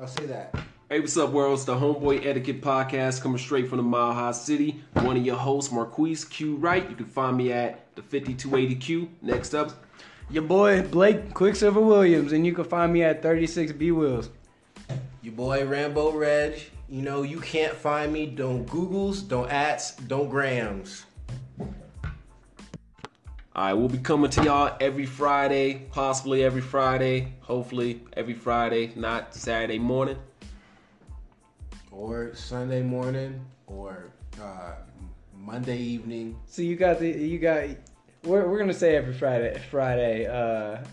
I'll say that. Hey, what's up, world? It's the Homeboy Etiquette Podcast coming straight from the Mile High City. One of your hosts, Marquise Q Wright. You can find me at the 5280Q. Next up, Your boy Blake Quicksilver Williams, and you can find me at 36 B Wills. Your boy Rambo Reg. You know, you can't find me. Don't Googles, don't ats, don't grams. All right, we'll be coming to y'all every Friday, possibly every Friday, hopefully every Friday, not Saturday morning. Or Sunday morning, or uh, Monday evening. So you got the you got. We're, we're gonna say every Friday Friday, uh,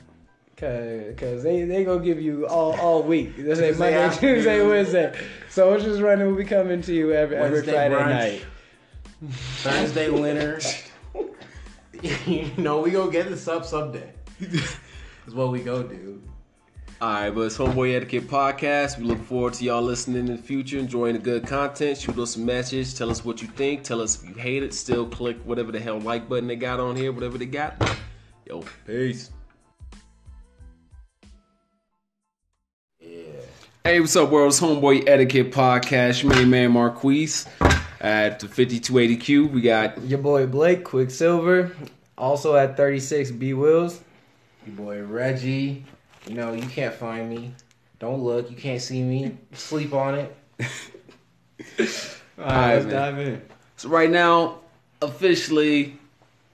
cause, cause they they gonna give you all all week. They say Monday, afternoon. Tuesday, Wednesday. So we're just running. We'll be coming to you every every Wednesday Friday brunch. night. Thursday winter. you know, we go get this up someday. Is what we go do. All right, but it's Homeboy Etiquette Podcast. We look forward to y'all listening in the future, enjoying the good content. Shoot us a message. Tell us what you think. Tell us if you hate it. Still click whatever the hell like button they got on here, whatever they got. Yo, peace. Yeah. Hey, what's up, world? It's Homeboy Etiquette Podcast. Your main man Marquise at the 5280Q. We got Your boy Blake Quicksilver, also at 36 B Wills. Your boy Reggie. You know, you can't find me. Don't look. You can't see me. Sleep on it. All right, let's man. dive in. So right now, officially,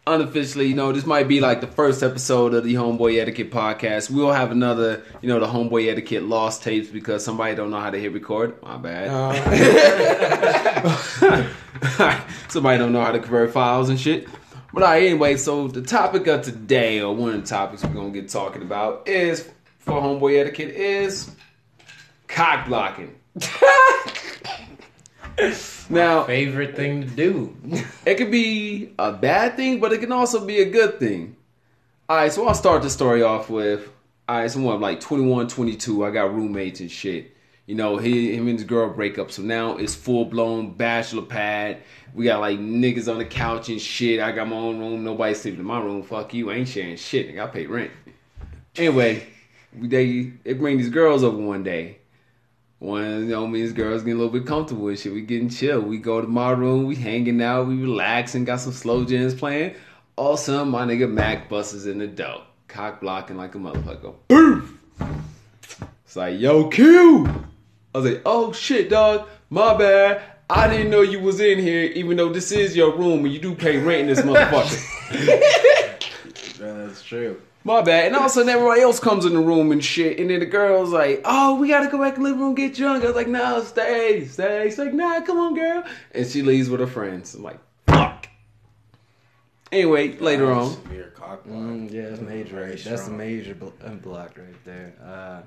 unofficially, you know, this might be like the first episode of the Homeboy Etiquette podcast. We'll have another, you know, the Homeboy Etiquette lost tapes because somebody don't know how to hit record. My bad. Uh. somebody don't know how to convert files and shit. But all right, anyway, so the topic of today, or one of the topics we're gonna get talking about, is for Homeboy Etiquette is cock blocking. now, Favorite thing to do. it could be a bad thing, but it can also be a good thing. All right, so I'll start the story off with, all right, so I'm like 21, 22. I got roommates and shit. You know, he, him and his girl break up, so now it's full blown bachelor pad. We got like niggas on the couch and shit. I got my own room. Nobody sleeping in my room. Fuck you. I ain't sharing shit. Nigga, I pay rent. Anyway, we- they they bring these girls over one day. One, you know, me and girls getting a little bit comfortable and shit. We getting chill. We go to my room, we hanging out, we relaxing, got some slow jams playing. All of a sudden, my nigga Mac busts in the door, cock blocking like a motherfucker. Boom! It's like, yo, Q! I was like, oh shit, dog, my bad. I didn't know you was in here, even though this is your room and you do pay rent in this motherfucker. That's true. My bad. And all of a sudden everybody else comes in the room and shit. And then the girl's like, oh, we gotta go back in the living room, get drunk. I was like, no, stay, stay. She's like, nah, come on, girl. And she leaves with her friends. I'm like, fuck. Anyway, later on. Severe cock block. Mm, yeah, that's major. That's a major bl- uh, block right there. Uh,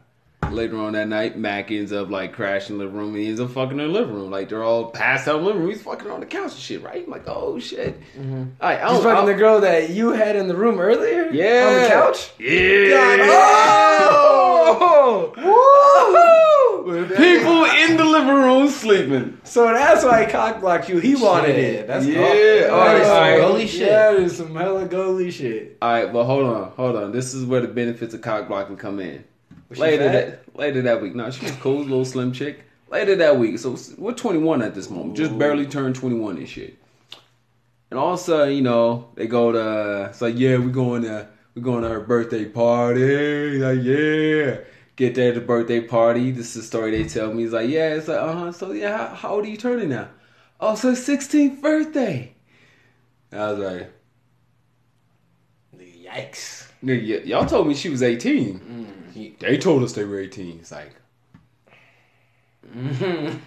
Later on that night, Mac ends up like crashing the living room and he ends up fucking in the living room. Like they're all passed out in the living room. He's fucking on the couch and shit, right? I'm like, oh shit. Mm-hmm. All right, I He's fucking I- the girl that you had in the room earlier? Yeah. On the couch? Yeah. Oh! People in the living room sleeping. So that's why he cock blocked you. He wanted Shit, it. that's Yeah. cool. All right, That is some all right. gully shit. Yeah, that is some hella goalie shit. All right, but hold on, hold on. This is where the benefits of cock blocking come in. Was later that later that week. No, she was cool, little slim chick. Later that week, so we're 21 at this moment, just barely turned 21 and shit. And all of a sudden, you know, they go to it's like, yeah, we're going to we're going to her birthday party. Like, yeah. Get there to the birthday party. This is the story they tell me. He's like, yeah, it's like, uh huh. So yeah, how, how old are you turning now? Oh, so 16th birthday. I was like, Yikes. nigga, y- y'all told me she was 18. He- They told us they were 18. It's like, Double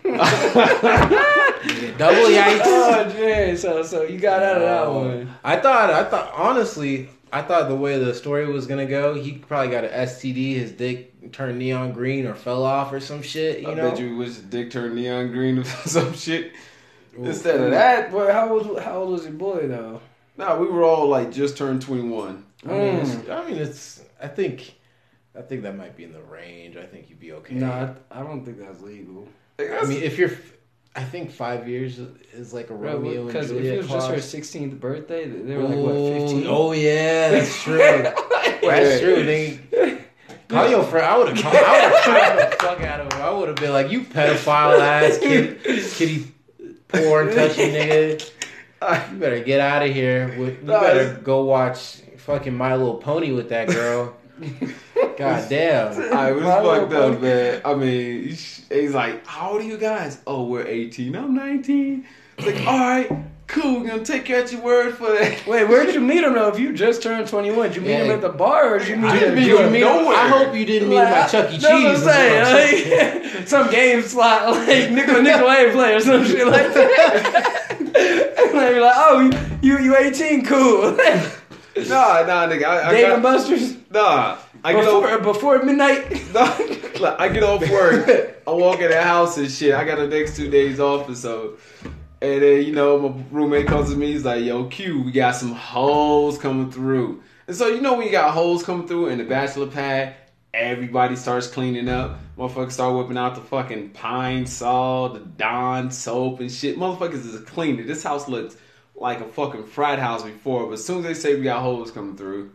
oh, yikes. Oh, man. So, so you got out of that Oh. one. I thought, I thought, honestly, I thought the way the story was gonna go, he probably got an STD. His dick turned neon green or fell off or some shit. You I know. bet you wish dick turned neon green or some shit. Instead of that, Boy, how old, how old was your boy, though? nah, we were all like just turned 21. I mean, mm. it's, I mean, it's. I think, I think that might be in the range. I think you'd be okay. No, I, I don't think that's legal. I mean, if you're, I think five years is like a Romeo and Because if it was just her 16th birthday, they were like, what, 15? Oh yeah, that's true. that's true. They call your friend. I would have. I would have called the fuck out of him. I would have been like, you pedophile ass kid, kitty porn touching nigga. You better get out of here. You better go watch fucking My Little Pony with that girl. God damn. I was My fucked little up, man. I mean, he's he's like, "How old are you guys?" Oh, we're 18. I'm 19. It's like, all right, cool. We're gonna take care of your word for that. Wait, where'd you meet him though? If you just turned 21, did you meet Yeah. him at the bar or did you meet I him didn't meet You him mean- nowhere. I hope you didn't meet him at Chuck E. Cheese. That's what I'm is I'm saying. like, some game slot, like Nickel Nickelodeon play or some shit like that. and they be like, oh, you you 18, cool. Nah, nah, nigga. I, I Dave got, and Buster's nah. I get off. before, before midnight. Nah, like, I get off work. I walk in the house and shit. I got the next two days off or so. And then, you know, my roommate comes to me. He's like, yo, Q, we got some hoes coming through. And so, you know, when you got hoes coming through in the bachelor pad, everybody starts cleaning up. Motherfuckers start whipping out the fucking Pine-Sol, the Dawn soap and shit. Motherfuckers is cleaning. This house looks like a fucking frat house before, but as soon as they say we got hoes coming through,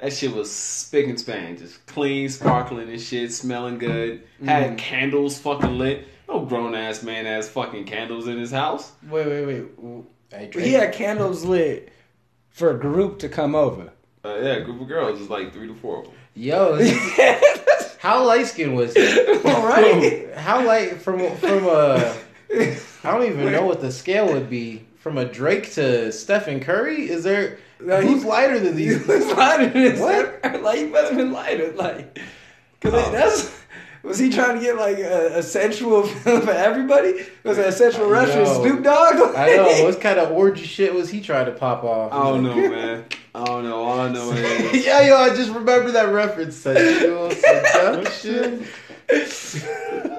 that shit was spick and span, just clean, sparkling and shit, smelling good. Had candles fucking lit. No grown ass man has fucking candles in his house. Wait, wait, wait. He had candles lit for a group to come over. Uh, yeah, a group of girls, is like three to four of them. Yo, is- how light skinned was he? All right. How light from from a I don't even know what the scale would be from a Drake to Stephen Curry. Is there No, who's he- lighter than these? was lighter than What? Steph- Like he must have been lighter. Like, cause like, Oh. that's was he trying to get like a, a sensual feeling for everybody? Was it a sensual rush for Yo. Snoop Dogg? I know what kind of orgy shit was he trying to pop off? I don't know, man. I don't know. All I know is yeah, yo, I just remember that reference. Sexual seduction.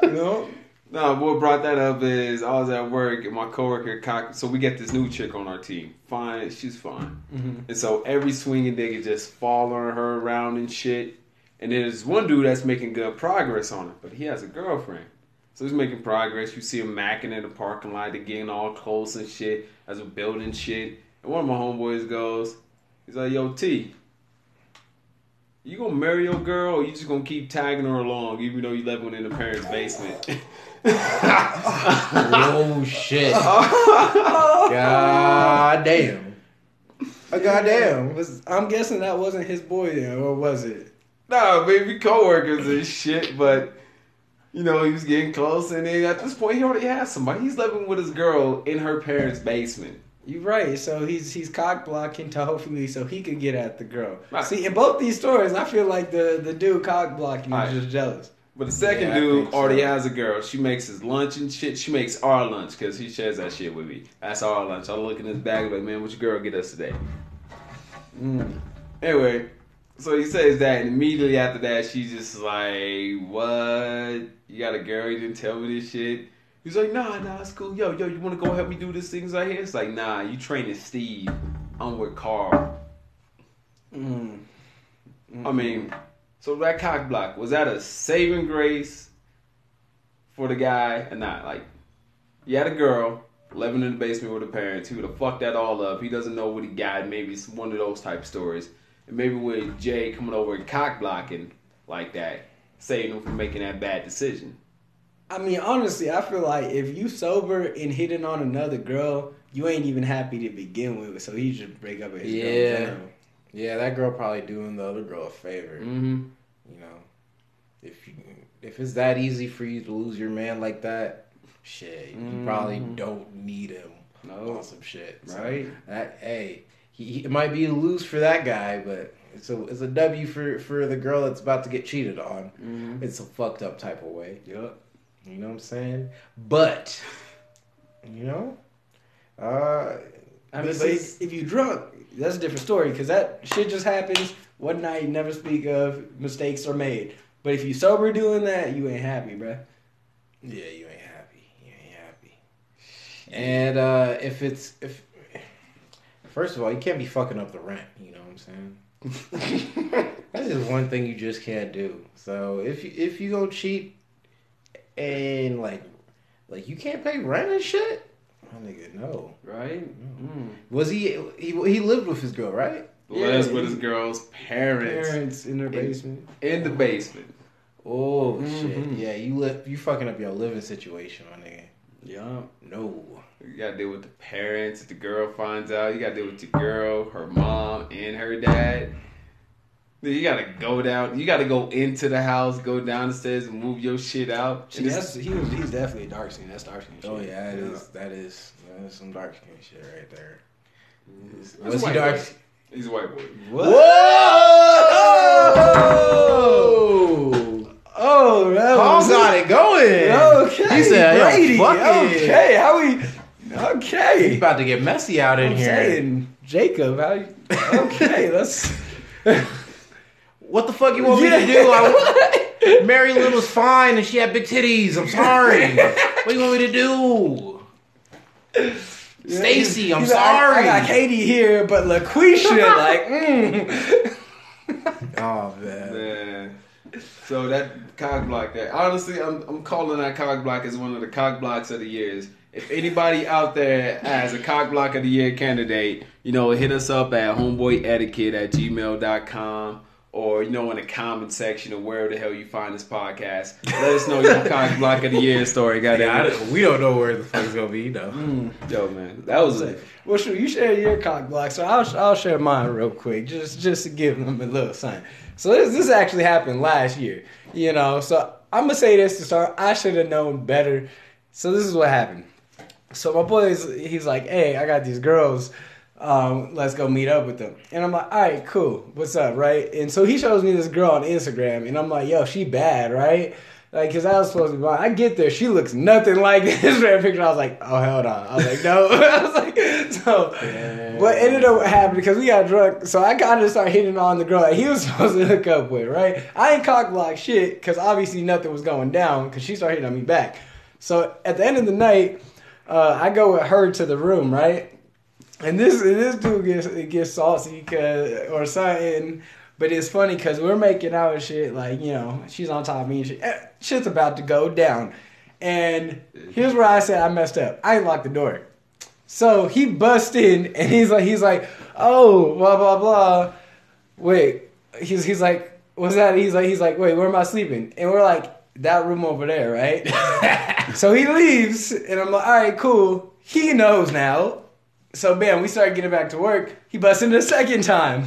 you know? No, what brought that up is I was at work and my coworker cock. So we get this new chick on our team. Fine, she's fine. Mm-hmm. And so every swinging nigga just following her around and shit. And there's one dude that's making good progress on it, but he has a girlfriend. So he's making progress. You see him macking in the parking lot, they getting all close and shit as we're building shit. And one of my homeboys goes, he's like, "Yo, T, you gonna marry your girl, or you just gonna keep tagging her along, even though you living in the parents' basement?" Oh shit! God damn! Uh, God damn! Was I'm guessing that wasn't his boy then, or was it? Nah, maybe coworkers and shit, but you know, he was getting close, and then at this point, he already has somebody. He's living with his girl in her parents' basement. You're right. So he's he's cock blocking to hopefully so he could get at the girl. Right. See, in both these stories, I feel like the the dude cock blocking Right. is just jealous. But the second Yeah, dude think so. already has a girl. She makes his lunch and shit. She makes our lunch because he shares that shit with me. That's our lunch. I look in his bag like, man, what your girl get us today? Mm. Anyway, so he says that, and immediately after that, she's just like, "What? You got a girl? You didn't tell me this shit." He's like, "Nah, nah, it's cool. Yo, yo, you want to go help me do this things right here?" It's like, "Nah, you training Steve. I'm with Carl." Mm. I mean, so that cock block was that a saving grace for the guy or not? Like, he had a girl living in the basement with her parents. He would have fucked that all up. He doesn't know what he got. Maybe it's one of those type stories. And maybe with Jay coming over and cock blocking like that, saving him from making that bad decision. I mean, honestly, I feel like if you sober and hitting on another girl, you ain't even happy to begin with. So he should break up with his girl. Yeah. general. Yeah, that girl probably doing the other girl a favor. Mm-hmm. You know, if you if it's that easy for you to lose your man like that, shit, you probably don't need him No. on some shit. So Right. that hey, he, he it might be a lose for that guy, but it's a it's a W for for the girl that's about to get cheated on. Mm-hmm. It's a fucked up type of way. Yep. You know what I'm saying? But you know, uh, I mean, is- if you drunk, that's a different story because that shit just happens one night. You Never speak of mistakes are made. But if you sober doing that, you ain't happy, bruh. Yeah, you ain't happy. You ain't happy. And uh, if it's if first of all, you can't be fucking up the rent. You know what I'm saying? That's just one thing you just can't do. So if you if you go cheat and like like you can't pay rent and shit, my nigga, no. Right? Mm. Was he he he lived with his girl, right? Was Yeah. with his girl's parents, Parents in their basement. in the basement. Oh Mhm. shit! Yeah, you live. You fucking up your living situation, my nigga. Yeah. No. You gotta deal with the parents. If the girl finds out, you gotta deal with your girl, her mom, and her dad. Then you gotta go down. You gotta go into the house, go down the stairs, and move your shit out. See, that's, he was, he's definitely a dark skin. That's dark skin. Oh shit. yeah, that is that is that is some dark skin shit right there. That's Was he dark? boy. He's a white boy. Whoa! Oh, oh that Paul was got it going. Okay, He said, "Yo, Brady. fuck okay, how we? Okay, he's about to get messy out in I'm here. saying, Jacob. How? You, okay, let's. What the fuck you want me to do? I, Mary Lynn was fine and she had big titties. I'm sorry. what do you want me to do? Stacy, I'm He's like, sorry. I, I got Katie here, but LaQuisha, like, mm. Oh man. Man. So that cock block there. Honestly, I'm I'm calling that cock block as one of the cock blocks of the years. If anybody out there has a cock block of the year candidate, you know, hit us up at homeboyetiquette at gmail.com or, you know, in the comment section or wherever the hell you find this podcast. Let us know your cock block of the year story. Goddamn. don't- we don't know where the fuck it's gonna be though. Mm. Yo, man. That was it. Well, sure, you share your cock block, so I'll I'll share mine real quick, just just to give them a little sign. So this this actually happened last year, you know. So I'm gonna say this to start. I should have known better. So this is what happened. So my boy is he's like, hey, I got these girls. Um, let's go meet up with them. And I'm like, all right, cool. What's up, right? And so he shows me this girl on Instagram, and I'm like, yo, she bad, right? Like, cause I was supposed to be blind. I get there, she looks nothing like this red picture. I was like, oh hell no. I was like, no. I was like, so what ended up happening because we got drunk, so I kind of started hitting on the girl that he was supposed to hook up with, right? I ain't cock block shit because obviously nothing was going down because she started hitting on me back. So at the end of the night, uh, I go with her to the room, right? And this this dude gets gets saucy cause, or something. But it's funny because we're making out and shit. Like you know, she's on top of me and shit. Eh, Shit's about to go down. And here's where I said I messed up. I ain't locked the door. So he busts in and he's like he's like, oh blah blah blah. Wait, he's he's like, what's that? He's like he's like, wait, where am I sleeping? And we're like, that room over there, right? so he leaves and I'm like, all right, cool. He knows now. So bam, we started getting back to work. He busted in the second time.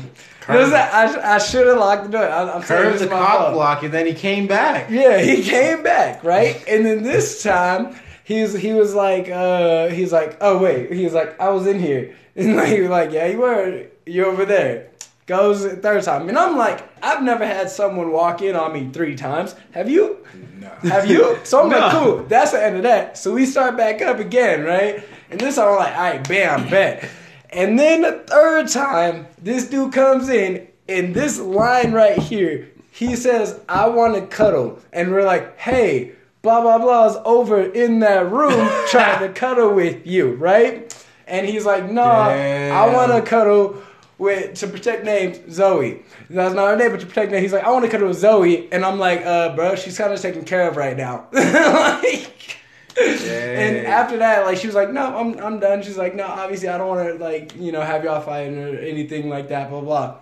What was that? I, I should have locked the door. I, I'm saying Curved the fault. block and then he came back. Yeah, he came back, right? And then this time he was he was like uh he's like, "Oh wait." He was like, "I was in here." And like, he was like, "Yeah, you were. you're over there." Goes third time. And I'm like, "I've never had someone walk in on me 3 times. Have you?" No. Have you? So I'm like, cool. That's the end of that. So we start back up again, right? And this time I'm like, all right, bam, bet. And then the third time, this dude comes in, and this line right here, he says, I want to cuddle. And we're like, hey, blah, blah, blah is over in that room trying to cuddle with you, right? And he's like, no, I want to cuddle with to protect names Zoe. That's not her name, but to protect name. He's like, I want to cuddle with Zoe, and I'm like, uh, bro, she's kind of taken care of right now. like, and after that, like, she was like, no, I'm I'm done. She's like, no, obviously, I don't want to like you know have y'all fighting or anything like that. Blah blah.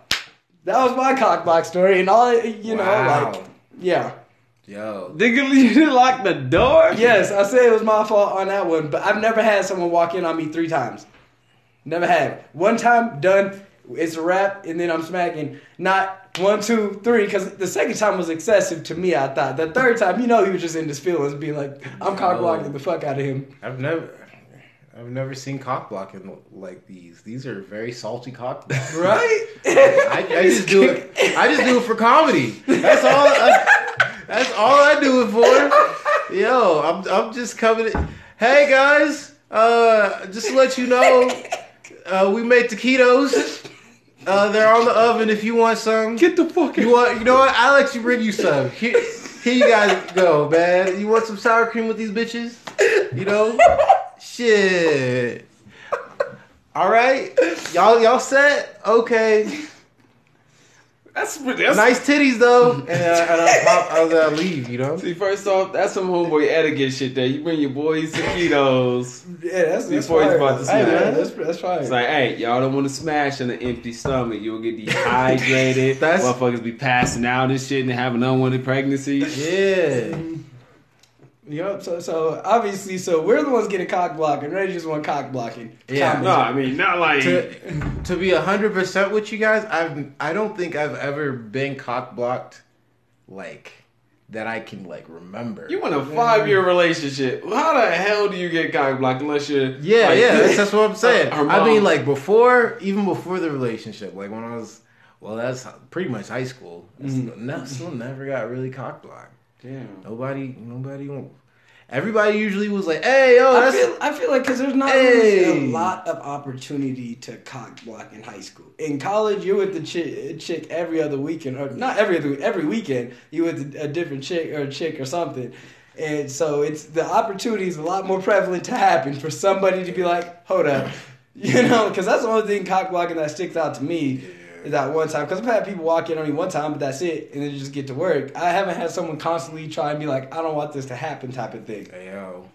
That was my cockbox story, and all you know, Wow. like, yeah. Yo. Nigga, you didn't lock the door? Yes, I said it was my fault on that one, but I've never had someone walk in on me three times. Never had. One time, done. It's a wrap, and then I'm smacking. Not one, two, three, because the second time was excessive to me. I thought the third time, you know, he was just in his feelings, being like, "I'm cock blocking the fuck out of him." I've never I've never seen cock blocking like these. These are very salty cock blocks. Right? I, I just do it. I just do it for comedy. That's all. I, that's all I do it for. Yo, I'm I'm just coming. In. Hey guys, uh, just to let you know, uh, we made taquitos. Uh, they're on the oven. If you want some, Get the fuck you want. You know what? I'll let you bring you some. Here, here you guys go, man. You want some sour cream with these bitches? You know, shit. All right, y'all y'all set? Okay. That's that's Nice titties though, and, uh, and I pop, I'll uh, leave. You know. See, first off, that's some homeboy etiquette shit. There, you bring your boys taquitos. Yeah, that's that's Before he's about to Hey, smash. man, that's that's fine. It's like, hey, y'all don't want to smash on an empty stomach. You'll get dehydrated. That's- Motherfuckers be passing out and shit and having unwanted pregnancies. Yeah. Yep. So so obviously, so we're the ones getting cock blocking. Ray just want cock blocking. Yeah. Comment. No, I mean not like to to be hundred percent with you guys, I've I don't think I've ever been cock blocked like that. I can like remember. you want a five year relationship. How the hell do you get cock blocked unless you're Yeah, like, yeah, that's, that's what I'm saying. I mean, like before, even before the relationship, like when I was, well, that's pretty much high school. Mm-hmm. No, still never got really cock blocked. Damn. Nobody, nobody. won't- Everybody usually was like, "Hey, yo, I that's feel I feel like because there's not Hey. really a lot of opportunity to cock block in high school. In college, you're with the chick, chick every other weekend, or not every other every weekend. You with a different chick or a chick or something, and so it's the opportunity is a lot more prevalent to happen for somebody to be like, hold up, you know, because that's the only thing cock blocking that sticks out to me. Is that one time? Because I've had people walk in on me one time, but that's it, and then just get to work. I haven't had someone constantly try and be like, I don't want this to happen, type of thing. Hey, yo."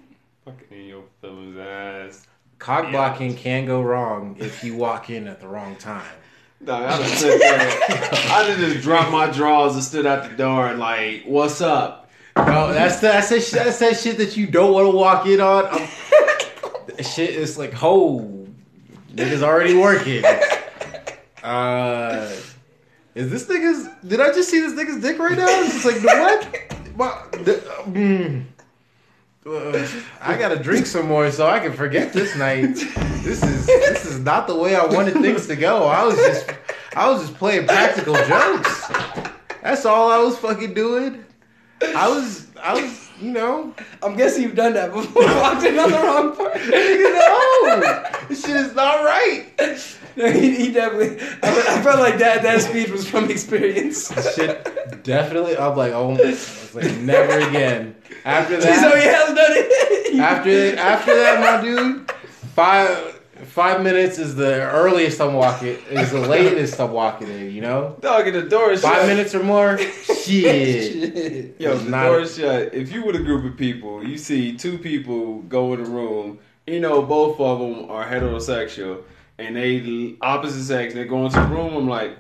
Fucking in your feelings ass. Cock Yeah. blocking can go wrong if you walk in at the wrong time. No, I just sit there. I just just dropped my drawers and stood out the door and like, what's up? No, that's the, that's that that's that shit that you don't want to walk in on. Shit is like, ho, niggas already working. Uh, is this nigga's? Did I just see this nigga's dick right now? It's just like what? My, the, mm. Uh, I gotta drink some more so I can forget this night. This is this is not the way I wanted things to go. I was just I was just playing practical jokes. That's all I was fucking doing. I was I was you know I'm guessing you've done that before. Walked the wrong part. no this shit is not right. No, he, he definitely. I, fe- I felt like that. That speech was from experience. Shit definitely. I'm like oh I was like never again. After that, so he that has done it. after after that my dude five. Five minutes is the earliest I'm walking. Is the latest I'm walking in. You know, Dog, in the door is five shut. minutes or more. Shit. Shit. Yo, the not- door is shut. If you with a group of people, you see two people go in the room. You know, both of them are heterosexual, and they opposite sex. They go into the room. I'm like,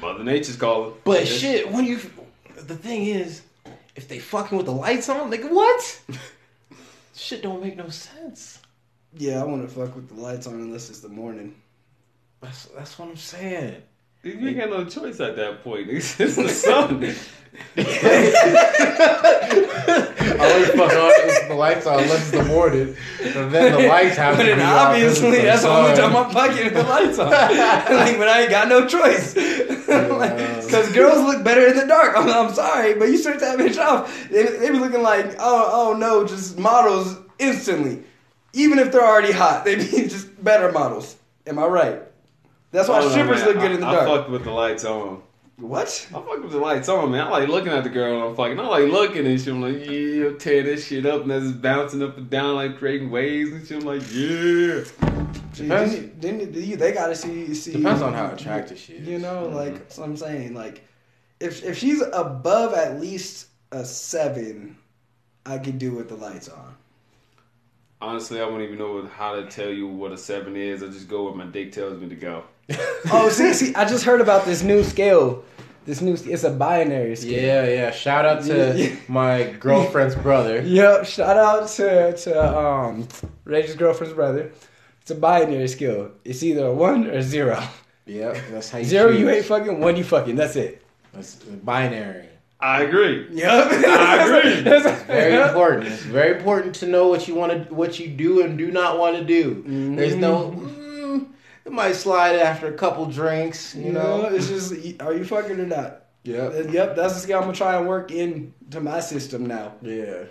Mother Nature's calling. But shit, when you, the thing is, if they fucking with the lights on, like what? shit don't make no sense. Yeah, I want to fuck with the lights on unless it's the morning. That's that's what I'm saying. You ain't got no choice at that point. It's the sun. I would fuck with the lights on unless it's the morning, and then the lights have But to be obviously that's the only time I'm fucking with the lights on. like when I ain't got no choice. Because girls look better in the dark. I'm, I'm sorry, but you switch that bitch off. They, they be looking like, oh, oh no, just models instantly. Even if they're already hot, they be just better models. Am I right? That's why Oh, strippers man. look good in the I, dark. I fucked with the lights on. what? I fucked with the lights on, man. I like looking at the girl and I'm fucking. I like looking and shit. I'm like, yeah, tear this shit up and that's just bouncing up and down, like creating waves and shit. I'm like, yeah. Depends- Then, then, then you- they gotta see. see Depends on how attractive she is. You know, mm-hmm. like that's what I'm saying. Like, if if she's above at least a seven, I could do with the lights on. Honestly, I wouldn't even know how to tell you what a seven is. I just go where my dick tells me to go. Oh, see, see, I just heard about this new scale. This new, it's a binary scale. Yeah, yeah. Shout out to Yeah. my girlfriend's brother. Yep. Shout out to to um Reggie's girlfriend's brother. It's a binary scale. It's either a one or zero. Yep, that's how you Zero, choose. you ain't fucking. One, you fucking. That's it. That's binary. I agree. Yep. I agree. That's Very important. It's very important to know what you want to, what you do and do not want to do. There's no. It might slide after a couple drinks, you You know. know, it's just, are you fucking or not? Yep. Yep, that's the scale I'm gonna try and work into my system now. Yeah.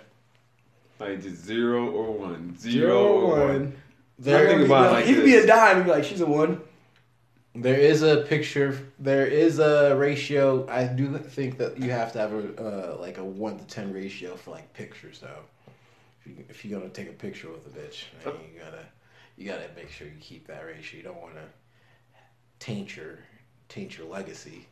Like just zero or one. Zero, Zero or or one. one. There, think about it like you could be a dime and be like, she's a one. there is a picture. There is a ratio. I do think that you have to have a uh, like a one to ten ratio for like pictures though. If, you, if you're gonna take a picture with a bitch, then you gotta you gotta make sure you keep that ratio. You don't want to taint your taint your legacy.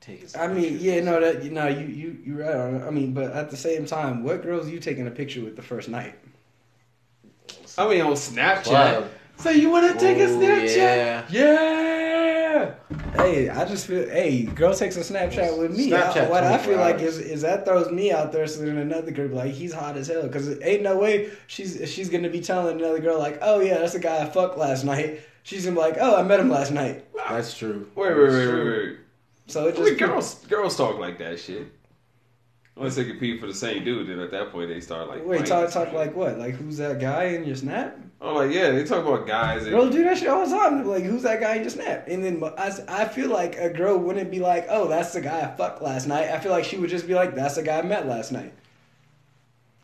Take, some I mean, yeah, no, that you know, you you you right on. I mean, but at the same time, what girls you taking a picture with the first night? I mean, on Snapchat. Club. So you want to take a Snapchat? yeah. Yeah. Hey, I just feel, hey, girl takes a Snapchat with me. Snapchat I, what I 24 feel like is is that throws me out there, so then another group like he's hot as hell because ain't no way she's she's gonna be telling another girl like, oh yeah, that's the guy I fucked last night. She's gonna be like, oh, I met him last night. That's true. Wait, wait, wait, wait, wait. So it I mean, just girls, girls talk like that shit. Unless they compete for the same dude, then at that point they start like. Wait, talk talk like what? Like who's that guy in your snap? Oh, like yeah, they talk about guys. And, Girls do that shit all the time. Like who's that guy in your snap? And then I, I feel like a girl wouldn't be like, oh, that's the guy I fucked last night. I feel like she would just be like, that's the guy I met last night.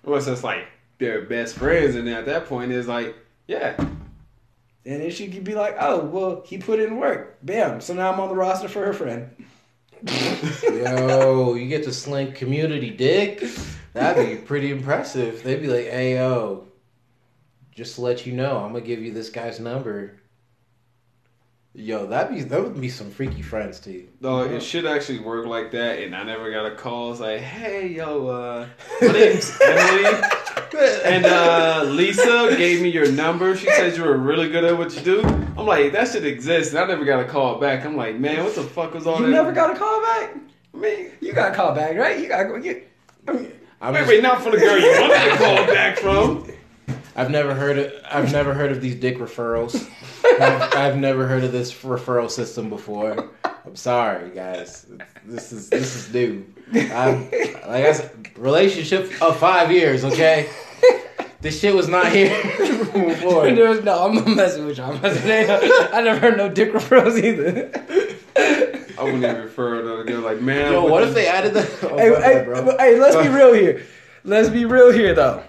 well, it's just like they're best friends, and then at that point it's like, yeah, And then she could be like, oh, well, he put in work. Bam. So now I'm on the roster for her friend. Yo, you get to sling community dick. That'd be pretty impressive. They'd be like, "Hey, yo, just to let you know, I'm gonna give you this guy's number." Yo, that'd be that would be some freaky friends too. No, it should actually work like that, and I never got a call. It's like, hey, yo, uh, my name's Emily, and uh, Lisa gave me your number. She said you were really good at what you do. I'm like, that should exist, and I never got a call back. I'm like, man, what the fuck was all You that? You never got a call back? I mean, You got a call back, right? You got to go get. I mean, I'm Wait, just- wait, not for the girl you wanted to call back from. I've never heard of I've never heard of these dick referrals. I've, I've never heard of this referral system before. I'm sorry, guys. This is this is new. I'm, like I said, relationship of five years. Okay, this shit was not here before. There's no, I'm not messing with y'all. I'm messing with- I never heard no dick referrals either. I wouldn't even refer to the girl like, man. Yo, what if they added the? Oh, hey, hey, bro. hey, let's be real here. Let's be real here, though.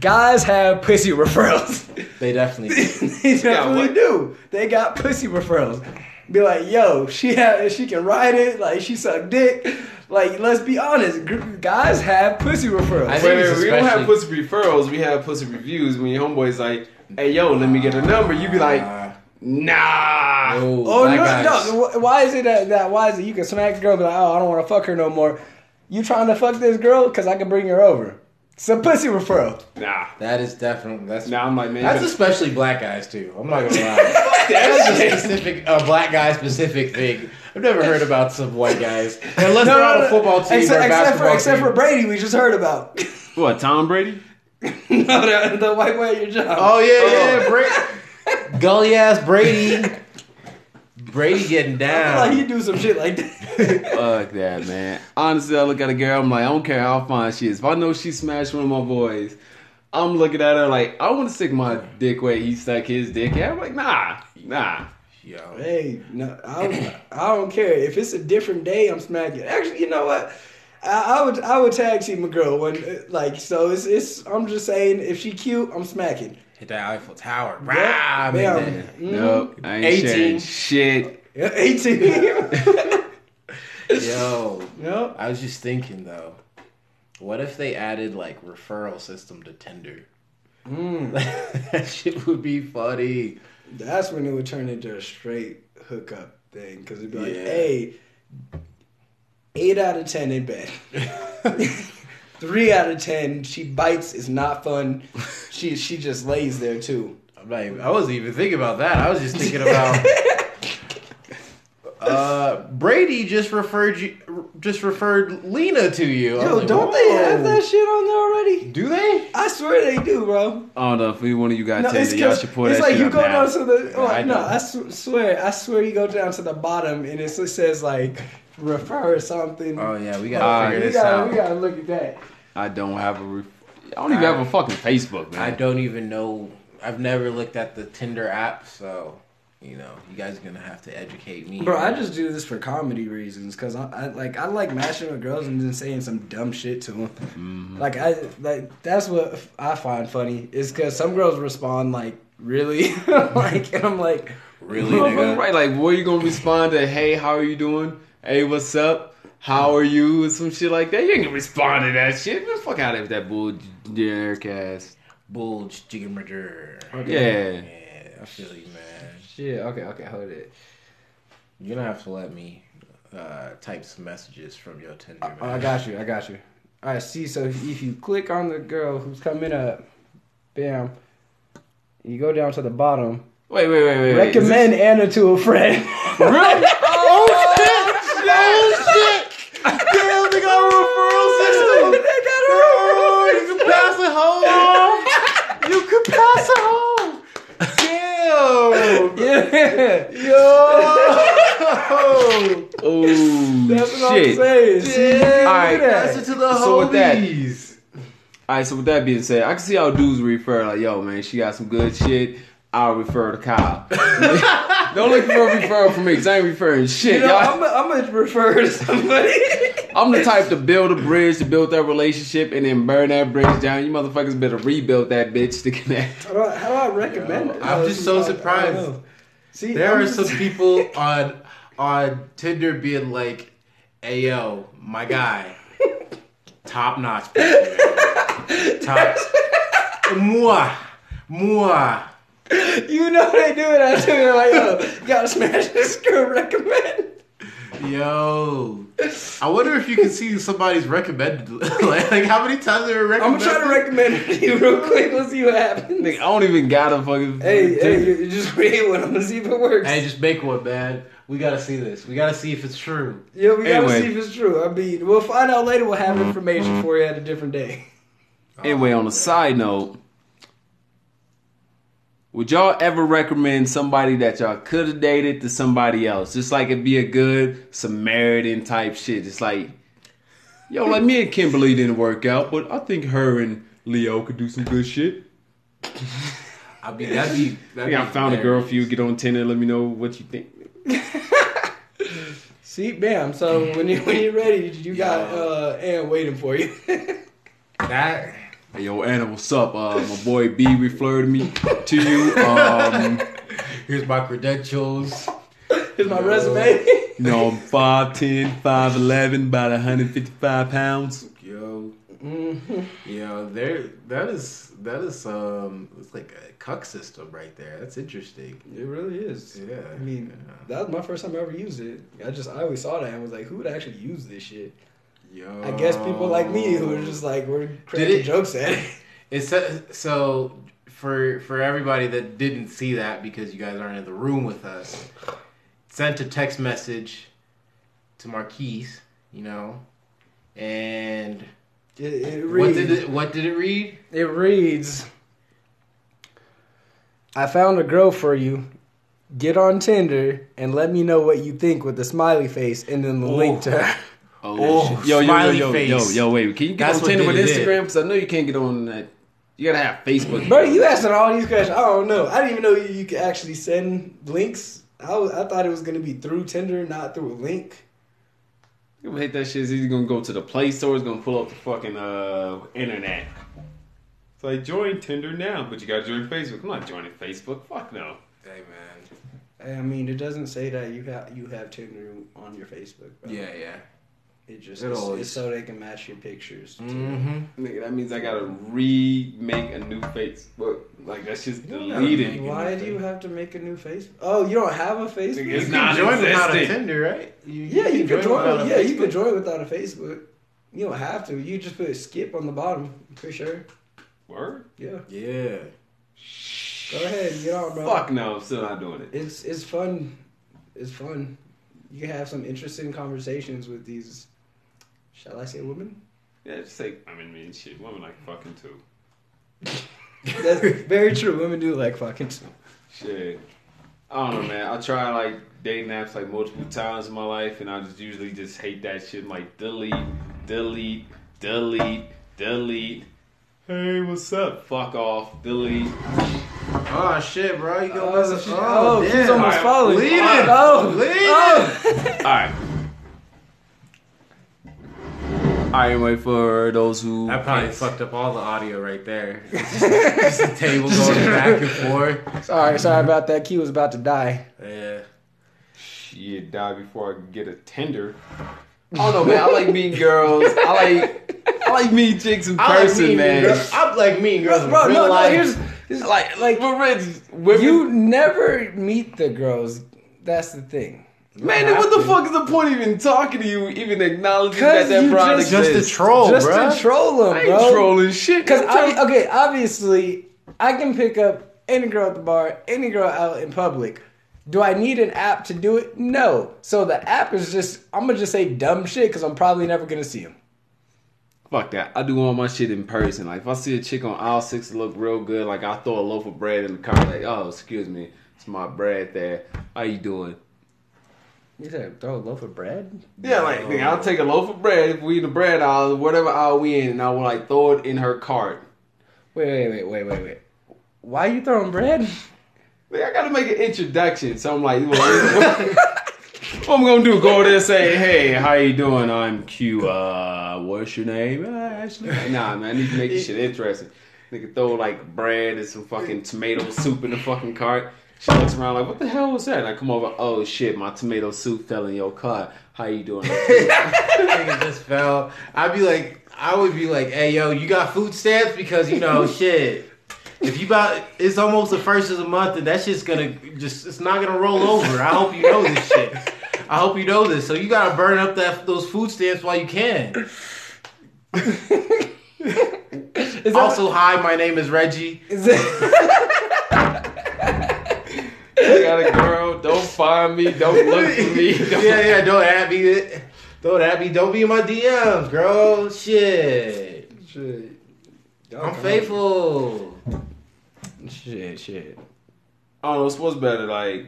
Guys have pussy referrals. They definitely. do. they definitely what? do. They got pussy referrals. Be like, yo, she had, she can ride it. Like she suck dick. Like, let's be honest, guys have pussy referrals. I Wait, wait, it's we don't have pussy referrals. We have pussy reviews. When your homeboy's like, "Hey, yo, let me get a number," you be like, "Nah." oh, Oh no, no! Why is it that, that? Why is it you can smack a girl and be like, oh, I don't want to fuck her no more? You trying to fuck this girl? Cause I can bring her over. It's a pussy referral. Nah. That is definitely that's. Now I'm like, man, That's especially black guys too. I'm not gonna lie. That's a specific, a black guy specific thing. I've never heard about some white guys unless they're on a football team except, or a except for basketball except team. for Brady, we just heard about. what? Tom Brady? no, the, the white guy at your job. Oh yeah, yeah, oh. Brady, gully ass Brady. Brady getting I feel like down. you do some shit like that. Fuck that, man. Honestly, I look at a girl. I'm like, I don't care how fine she is. If I know she smashed one of my boys, I'm looking at her like, I want to stick my dick where he stuck his dick. Yeah, I'm like, nah, nah. Yo, hey, no, I don't, I don't care if it's a different day. I'm smacking. Actually, you know what? I, I would I would tag team a girl when like so it's it's. I'm just saying if she cute, I'm smacking. Hit that Eiffel Tower. Yep, Rah, bam. man. Mhm. Nope, I ain't 18. sharing shit. Yeah, 18. Yo, yep. I was just thinking though, what if they added like referral system to Tinder? Mm. that shit would be funny. That's when it would turn into a straight hookup thing because it'd be like, Yeah. hey, eight out of ten in bed. Three out of ten, she bites is not fun. She she just lays there too. I'm not even, I wasn't even thinking about that. I was just thinking about. Uh, Brady just referred you, just referred Lena to you. Yo, like, don't they have that shit on there already? Do they? I swear they do, bro. I don't know if either one of you guys No, tell it's you, y'all 'cause should pull it's that like shit you up go now. down to the. Oh, I no. I sw- swear, I swear you go down to the bottom and it says like refer something. Oh yeah, we gotta Uh, figure we this gotta out. we gotta look at that. I don't have a. Ref- I don't even have a fucking Facebook, man. I don't even know. I've never looked at the Tinder app, so you know, you guys are gonna have to educate me. Bro, I just do this for comedy reasons because I, I like I like matching with girls and then saying some dumb shit to them. Mm-hmm. Like I like that's what I find funny is because some girls respond like really like and I'm like really, nigga. right, like, what are you gonna respond to? Hey, how are you doing? Hey, what's up? How are you? And some shit like that. You ain't gonna respond to that shit. Man, fuck out of that bull ass. Bulge, jigger murder. Yeah. Yeah, I feel you, man. shit. Okay, okay, hold it. You're gonna have to let me uh, type some messages from your Tinder. Oh, I got you. I got you. All right. See, so if you click on the girl who's coming up, bam, you go down to the bottom. Wait, wait, wait, wait. wait. Recommend Anna to a friend. Really? Oh shit! Oh shit! Damn, they got a referral system. They got a Oh, you can pass it home. You can pass it home. Damn. Yeah. Yo. Oh That's what shit! I'm saying. See, you Alright, that. Pass it to the So with that- All right, so with that being said, I can see how dudes refer like, "Yo, man, she got some good shit." I'll refer to Kyle. Don't look for a referral from me, cause I ain't referring shit. You know, y'all. I'm, I'm gonna refer to somebody. I'm the type to build a bridge to build that relationship and then burn that bridge down. You motherfuckers better rebuild that bitch to connect. How do I, how do I recommend it? I'm just so I- I surprised. See, There I'm are just- some people on on Tinder being like, "Hey yo, my guy, top notch, top, moi, moi." You know they do it. I do it. Like, yo, you gotta smash this girl. Recommend. Yo, I wonder if you can see somebody's recommended. like, like, how many times they were I'm recommended? trying to recommend it to you real quick. Let's see what happens. Nigga, I don't even got a fucking. Hey, hey, you, you just read one. I'm gonna see if it works. Hey, just make one, man. We gotta see this. We gotta see if it's true. yeah, we gotta Anyway. see if it's true. I mean, we'll find out later. We'll have information for you at a different day. Anyway, on a side note, would y'all ever recommend somebody that y'all could have dated to somebody else? Just like it'd be a good Samaritan type shit. Just like, yo, like me and Kimberly didn't work out, but I think her and Leo could do some good shit. I mean, that'd be. That'd think I be found a girl for you. Get on Tinder. Let me know what you think. See, bam. So when you when you're ready, you got Yo. uh Ann waiting for you. That. Hey, yo, Anna, what's up? Uh, my boy B referred me to you. Um, Here's my credentials. Here's my Yo. resume. you know, I'm 5'10", 5'11", about 155 pounds. Yo, Mhm. yo, there. That is that is um. It's like a cuck system right there. That's interesting. It really is. Yeah. I mean, yeah. that was my first time I ever used it. I just I always saw that and was like, who would actually use this shit? Yo. I guess people like me who are just like we're cracking it- jokes at it. It's so, so for for everybody that didn't see that because you guys aren't in the room with us. Sent a text message to Marquise, you know, and It, it what did it what did it read? It reads, I found a girl for you. Get on Tinder and let me know what you think with the smiley face and then the link to oh. her. Oh, shit. yo, yo, yo, smiley yo, face. yo, yo, wait. Can you get That's on what Tinder with did it. Instagram? Because I know you can't get on that. You gotta have Facebook. Bro, you asking all these questions. I don't know. I didn't even know you, you could actually send links. I, was, I thought it was going to be through Tinder, not through a link. You gonna hate that shit. It's either gonna go to the Play Store. It's gonna pull up the fucking uh internet. It's like join Tinder now, but you gotta join Facebook. I'm not joining Facebook. Fuck no. Hey man. I mean, it doesn't say that you have you have Tinder on your Facebook. Bro. Yeah, yeah. It just It always- it's so they can match your pictures. Mm-hmm. Nigga, that means I gotta remake a new Facebook. Like that's just don't deleted. Why do you have to make a new Facebook? Oh, you don't have a Facebook? It's you not can join without a. Tinder, right? You, Yeah, you can join. without Yeah, you Facebook. could join without a Facebook. You don't have to. You just put a skip on the bottom. For sure. Word? Yeah. Yeah. Go ahead, get on, bro. Fuck no, I'm still not doing it. It's it's fun. It's fun. You can have some interesting conversations with these. Shall I say woman? Yeah, just say I mean, mean shit. Women like fucking too. That's very true. Women do like fucking. too. Shit. I don't know, man. I try like dating apps like multiple times in my life, and I just usually just hate that shit. I'm like delete, delete, delete, delete. Hey, what's up? Fuck off. Delete. Oh shit, bro! You go Oh, mess she- up. oh, she's damn. almost Alright, falling. leave it. Oh, Leave oh. All right. All right. Anyway, for those who I probably can't- fucked up all the audio right there. Just the table going back and forth. Sorry, sorry about that. Q was about to die. Yeah. Shit, die before I can get a Tinder. I don't know, man. I like meeting girls. I like I like meeting chicks in I like person, mean man. girls. I like mean girls. Bro, in bro, real no, no. life. Here's, here's Like, like, for rich women. you never meet the girls. That's the thing. Man, then what the fuck is the point of even talking to you, even acknowledging that that you broad just- Just exists? to troll, just bruh. to troll him, I ain't bro. trolling shit. Because okay, obviously, I can pick up any girl at the bar, any girl out in public. Do I need an app to do it? No. So the app is just I'm gonna just say dumb shit because I'm probably never gonna see him. Fuck that. I do all my shit in person. Like if I see a chick on aisle six look real good, like I throw a loaf of bread in the car, like, oh, excuse me, it's my bread there. How you doing? You said throw a loaf of bread? Yeah, like nigga, I'll take a loaf of bread if we in the bread aisle, whatever aisle we in, and I will like throw it in her cart. Wait, wait, wait, wait, wait, wait. Why you throwing bread? Like, I gotta make an introduction. So I'm like, well, what I'm gonna do? Go there and say, hey, how you doing? I'm Q. Uh, what's your name? Uh, Ashley. Nah, man, I need to make this shit interesting. Nigga throw like bread and some fucking tomato soup in the fucking cart. She looks around like, what the hell was that? And I come over, oh shit, my tomato soup fell in your car. How you doing? Nigga just fell. I'd be like, I would be like, hey, yo, you got food stamps? Because, you know, shit. If you about, it's almost the first of the month and that shit's gonna just, it's not gonna roll over. I hope you know this shit. I hope you know this. So you gotta burn up that those food stamps while you can. Is that, Also, hi, my name is Reggie. is that, I got a girl. Don't find me. Don't look for me. Don't- yeah, yeah, don't add me. Don't add me. Don't be in my DMs, girl. Shit. shit. I'm faithful. Shit, shit. Oh, I don't know, it's what's better, like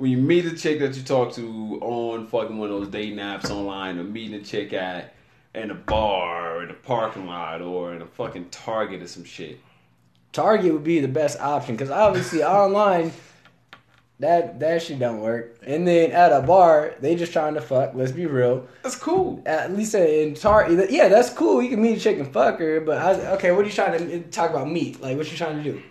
when you meet a chick that you talk to on fucking one of those dating apps online, or meeting a chick at in a bar or in a parking lot or in a fucking Target or some shit. Target would be the best option because obviously online that that shit don't work. And then at a bar, they just trying to fuck. Let's be real. That's cool. At least in Target, yeah, that's cool. You can meet a chick and fuck her, but I, okay, what are you trying to eh, talk about? Meat? Like what you trying to do?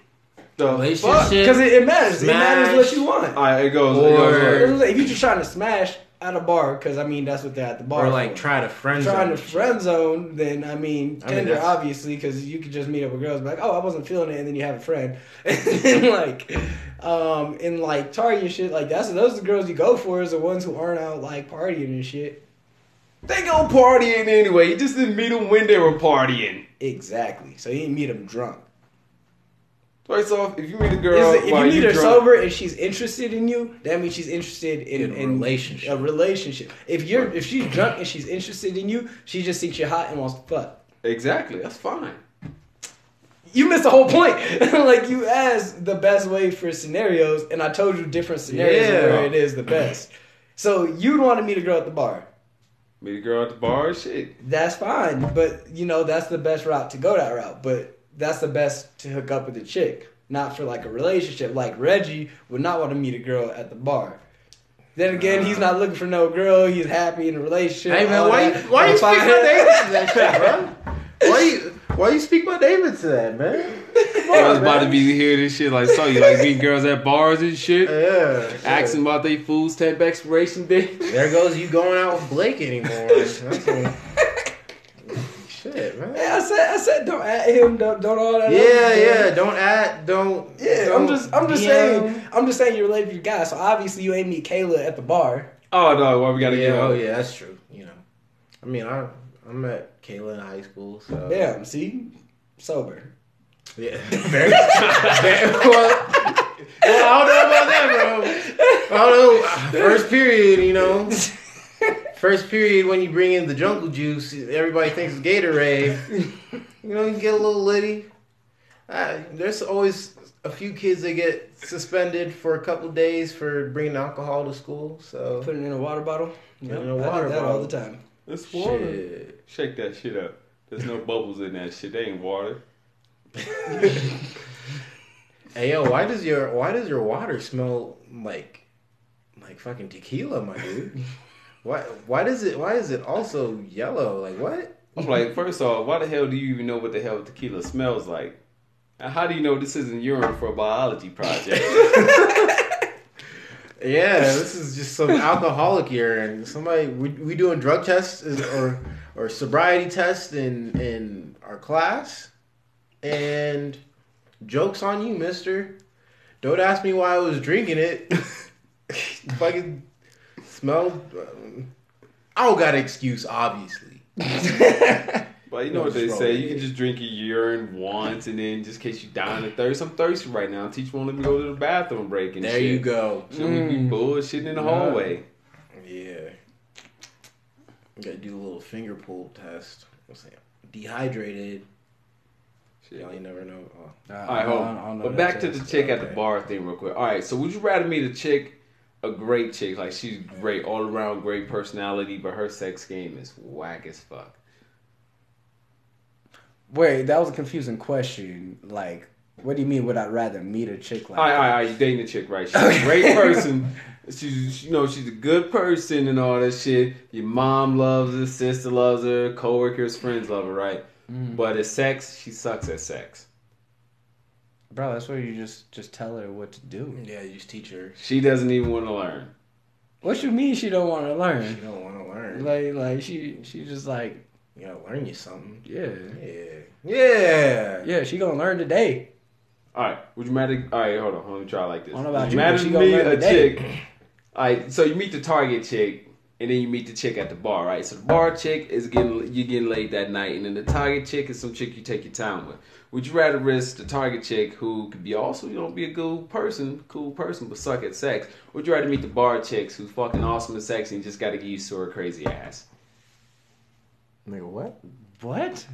The Relationship. Because it, it matters. It matters what you want. Alright, it goes. Or- it goes like, If you're just trying to smash at a bar, because I mean that's what they're at the bar. Or like for. try to friend trying to friend zone, then I mean I mean, Tinder obviously because you could just meet up with girls, be like, oh, I wasn't feeling it, and then you have a friend, and then like, um, in like Target shit, like that's those are the girls you go for is the ones who aren't out like partying and shit. they go partying anyway. You just didn't meet them when they were partying. Exactly. So you didn't meet them drunk. First off, if you meet a girl, it- if you meet her drunk- sober and she's interested in you, that means she's interested in, In a in relationship. A relationship. If you're if she's drunk and she's interested in you, she just thinks you're hot and wants to fuck. exactly, that's fine. You missed the whole point. like you asked the best way for scenarios, and I told you different scenarios Yeah. where it is the best. So you'd want to meet a girl at the bar. Meet a girl at the bar, shit. That's fine, but you know that's the best route to go that route. But that's the best to hook up with a chick, not for like a relationship. Like Reggie would not want to meet a girl at the bar. Then again, he's not looking for no girl. He's happy in a relationship. Hey man, all why you, why you I'm speak my David to that shit, bro? Why you why you speak my name to that, man? I was about to be hearing this shit like, so you like meeting girls at bars and shit? Yeah. Asking about they food stamp expiration date. There goes you going out with Blake anymore. That's what- shit, man. Yeah, I said, I said, don't at him, don't, don't all that. Yeah, other shit. yeah. Don't add. Don't. Yeah, don't I'm just, I'm just DM. saying, I'm just saying you're related to your guy. So obviously you ain't meet Kayla at the bar. Oh no, why we gotta yeah, get oh yeah, that's true. You know, I mean, I I met Kayla in high school, so Damn, see, sober. yeah. Very, very- well, well, I don't know about that, bro. I don't know. First period, you know. First period when you bring in the jungle juice, everybody thinks it's Gatorade. You know, you get a little litty. Uh, there's always a few kids that get suspended for a couple days for bringing alcohol to school. So Put it in a water bottle. Put it in a I water do that all the time. It's water. shit. Shake that shit up. There's no bubbles in that shit. They ain't water. Hey yo, why does your why does your water smell like like fucking tequila, my dude? why why does it why is it also yellow? Like what? I'm like, first off, why the hell do you even know what the hell tequila smells like? And how do you know this isn't urine for a biology project? Yeah, this is just some alcoholic urine. Somebody we, we doing drug tests or or sobriety tests in in our class, and jokes on you, Mister. Don't ask me why I was drinking it. Fucking Smell. I don't got an excuse, obviously. But you know No, what they say, you can just drink your urine once and then just in case you dying of thirst. I'm thirsty right now. Teach won't let me go to the bathroom break and There shit. you go. So we be Mm. bullshitting in the Yeah. hallway. Yeah. You gotta do a little finger pull test. What's that? Dehydrated. Shit. Y'all you never know. Oh. I hope. But back to the chick at the bar thing, real quick. All right, so would you rather meet a chick, a great chick, like she's great, all around great personality, but her sex game is whack as fuck? Wait, that was a confusing question. Like, what do you mean? Would I rather meet a chick like? I, all that? right, all right, dating a chick, right? She's a great person. She's, you know, she's a good person and all that shit. Your mom loves her, sister loves her, coworkers, friends love her, right? Mm. But at sex, she sucks at sex. Bro, that's where you just just tell her what to do. Yeah, you just teach her. She doesn't even want to learn. What you mean she don't want to You learn? don't want to learn. Like, like she she just like you gotta learn you something. yeah Yeah. Yeah. yeah she gonna learn today. All right, would you matter? All right, hold on, let me try like this. I don't about would you, matter to me a today. chick? All right, so you meet the target chick, and then you meet the chick at the bar, right? So the bar chick is getting you getting laid that night, and then the target chick is some chick you take your time with. Would you rather risk the target chick who could be also you know be a good person, cool person, but suck at sex? Or would you rather meet the bar chicks who's fucking awesome at sex and you just got to get used to her crazy ass? Nigga, what? What?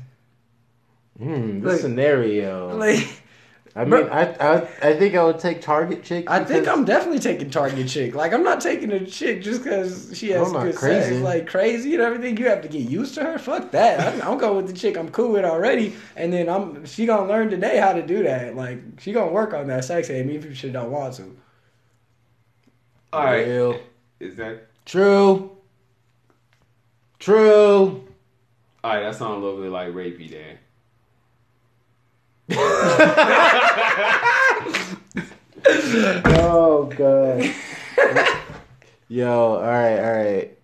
Hmm, Like- scenario. Like I mean, Bro- I, I I think I would take Target chick. I think I'm definitely taking target chick. Like I'm not taking a chick just because she has I'm good crazy. sex. Like crazy and everything. You have to get used to her. Fuck that. I'm, I'm going with the chick I'm cool with already, and then I'm she gonna learn today how to do that. Like she gonna work on that sex game even if she don't want to. All right, Real. is that True. True. all right? That sounds a little bit like rapey there. Oh god. Yo, all right, all right.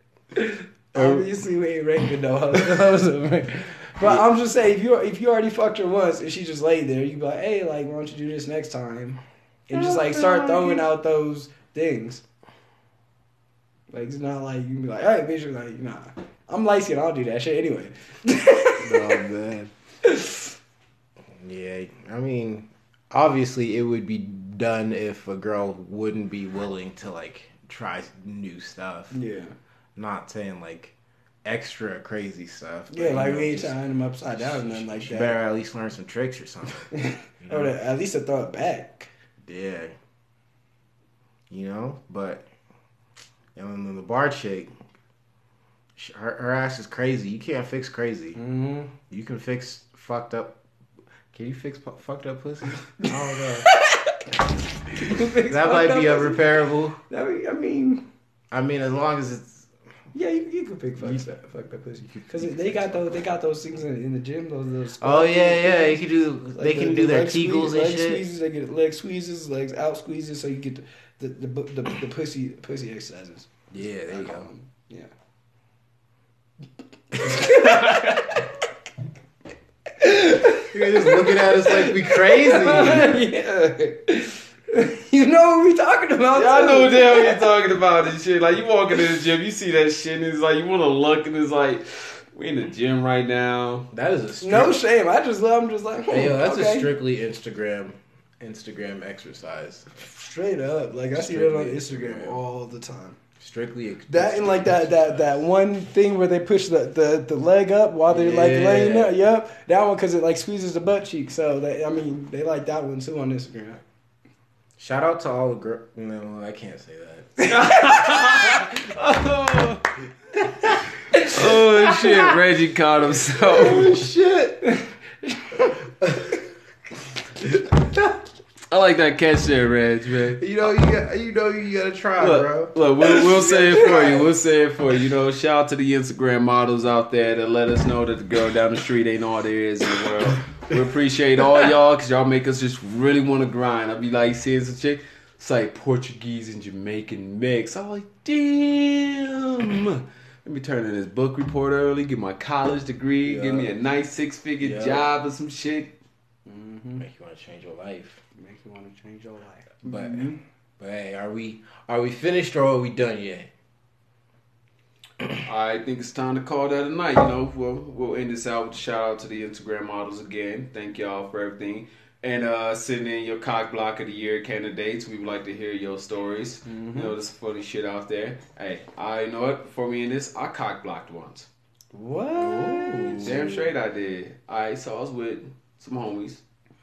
Obviously, we ain't raping no hoes. But I'm just saying, if you if you already fucked her once and she just laid there, you be like, hey, like, why don't you do this next time? And just like start oh, throwing out those things. Like it's not like you can be like, hey, bitch, you're like, nah. I'm light skinned, I'll do that shit anyway. Oh man. Yeah, I mean, obviously it would be done if a girl wouldn't be willing to like try new stuff. yeah. Not saying like extra crazy stuff. Yeah, like know, we ain't tying them upside down or nothing like that. better at least learn some tricks or something. know? or at least to throw it back. Yeah. You know, but and then the bar chick, her, her ass is crazy. You can't fix crazy. Mm-hmm. You can fix fucked up. Can you fix pu- fucked up pussy? I don't know. that might be a repairable. I mean, I mean, I mean, as long as it's yeah, you, you can pick fuck, that, fuck that pussy because they got those they got those things in, in the gym. Those those. oh yeah yeah you can do Like they can the- do the their leg squeeze- and leg shit. Squeezes, they get leg squeezes, legs out squeezes, so you get the the the, the, the pussy pussy exercises. Yeah, there you go. Um, yeah. You're just looking at us like we crazy. yeah. you know what we talking about? Yeah, I know what too. the hell you're talking about and shit. Like you walking in the gym, you see that shit, and it's like you want to look, and it's like we in the gym right now. That is a strict, No shame. I just I'm just like, hmm, Hey, yo, that's okay. a strictly Instagram Instagram exercise. straight up. Like I see that on Instagram Instagram. all the time. Strictly That and like that that that one thing where they push the the, the leg up while they're like laying up. Yep, that one because it like squeezes the butt cheek. So they, I mean, they like that one too on Instagram. Shout out to all the girls. No, I can't say that. oh, oh shit, Reggie caught himself. Oh shit. I like that catch there, Reg, man. You know you got you know you gotta try, bro. Look, look we'll, we'll say it for you. We'll say it for you. You know, shout out to the Instagram models out there that let us know that the girl down the street ain't all there is in the world. We appreciate all y'all because y'all make us just really want to grind. I'll be like seeing some chick, it's like Portuguese and Jamaican mix. I'm like, damn. Let me turn in this book report early, get my college degree, give me a nice six figure Yeah. job or some shit. Mm-hmm. Make you wanna change your life. Make you want to change your life. But but hey, are we are we finished or are we done yet? I think it's time to call that a night. You know, we'll we'll end this out with a shout out to the Instagram models again. Thank y'all for everything. And uh sending in your cock block of the year candidates. We would like to hear your stories. You know, there's funny shit out there. Hey, I know it. Before we end this, I cock blocked once. What? Damn straight I did. Alright, so I was with some homies,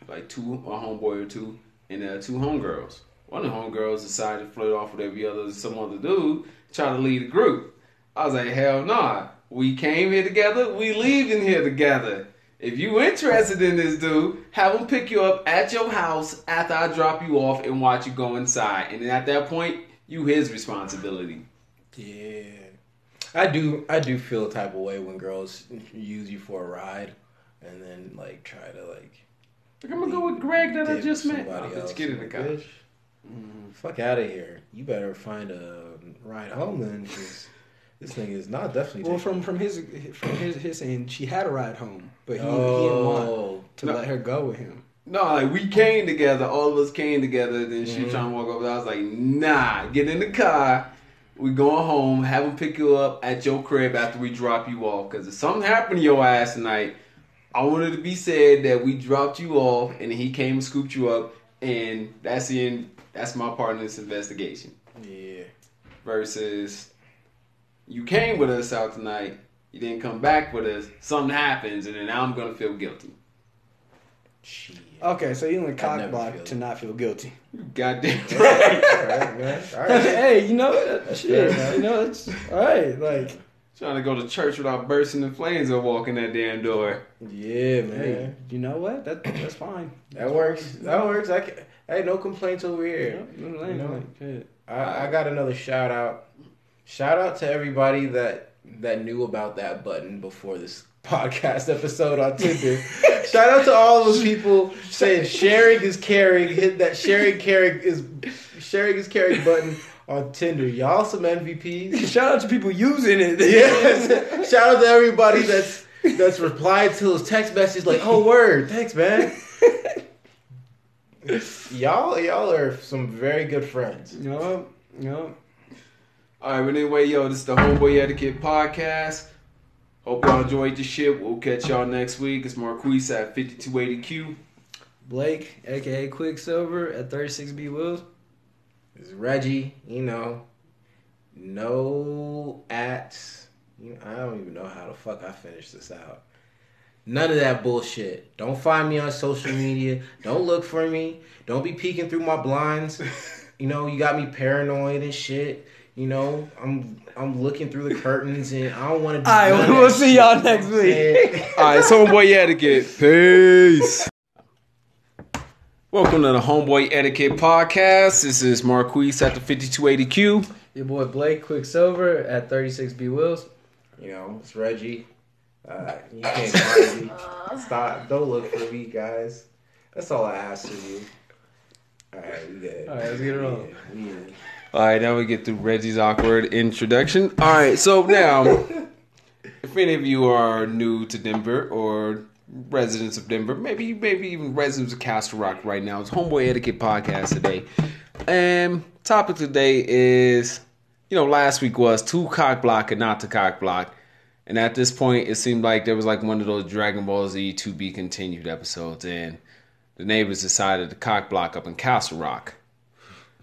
like two, a homeboy or two, and uh, two homegirls. One of the homegirls decided to flirt off with every other some other dude, try to lead the group. I was like, hell nah. We came here together, we leaving here together. If you interested in this dude, have him pick you up at your house after I drop you off and watch you go inside. And then at that point, you his responsibility. Yeah. I do I do feel a type of way when girls use you for a ride and then like try to like Like, I'm gonna go with Greg that I just met. somebody Oh, else. bitch, get in the Like, car. bitch, mm, Fuck out of here. You better find a ride home then because this thing is not definitely Well, from from his from his his end, she had a ride home, but he, he didn't want Oh, to No. let her go with him. No, like we came together, all of us came together. Then she Mhm. was trying to walk over. I was like, nah, get in the car. We going home. Have him pick you up at your crib after we drop you off. Because if something happened to your ass tonight, I wanted to be said that we dropped you off and he came and scooped you up. And that's the end. That's my part in this investigation. yeah. Versus, you came with us out tonight. You didn't come back with us. Something happens, and then now I'm gonna feel guilty. Shit. Okay, so you only cock block to not feel guilty. Goddamn right. All right, man. All right. hey, you know that shit. Man. you know it's all right. Like, Trying to go to church without bursting in flames or walking that damn door. Yeah, man. hey, you know what? That that's fine. That works. That works. I can, hey, no complaints over here. Yeah, You know? like. I, I got another shout out. Shout out to everybody that that knew about that button before this podcast episode on Tinder. Shout out to all those people saying sharing is caring. Hit that sharing caring is sharing is caring button on Tinder. Y'all some MVPs. Shout out to people using it. Yes. Shout out to everybody that's that's replied to his text message like, "Oh word, thanks, man." y'all, y'all are some very good friends. No, no. All right, but anyway, yo, this is the Homeboy Etiquette Podcast. Hope y'all enjoyed the shit. We'll catch y'all next week. It's Marquise at 5280Q. Blake, aka Quicksilver, at 36 B Wills. It's Reggie, you know, no at. You know, I don't even know how the fuck I finished this out. None of that bullshit. Don't find me on social media. Don't look for me. Don't be peeking through my blinds. You know, you got me paranoid and shit. You know, I'm I'm looking through the curtains and I don't want to. do All right, we'll see y'all next week. I'm saying? All right, it's Homeboy Etiquette. Peace. Welcome to the Homeboy Etiquette Podcast. This is Marquise at the 5280Q. Your boy Blake Quicksilver at 36 B Wills. You know, it's Reggie. Uh, you can't find me. Stop. Don't look for me, guys. That's all I ask of you. All right, we good. All right, let's get it on. Yeah, we. All right, now we get through Reggie's awkward introduction. All right, so now, if any of you are new to Denver or residents of Denver, maybe maybe even residents of Castle Rock right now, it's Homeboy Etiquette Podcast today. And topic today is, you know, last week was to cock block and not to cock block. And at this point, it seemed like there was like one of those Dragon Ball Z to be continued episodes, and the neighbors decided to cock block up in Castle Rock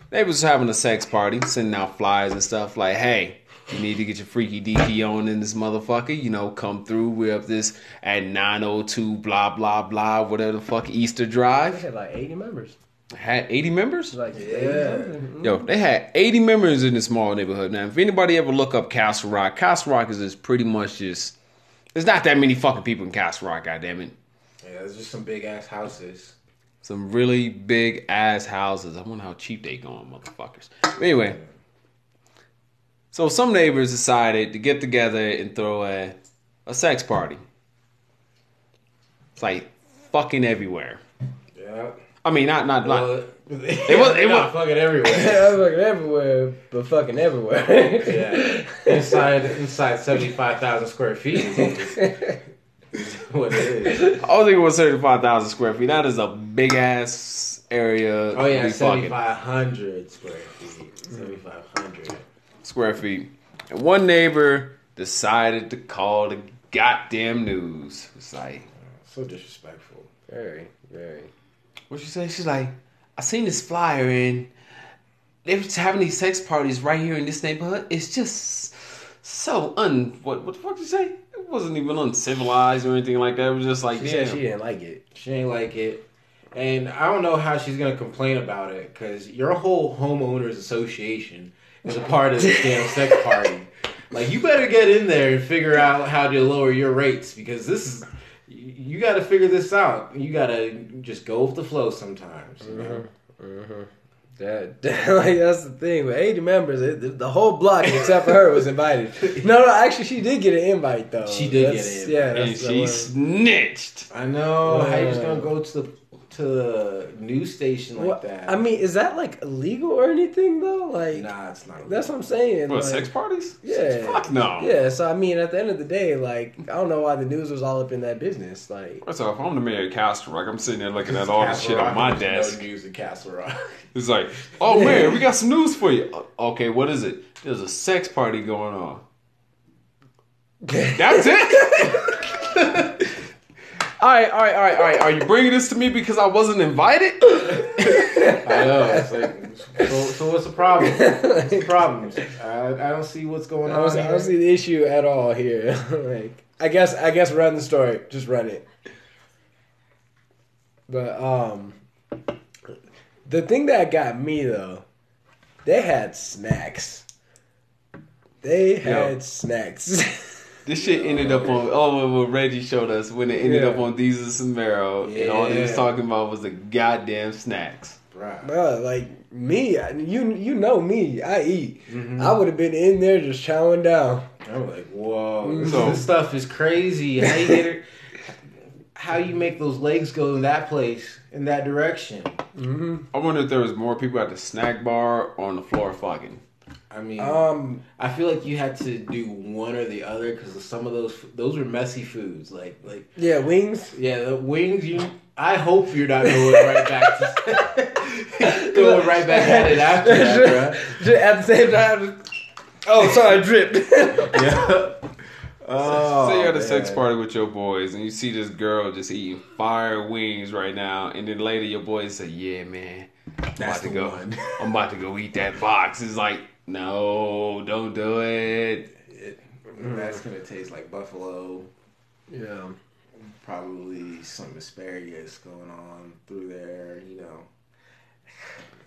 they was having a sex party, sending out flyers and stuff like, hey, you need to get your freaky deaky on in this motherfucker. You know, come through. We're up this at 902 blah blah blah, whatever the fuck Easter Drive. They had like 80 members. Had 80 members? Like Yeah. Mm-hmm. Yo, they had 80 members in this small neighborhood. Now, if anybody ever look up Castle Rock, Castle Rock is just pretty much just there's not that many fucking people in Castle Rock, goddammit. Yeah, there's just some big ass houses. Some really big ass houses. I wonder how cheap they going, motherfuckers. But anyway, so some neighbors decided to get together and throw a a sex party. It's like fucking everywhere. Yeah. I mean, not not not. Well, was- it it was was- fucking everywhere. Yeah, fucking everywhere, but fucking everywhere. yeah. Inside inside seventy five thousand square feet. is what it is. I don't think it was thirty five thousand square feet. That is a big ass area. Oh yeah, to be seventy fucking. five hundred square feet. Seventy five hundred. Square feet. And one neighbor decided to call the goddamn news. It's like, So disrespectful. Very, very. what she say? She's like, I seen this flyer and they was having these sex parties right here in this neighborhood. It's just so un what what the fuck did you say? It wasn't even uncivilized or anything like that. It was just like She damn. said she didn't like it. She ain't like it. And I don't know how she's gonna complain about it because your whole homeowners association is a part of this damn sex party. Like you better get in there and figure out how to lower your rates because this is you you got to figure this out. You got to just go with the flow sometimes. You know? Mm-hmm. That, that- like that's the thing. With eighty members, it, the, the whole block except for her was invited. No, no, actually, she did get an invite though. She did That's- get an Yeah, and she the snitched. I know. how you just Uh. gonna go to the to the news station like What- that? I mean, is that like illegal or anything though? Like, nah, it's not. that's what I'm saying. What like- sex parties? Yeah. Fuck no. Yeah, so I mean, at the end of the day, like, I don't know why the news was all up in that business. Like, First off, I'm the mayor of Castle Rock. I'm sitting there looking at all this Castle shit Rock, on my there's desk. No news in Castle Rock. It's like, oh Yeah. man, we got some news for you. Okay, what is it? There's a sex party going on. That's it. all right, all right, all right, all right. Are you bringing this to me because I wasn't invited? I know. It's like, so, so what's the problem? What's the problem? I, I don't see what's going I on. don't, I don't see the issue at all here. like, I guess, I guess, run the story. Just run it. But um, the thing that got me though, they had snacks. They had snacks. This shit ended up on oh what Reggie showed us when it ended Yeah. up on Diesel and Samaro and all he was talking about was the goddamn snacks. Right. Bro, like me, you you know me. I eat. Mhm. I would have been in there just chowing down. I'm like, whoa, this, So- this stuff is crazy. How you get it? How you make those legs go in that place, in that direction? hmm I wonder if there was more people at the snack bar or on the floor fucking. I mean, Um, I feel like you had to do one or the other because some of those those were messy foods. Like, like yeah, wings. yeah, the wings. You, I hope you're not going right back to going right back at it after that, Just At the same time. Oh, sorry, drip. bro. Yeah. Oh, Say you're at a sex party with your boys and you see this girl just eating fire wings right now, and then later your boys say, "Yeah, man, I'm That's about to go. one. I'm about to go eat that box." It's like, no, don't do it. It, that's gonna taste like buffalo. yeah. Probably some asparagus going on through there. You know.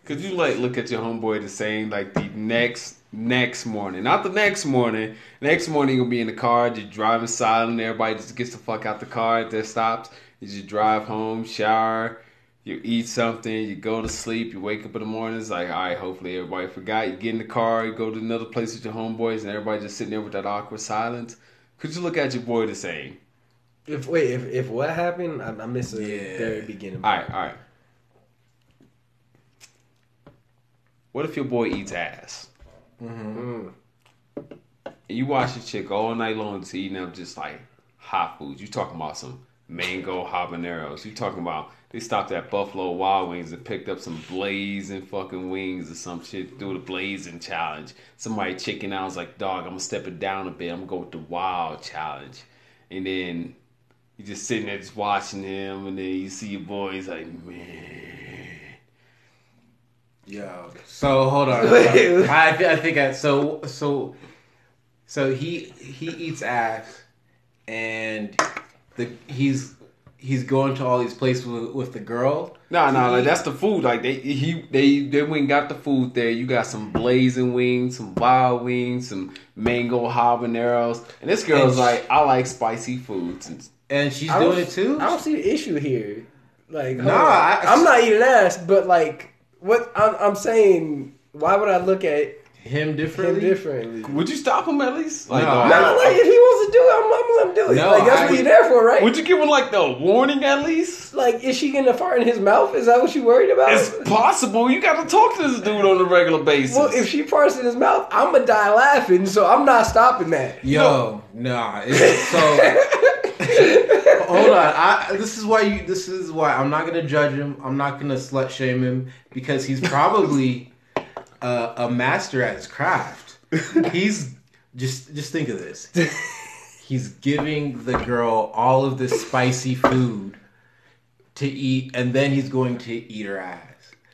Could you like look at your homeboy the same like the next next morning, not the next morning. Next morning you'll be in the car, just driving silent. Everybody just gets the fuck out the car at their stops. You just drive home, shower, you eat something, you go to sleep, you wake up in the morning. It's like, all right, hopefully everybody forgot. You get in the car, you go to another place with your homeboys, and everybody just sitting there with that awkward silence. Could you look at your boy the same? If wait, if if what happened, I, I missed the Yeah. very beginning. All right, all right. What if your boy eats ass? Mm. Hmm. And you watch a chick all night long just eating up just like hot foods. You talking about some mango habaneros. You talking about they stopped at Buffalo Wild Wings and picked up some blazing fucking wings or some shit. Do the blazing challenge. Somebody chicken out was like, dog, I'm gonna step it down a bit. I'm gonna go with the wild challenge. And then you just sitting there just watching him and then you see your boy, he's like, man. Yo. So hold on. hold on. I, I think I so so so he he eats ass and the he's he's going to all these places with, with the girl. No, no, He- like that's the food. Like they he they they went and got the food there. You got some blazing wings, some wild wings, some mango habaneros, and this girl's And like, I like spicy foods. And and she's I don't- doing it too. I don't see the issue here. Like, Nah. I- I'm not eating ass, but like, what I'm, I'm saying, why would I look at Him him differently. differently? would you stop him at least? Like, No, dog, No, like if he wants to do it, I'm, I'm gonna let him do it. No, like that's I what would- you're there for, right? would you give him like the warning at least? like, is she gonna fart in his mouth? Is that what you worried about? It's possible. You got to talk to this dude on a regular basis. well, if she farts in his mouth, I'm gonna die laughing. So I'm not stopping that. Yo, nah. It's, so hold on. I this is why you. This is why I'm not gonna judge him. I'm not gonna slut shame him because he's probably a, a master at his craft. He's just just think of this. He's giving the girl all of this spicy food to eat, and then he's going to eat her ass.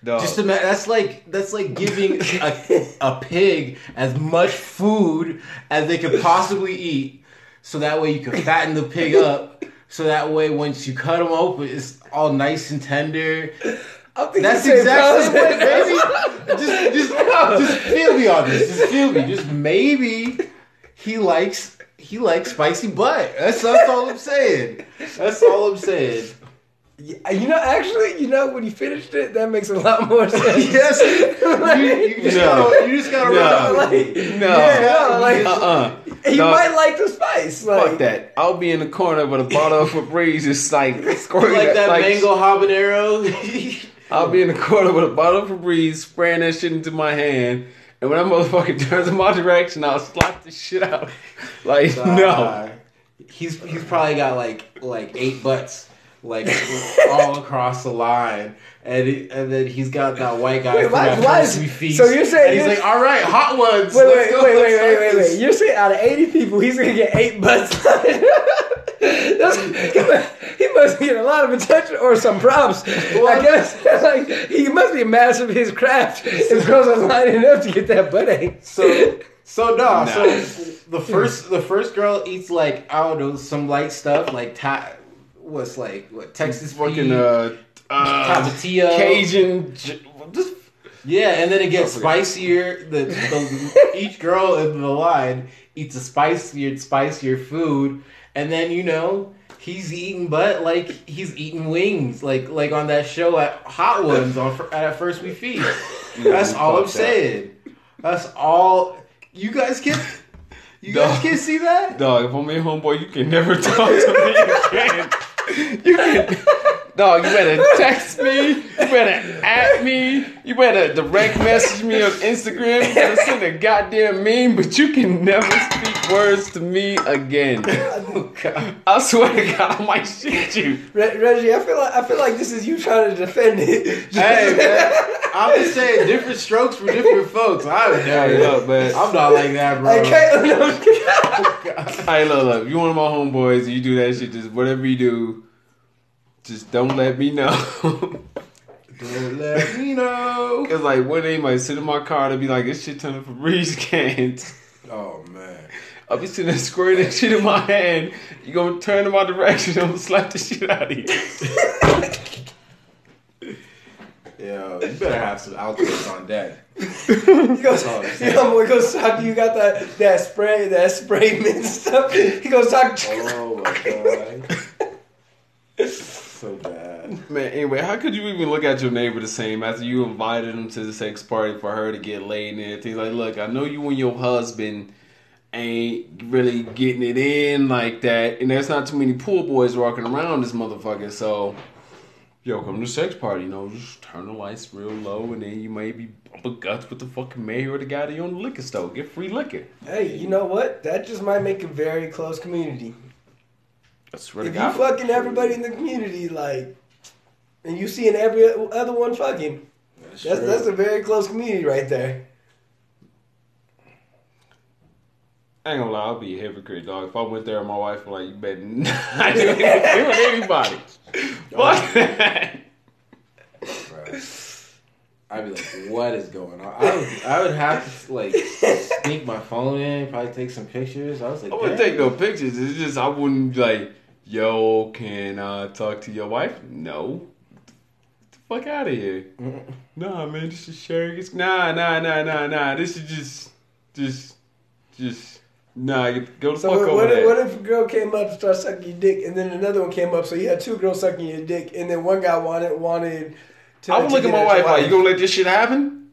Dog. Just ima- that's like that's like giving a, a pig as much food as they could possibly eat, so that way you can fatten the pig up. So that way, once you cut them open, it's all nice and tender. I'm thinking That's same exactly what, concept. baby. Just, just, just feel me on this. Just feel me. Just maybe he likes he likes spicy butt. That's that's all I'm saying. That's all I'm saying. Yeah, You know, actually, you know, when you finished it, that makes a lot more sense. Yes, you, you just No. gotta you just gotta No. run with like. No. yeah, no, like, Uh-uh. he Dog. might like the spice. Like, Fuck that. I'll be in the corner with a bottle of Febreze just like squirting like it, that mango habanero. I'll be in the corner with a bottle of Febreze, spraying that shit into my hand, and when that motherfucker turns in my direction, I'll slap the shit out. Like, no. Uh, he's he's probably got like like eight butts like all across the line, and he, and then he's got that white guy Wait, why- why is- feast. so you're saying he's you're- like, all right, hot ones. Wait, wait, go, wait, wait, wait, wait, this." wait. You're saying out of 80 people, he's gonna get eight butts. That's, he, must, get a lot of attention or some props. I guess like he must be a master of his craft if girls are lining up to get that butt ache. So so nah, Nah. so the first the first girl eats like I don't know some light stuff like ta- what's like what Texas Fucking, fucking uh, uh, Tapatio. Cajun. j- Just Yeah, and then it gets spicier. The, the each girl in the line eats a spicier, spicier food, and then you know he's eating butt like he's eating wings, like like on that show at Hot Ones on at First We Feast. That's you all I'm fucked up. saying. That's all. You guys can. You guys Dog. can see that. Dog, if I'm your homeboy, you can never talk to me again. You can, dog. You better text me. You better at me. You better direct message me on Instagram. You better send a goddamn meme, but you can never speak words to me again. Oh, I swear to God, I might shoot you. Re- Reggie, I feel like I feel like this is you trying to defend it. Hey man, I'm just saying different strokes for different folks. I Hey, never. look, man. I'm not like that, bro. I can't. No, I'm oh, kidding. Hey, look, look. You one of my homeboys, you do that shit. Just whatever you do, just don't let me know. Don't let me know. Cause like one day, might sit in my car to be like, "This shit turning Febreze cans." Oh man. I'll be sitting there squirting that shit in my hand. You gonna turn in my direction? I'm gonna slap the shit out of you. Yo, you better have some outfits on deck. He goes, Oh, you know, he goes talk. You got that that spray, that spray mint stuff. He goes talk. Oh my god. So bad. Man, anyway, how could you even look at your neighbor the same after you invited him to the sex party for her to get laid and everything? Like, look, I know you and your husband ain't really getting it in like that, and there's not too many pool boys walking around this motherfucker, so. Yo, come to the sex party, you know, just turn the lights real low, and then you may be bumping guts with the fucking mayor or the guy that you on the liquor store. Get free liquor. Hey, you know what? That just might make a very close community. I swear to If you fucking everybody in the community, like, and you seeing every other one fucking, that's true. that's a very close community right there. I ain't gonna lie, I'll be a hypocrite, dog. If I went there and my wife was like, you better not do anything with anybody. Fuck that. Bruh. I'd be like, what is going on? I would, I would have to like sneak my phone in, probably take some pictures. I was like, I wouldn't take no pictures. It's just I wouldn't like, yo, can I talk to your wife? No. Get the fuck out of here. Nah, man, this is sharing. It's nah, nah, nah, nah, nah. This is just, just, just. Nah, go the So fuck what, over what, there. if, what if a girl came up and started sucking your dick, and then another one came up, so you had two girls sucking your dick, and then one guy wanted wanted. To, I would to look at my wife like, you gonna let this shit happen?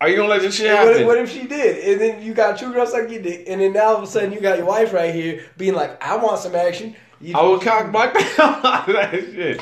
Are you gonna let this shit happen? What, what if she did? And then you got two girls sucking your dick, and then now all of a sudden you got your wife right here being like, "I want some action." You, I would cock block the out that shit.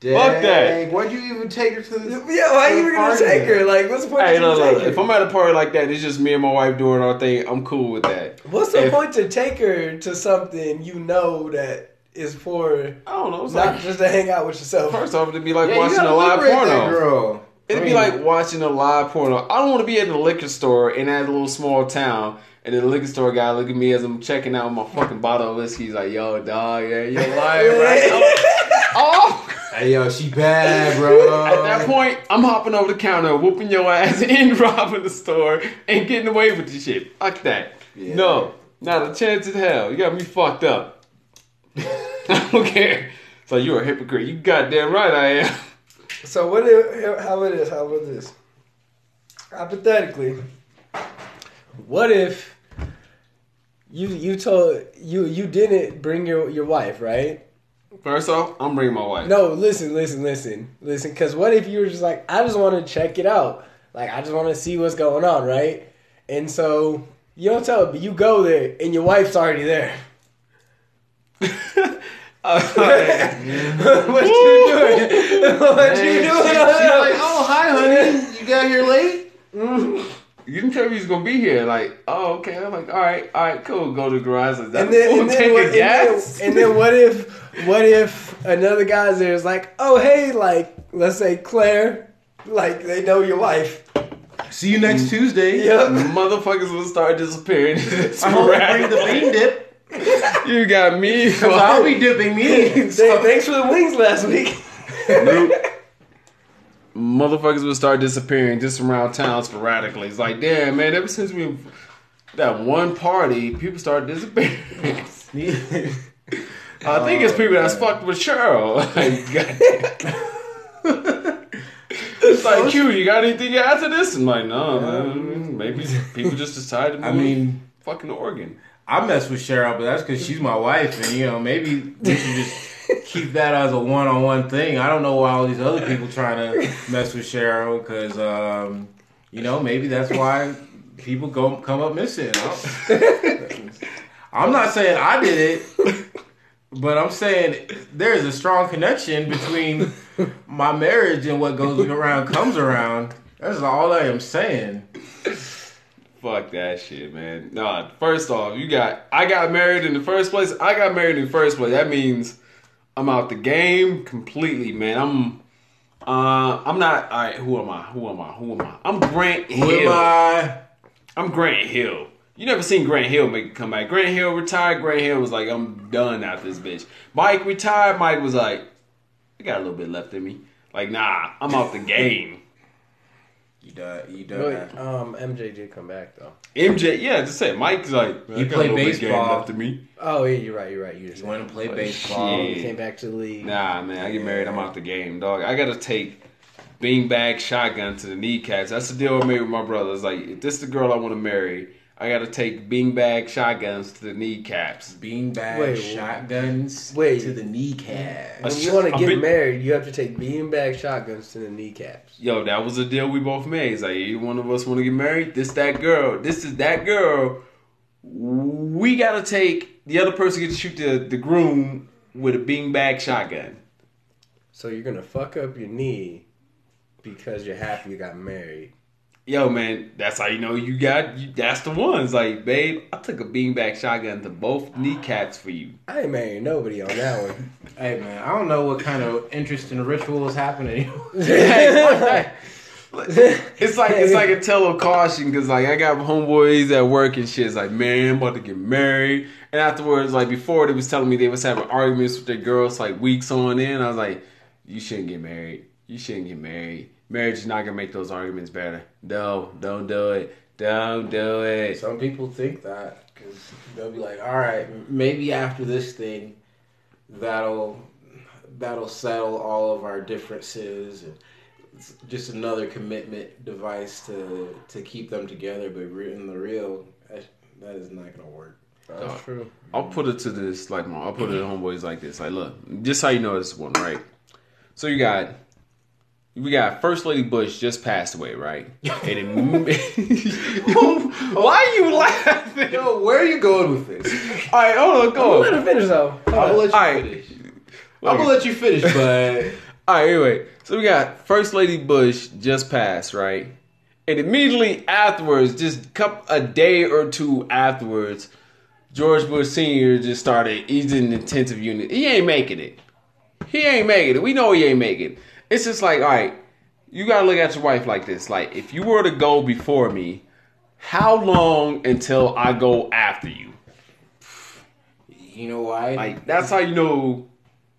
Dang. Fuck that. Dang, Why'd you even take her to this? Yeah, why are you even gonna take her? Like, what's the point Hey, of look, you look, her? if I'm at a party like that, it's just me and my wife doing our thing. I'm cool with that. What's the If- point to take her to something you know that is for I don't know. It's not like just to hang out with yourself? first off, it'd be like Yeah, watching a live liberate that porno. girl. It'd be like watching a live porno. I don't want to be at the liquor store in that little small town And the liquor store guy look at me as I'm checking out my fucking bottle of whiskey. He's like, "Yo, dog, yeah, you're lying, right?" oh. Hey yo, she bad, bro. At that point, I'm hopping over the counter, whooping your ass, and robbing the store, and getting away with the shit. Fuck that. Yeah. No, not a chance in hell. You got me fucked up. I don't care. So you're a hypocrite. You goddamn right I am. So what? If, how it is? How about this? Hypothetically, what if you you told you you didn't bring your your wife, right? First off, I'm bringing my wife. No, listen, listen, listen, listen. Because what if you were just like, I just want to check it out. Like, I just want to see what's going on, right? And so you don't tell her, but you go there, and your wife's already there. What you doing? what you She, doing? she's like, oh hi, honey, you got here late. Mm-hmm. you didn't tell me you was gonna be here. Like, oh, okay. I'm like, all right, all right, cool. Go to the garage. Like, and then, and, then, what, and, then, and then what if what if another guy's there is like, oh hey, like let's say Claire, like they know your wife. See you next mm. Tuesday. Yep. Motherfuckers will start disappearing. I hope you bring the bean dip. you got me. Cause I'll be dipping me. Hey, thanks for the wings last week. Nope. Motherfuckers will start disappearing just around town sporadically. It's like, damn, man, ever since we that one party, people started disappearing. I think it's oh, people that's fucked with Cheryl. Like, goddamn. it's like, Q, you got anything to add to this? I'm like, no, man. Maybe people just decided to move I mean, fucking Oregon. I mess with Cheryl, but that's because she's my wife, and you know maybe we should just keep that as a one-on-one thing. I don't know why all these other people trying to mess with Cheryl, because um, you know maybe that's why people go come up missing. I'm, I'm not saying I did it, but I'm saying there's a strong connection between my marriage and what goes around comes around. That's all I am saying. Fuck that shit, man. Nah, first off, you got I got married in the first place. I got married in the first place. That means I'm out the game completely, man. I'm uh I'm not all right, who am I? Who am I? Who am I? I'm Grant Hill. Who am. I? I'm Grant Hill. You never seen Grant Hill make a comeback. Grant Hill retired. Grant Hill was like, I'm done after this bitch. Mike retired. Mike was like, I got a little bit left in me. Like, nah, I'm out the game. You done? You done? Wait, that. um, MJ did come back though. MJ, yeah, just say Mike's like, I He got played little game baseball. left in me. Oh yeah, you're right. You're right. You He just went to play baseball. shit. He came back to the league. Nah, man, I get married, I'm out the game, dog. I gotta take beanbag shotgun to the kneecaps. That's the deal I made with my brothers. Like, if this the girl I want to marry, I gotta take beanbag shotguns to the kneecaps. Beanbag Wait, shotguns wait. to the kneecaps. When you want to get bit- married, you have to take beanbag shotguns to the kneecaps. Yo, that was a deal we both made. It's like, either one of us want to get married. This that girl. This is that girl. We gotta take the other person get to shoot the the groom with a beanbag shotgun. So you're gonna fuck up your knee because you're happy you got married. Yo, man, that's how you know you got. You, that's the ones. Like, babe, I took a beanbag shotgun to both kneecaps for you. I ain't marrying nobody on that one. Hey man, I don't know what kind of interesting ritual is happening. It's like it's like a tell of caution because like I got homeboys at work and shit. It's like, man, I'm about to get married. And afterwards, like before, they was telling me they was having arguments with their girls like weeks on end. I was like, you shouldn't get married. You shouldn't get married. Marriage is not gonna make those arguments better. No, don't do it. Don't do it. Some people think that because they'll be like, "All right, maybe after this thing, that'll that'll settle all of our differences." And it's just another commitment device to to keep them together. But re- in the real, that, that is not gonna work. That's true. I'll put it to this like my I'll put it to homeboys like this. Like, look, just how you know this one, right? So you got we got First Lady Bush just passed away, right? And it, why are you laughing? Yo, where are you going with this? All right, hold on, Let go. her finish though. I'm gonna let you Alright. finish. I'm gonna let you finish, but All right, anyway, so we got First Lady Bush just passed, right? And immediately afterwards, just a day or two afterwards, George Bush Senior just started. He's in intensive unit. He ain't making it. He ain't making it. We know he ain't making it. It's just like, all right, you gotta look at your wife like this. Like, if you were to go before me, how long until I go after you? You know why? Like that's how you know,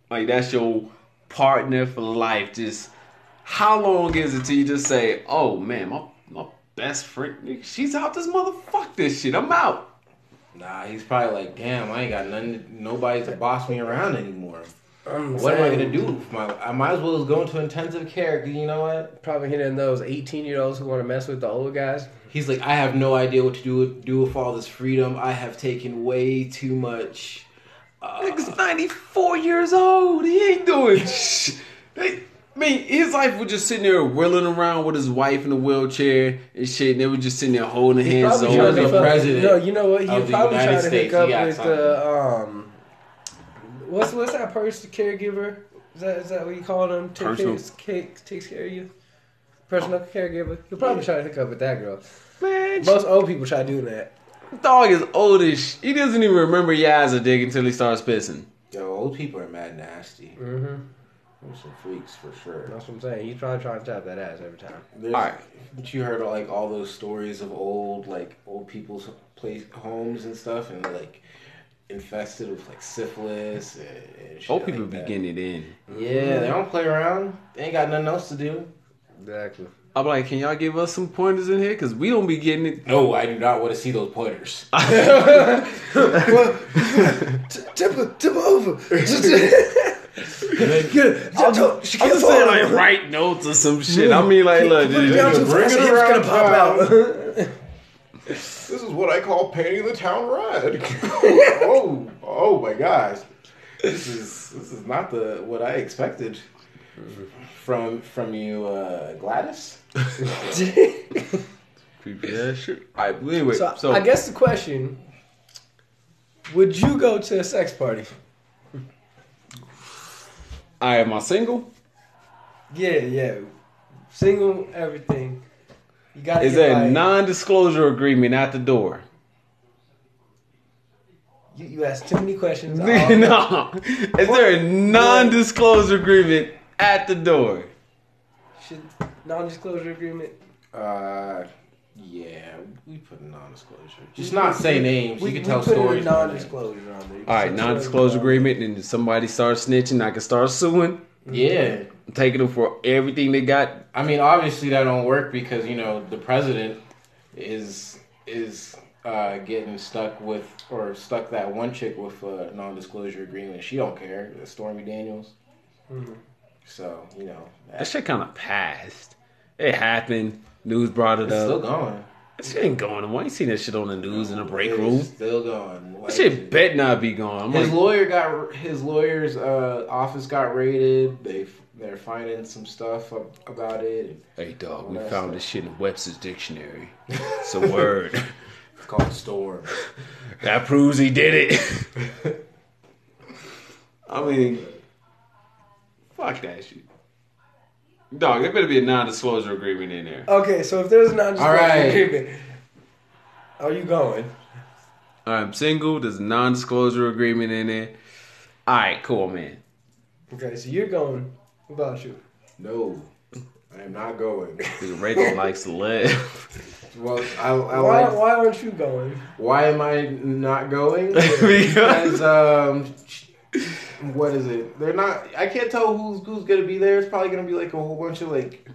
like that's your partner for life. Just how long is it till you just say, "Oh man, my my best friend, she's out this motherfuck this shit. I'm out." nah, he's probably like, damn, I ain't got nothing, nobody to boss me around anymore. I'm What am I gonna do? My, I might as well go into intensive care. 'cause you know what? Probably hitting those 18 year olds who want to mess with the old guys. He's like, I have no idea what to do with, do with all this freedom. I have taken way too much. Uh, Nigga's 94 years old. He ain't doing shit. They, I mean, his life was just sitting there whirling around with his wife in a wheelchair and shit. And they were just sitting there holding hands. probably He was the president No, you know what? He probably trying to States. hook up with the um. What's what's that person? Caregiver? Is that is that what you call them? Take Personal- care, takes, takes care of you. Personal caregiver. He'll probably try to hook up with that girl. Man, Most old people try to do that. dog is oldish. He doesn't even remember Yaz a dick until he starts pissing. Yo, old people are mad nasty. Mm-hmm. They're some freaks for sure. That's what I'm saying. He's probably trying to tap that ass every time. There's, Alright. But you heard like all those stories of old like old people's place homes and stuff, and like infested with like syphilis and, and shit Old people like be that. getting it in. Yeah, they don't play around. They ain't got nothing else to do. Exactly. I'm like, can y'all give us some pointers in here? Because we don't be getting it. No, I do not want to see those pointers. Tip, tip over. I'm just, I'm just saying, like, write notes or some shit. I mean, like, look, Put it dude, down too Bring it the hips around gonna pop out. This is what I call painting the town red. oh, oh my gosh, this is this is not the what I expected from from you, uh, Gladys. creepy ass shit. All right, anyway, so, so, I guess the question: Would you go to a sex party? I am I single? Yeah, yeah. Single, everything. You gotta Is get there a like, non-disclosure agreement at the door? you, you ask too many questions. no. I'll- Is there a non-disclosure agreement at the door? Should non-disclosure agreement. Uh, yeah, we put a non-disclosure. Just not say names. We, you can we tell put stories. a from there. non-disclosure on there. All right, non-disclosure agreement, and if somebody starts snitching, I can start suing, Yeah, taking them for everything they got. I mean, obviously that don't work because you know the president is is uh, getting stuck with or stuck that one chick with a non-disclosure agreement. She don't care. Stormy Daniels. Mhm. So you know That that's shit kind of passed. It happened. News brought it up. still going. That shit ain't going. Why ain't seen that shit on the news in the break It's room? Still going. That Like, shit bet not be gone. I'm His like, lawyer got his lawyer's uh, office got raided. They they're finding some stuff ab- about it. hey dog, we found that's- this shit in Webster's dictionary. It's a word. It's called Storm. that proves he did it. I mean, fuck that shit. Dog, there better be a non-disclosure agreement in there. Okay, so if there's a non-disclosure All right. agreement, are you going? I'm single. There's a non-disclosure agreement in there. All right, cool, man. Okay, so you're going. What about you? No, I am not going. Rachel likes to live. Well, I, I why, like. why aren't you going? Why am I not going? Because- because um, what is it? They're not. I can't tell who's who's gonna be there. It's probably gonna be like a whole bunch of like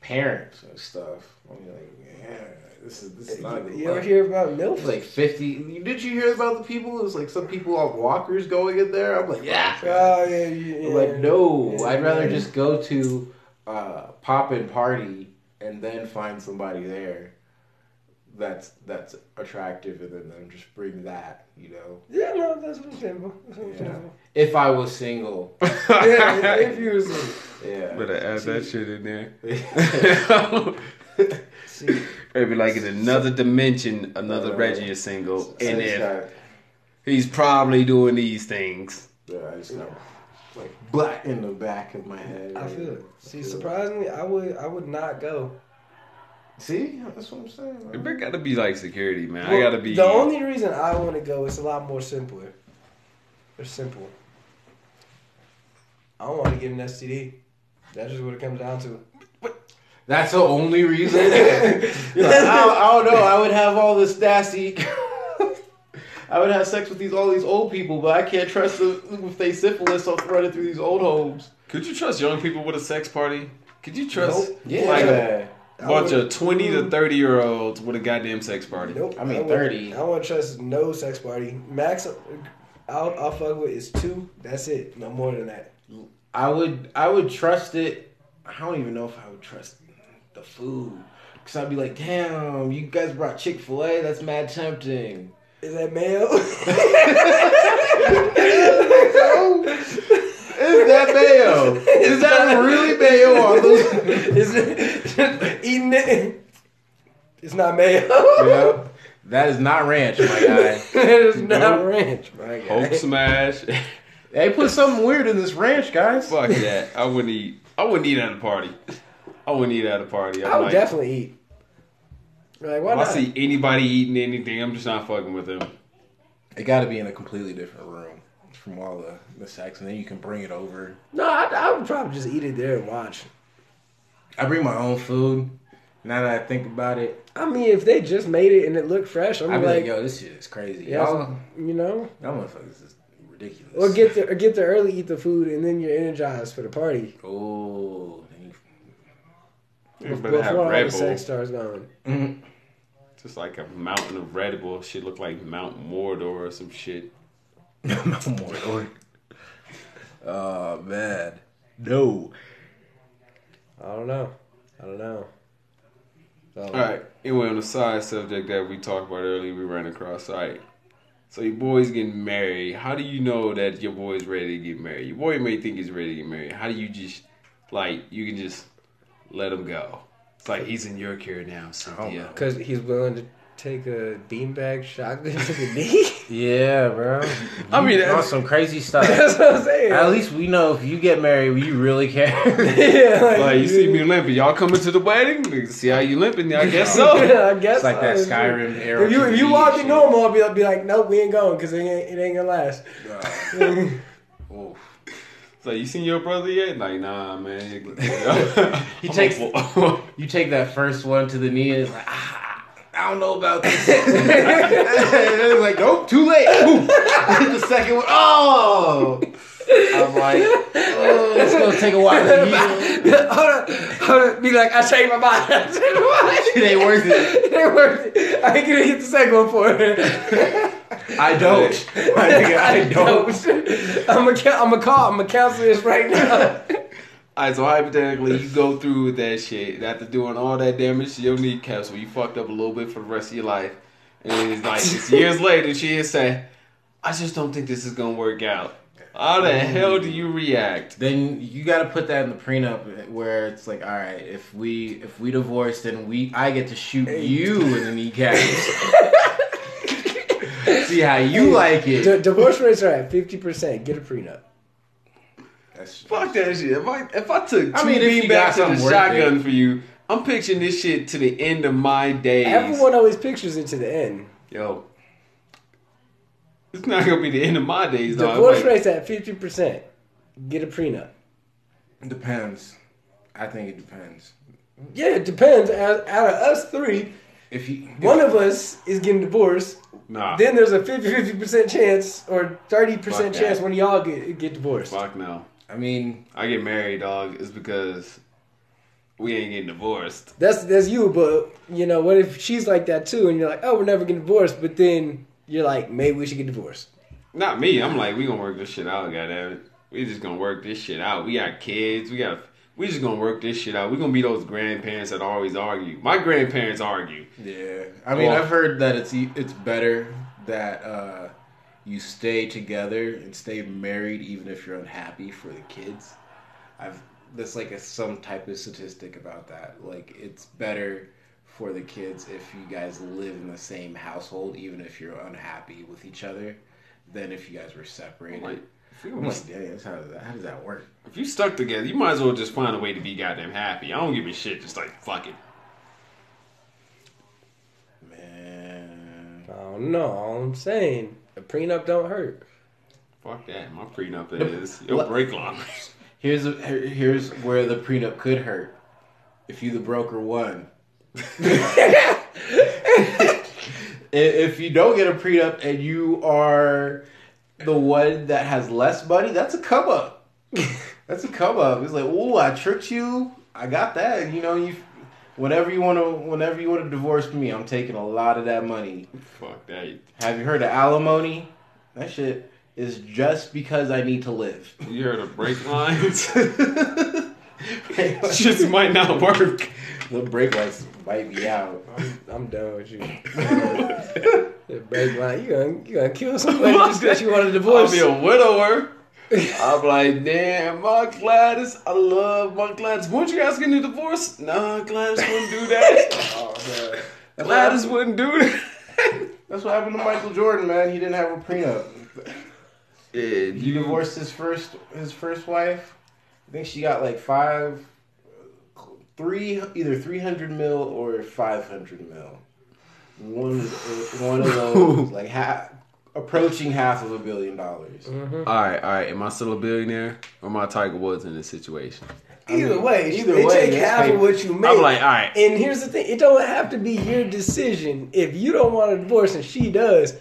parents and stuff. I'm like, yeah, this is this is not. You ever hear about It's MILF? like fifty. Did you hear about the people? It was like some people on walkers going in there. I'm like, yeah. Oh, yeah, yeah, I'm like, no. yeah, I'd rather yeah. just go to uh, pop and party and then find somebody there that's that's attractive, and then, then just bring that. You know, Yeah, no, that's understandable. That's understandable. If I was single, yeah, if you was in- yeah. Better add that shit in there. See, Maybe like in another dimension, another Uh, Reggie is single, and if got- he's probably doing these things. yeah, I just got like black in the back of my head. I feel it. See, surprisingly, I would, I would not go. See, that's what I'm saying. man. There gotta be like security, man. I gotta be. The only reason I want to go is a lot more simpler. It's simple. I don't want to get an STD. That's just what it comes down to. That's the only reason. Like, I, don't, I don't know. I would have all this nasty. I would have sex with these all these old people, but I can't trust them with they syphilis off running through these old homes. Could you trust young people with a sex party? Could you trust Nope. Yeah, like a I bunch would- of twenty to thirty year olds with a goddamn sex party? Nope. I mean, won't- 30. I want to trust no sex party. Max, I'll, I'll fuck with is two. That's it. No more than that. I would I would trust it. I don't even know if I would trust the food. Cause I'd be like, damn, you guys brought Chick Fil A. That's mad tempting. Is that mayo? Is that mayo? Is that really mayo on those? Is it eating it? It's not mayo. Yeah. That is not ranch, my guy. it's not ranch, my guy. Hulk smash. They put something weird in this ranch, guys. Fuck that. I wouldn't eat. I wouldn't eat at a party. I wouldn't eat at a party. I'm I would like, definitely eat. Like, why If I see anybody eating anything, I'm just not fucking with them. It got to be in a completely different room from all the the sex, and then you can bring it over. No, I, I would probably just eat it there and watch. I bring my own food. Now that I think about it, I mean, if they just made it and it looked fresh, I'm I'd be like, like, yo, this shit is crazy. yeah, Y'all, you know, y'all motherfuckers is ridiculous. or get there, or get there early, eat the food, and then you're energized for the party Oh, then You before better have all Red the Bull. sex starts going. you- Just like a mountain of Red Bull. Shit look like Mount Mordor or some shit. no more. Oh man, no. I don't know. I don't know. So, All right. Anyway, on the side subject that we talked about earlier, we ran across. All right. So your boy's getting married. How do you know that your boy's ready to get married? Your boy may think he's ready to get married. How do you just like you can just let him go? It's like he's in your care now, Cynthia. Oh, because he's willing to take a beanbag shotgun to the knee. Yeah, bro. I mean, You on that's- some crazy stuff. That's what I'm saying. At least we know if you get married, you really care. yeah, like, Like you see me limping, y'all coming to the wedding? See how you limping? I guess so. yeah, I guess It's like that. Skyrim era. If you if you TV walk in normal, I'll be, I'll be like, nope, we ain't going because it ain't, it ain't gonna last. Oof. So you seen your brother yet? Like nah, man. He takes- You take that first one to the knee and it's like, ah, I don't know about this. and it's like, nope, too late. Boom. Hit the second one. Oh. I'm like, oh, it's gonna take a while to heal. hold on, hold on. Be like, I changed my mind. I changed my mind. It ain't worth it. It ain't worth it. I ain't gonna get the second one for it. I don't. My nigga, I don't. I'm gonna I'm gonna call. I'm gonna cancel this right now. Alright, so hypothetically, you go through with that shit after doing all that damage to your kneecaps, where you fucked up a little bit for the rest of your life, and it's like it's years later, she is saying, "I just don't think this is gonna work out." How the mm. hell do you react? Then you got to put that in the prenup where it's like, all right, if we if we divorce, then we I get to shoot you in the kneecaps. See how you like it. D- divorce rates are at fifty percent. Get a prenup. That's- Fuck that shit. If I if I took two I mean, if you got beanbags and a worth shotgun it. for you, I'm picturing this shit to the end of my days. Everyone always pictures it to the end. Yo, it's not gonna be the end of my days, though. Divorce Like, rates at fifty percent. Get a prenup. It depends. I think it depends. Yeah, it depends. Out out of us three, If you one of us is getting divorced. Nah, Then there's a 50 percent chance or thirty percent Fuck chance that. when y'all get get divorced. fuck no. I mean, I get married, dog, is because we ain't getting divorced. That's that's you, but you know what if she's like that too, and you're like, oh, we're never getting divorced, but then you're like, maybe we should get divorced. Not me. I'm like, we gonna work this shit out, goddamn it. We just gonna work this shit out. We got kids. We got. We just gonna work this shit out. We gonna be those grandparents that always argue. My grandparents argue. yeah. I mean, Well- I've heard that it's e- it's better that uh, you stay together and stay married even if you're unhappy for the kids. I've there's like a, some type of statistic about that. Like it's better for the kids if you guys live in the same household, even if you're unhappy with each other, than if you guys were separated. Like, if, we I'm was- like, dang, how does that how does that work? if you stuck together, you might as well just find a way to be goddamn happy. I don't give a shit. Just like fuck it. Man. I don't know. All I'm saying, a prenup don't hurt. Fuck that. My prenup is it'll break lockers. Here's a, here's where the prenup could hurt. if you the broker won. if you don't get a prenup and you are the one that has less money, that's a come up. That's a come up. It's like, oh, I tricked you. I got that. You know, you whenever you want to, whenever you want to divorce me, I'm taking a lot of that money. Fuck that. Have you heard of alimony? That shit is just because I need to live. You heard of brake lines? the Shit might not work. The brake lights might be out. I'm, I'm done with you. the brake line, you gonna you gonna kill somebody just because you want a I'll divorce? be a widower. I'm like, damn, my Gladys, I love my Gladys. Weren't you asking a divorce? Nah, Gladys wouldn't do that. Oh man, Gladys what, wouldn't do that. that's what happened to Michael Jordan, man. He didn't have a prenup. Yeah, He divorced his first his first wife. I think she got like five, three, either three hundred mil or five hundred mil. One one of those like half approaching half of a billion dollars. Mm-hmm. All right, all right. Am I still a billionaire or am I Tiger Woods in this situation? Either way, either they way, take half paper. of what you make. I'm like, all right. And here's the thing: it don't have to be your decision. If you don't want a divorce and she does,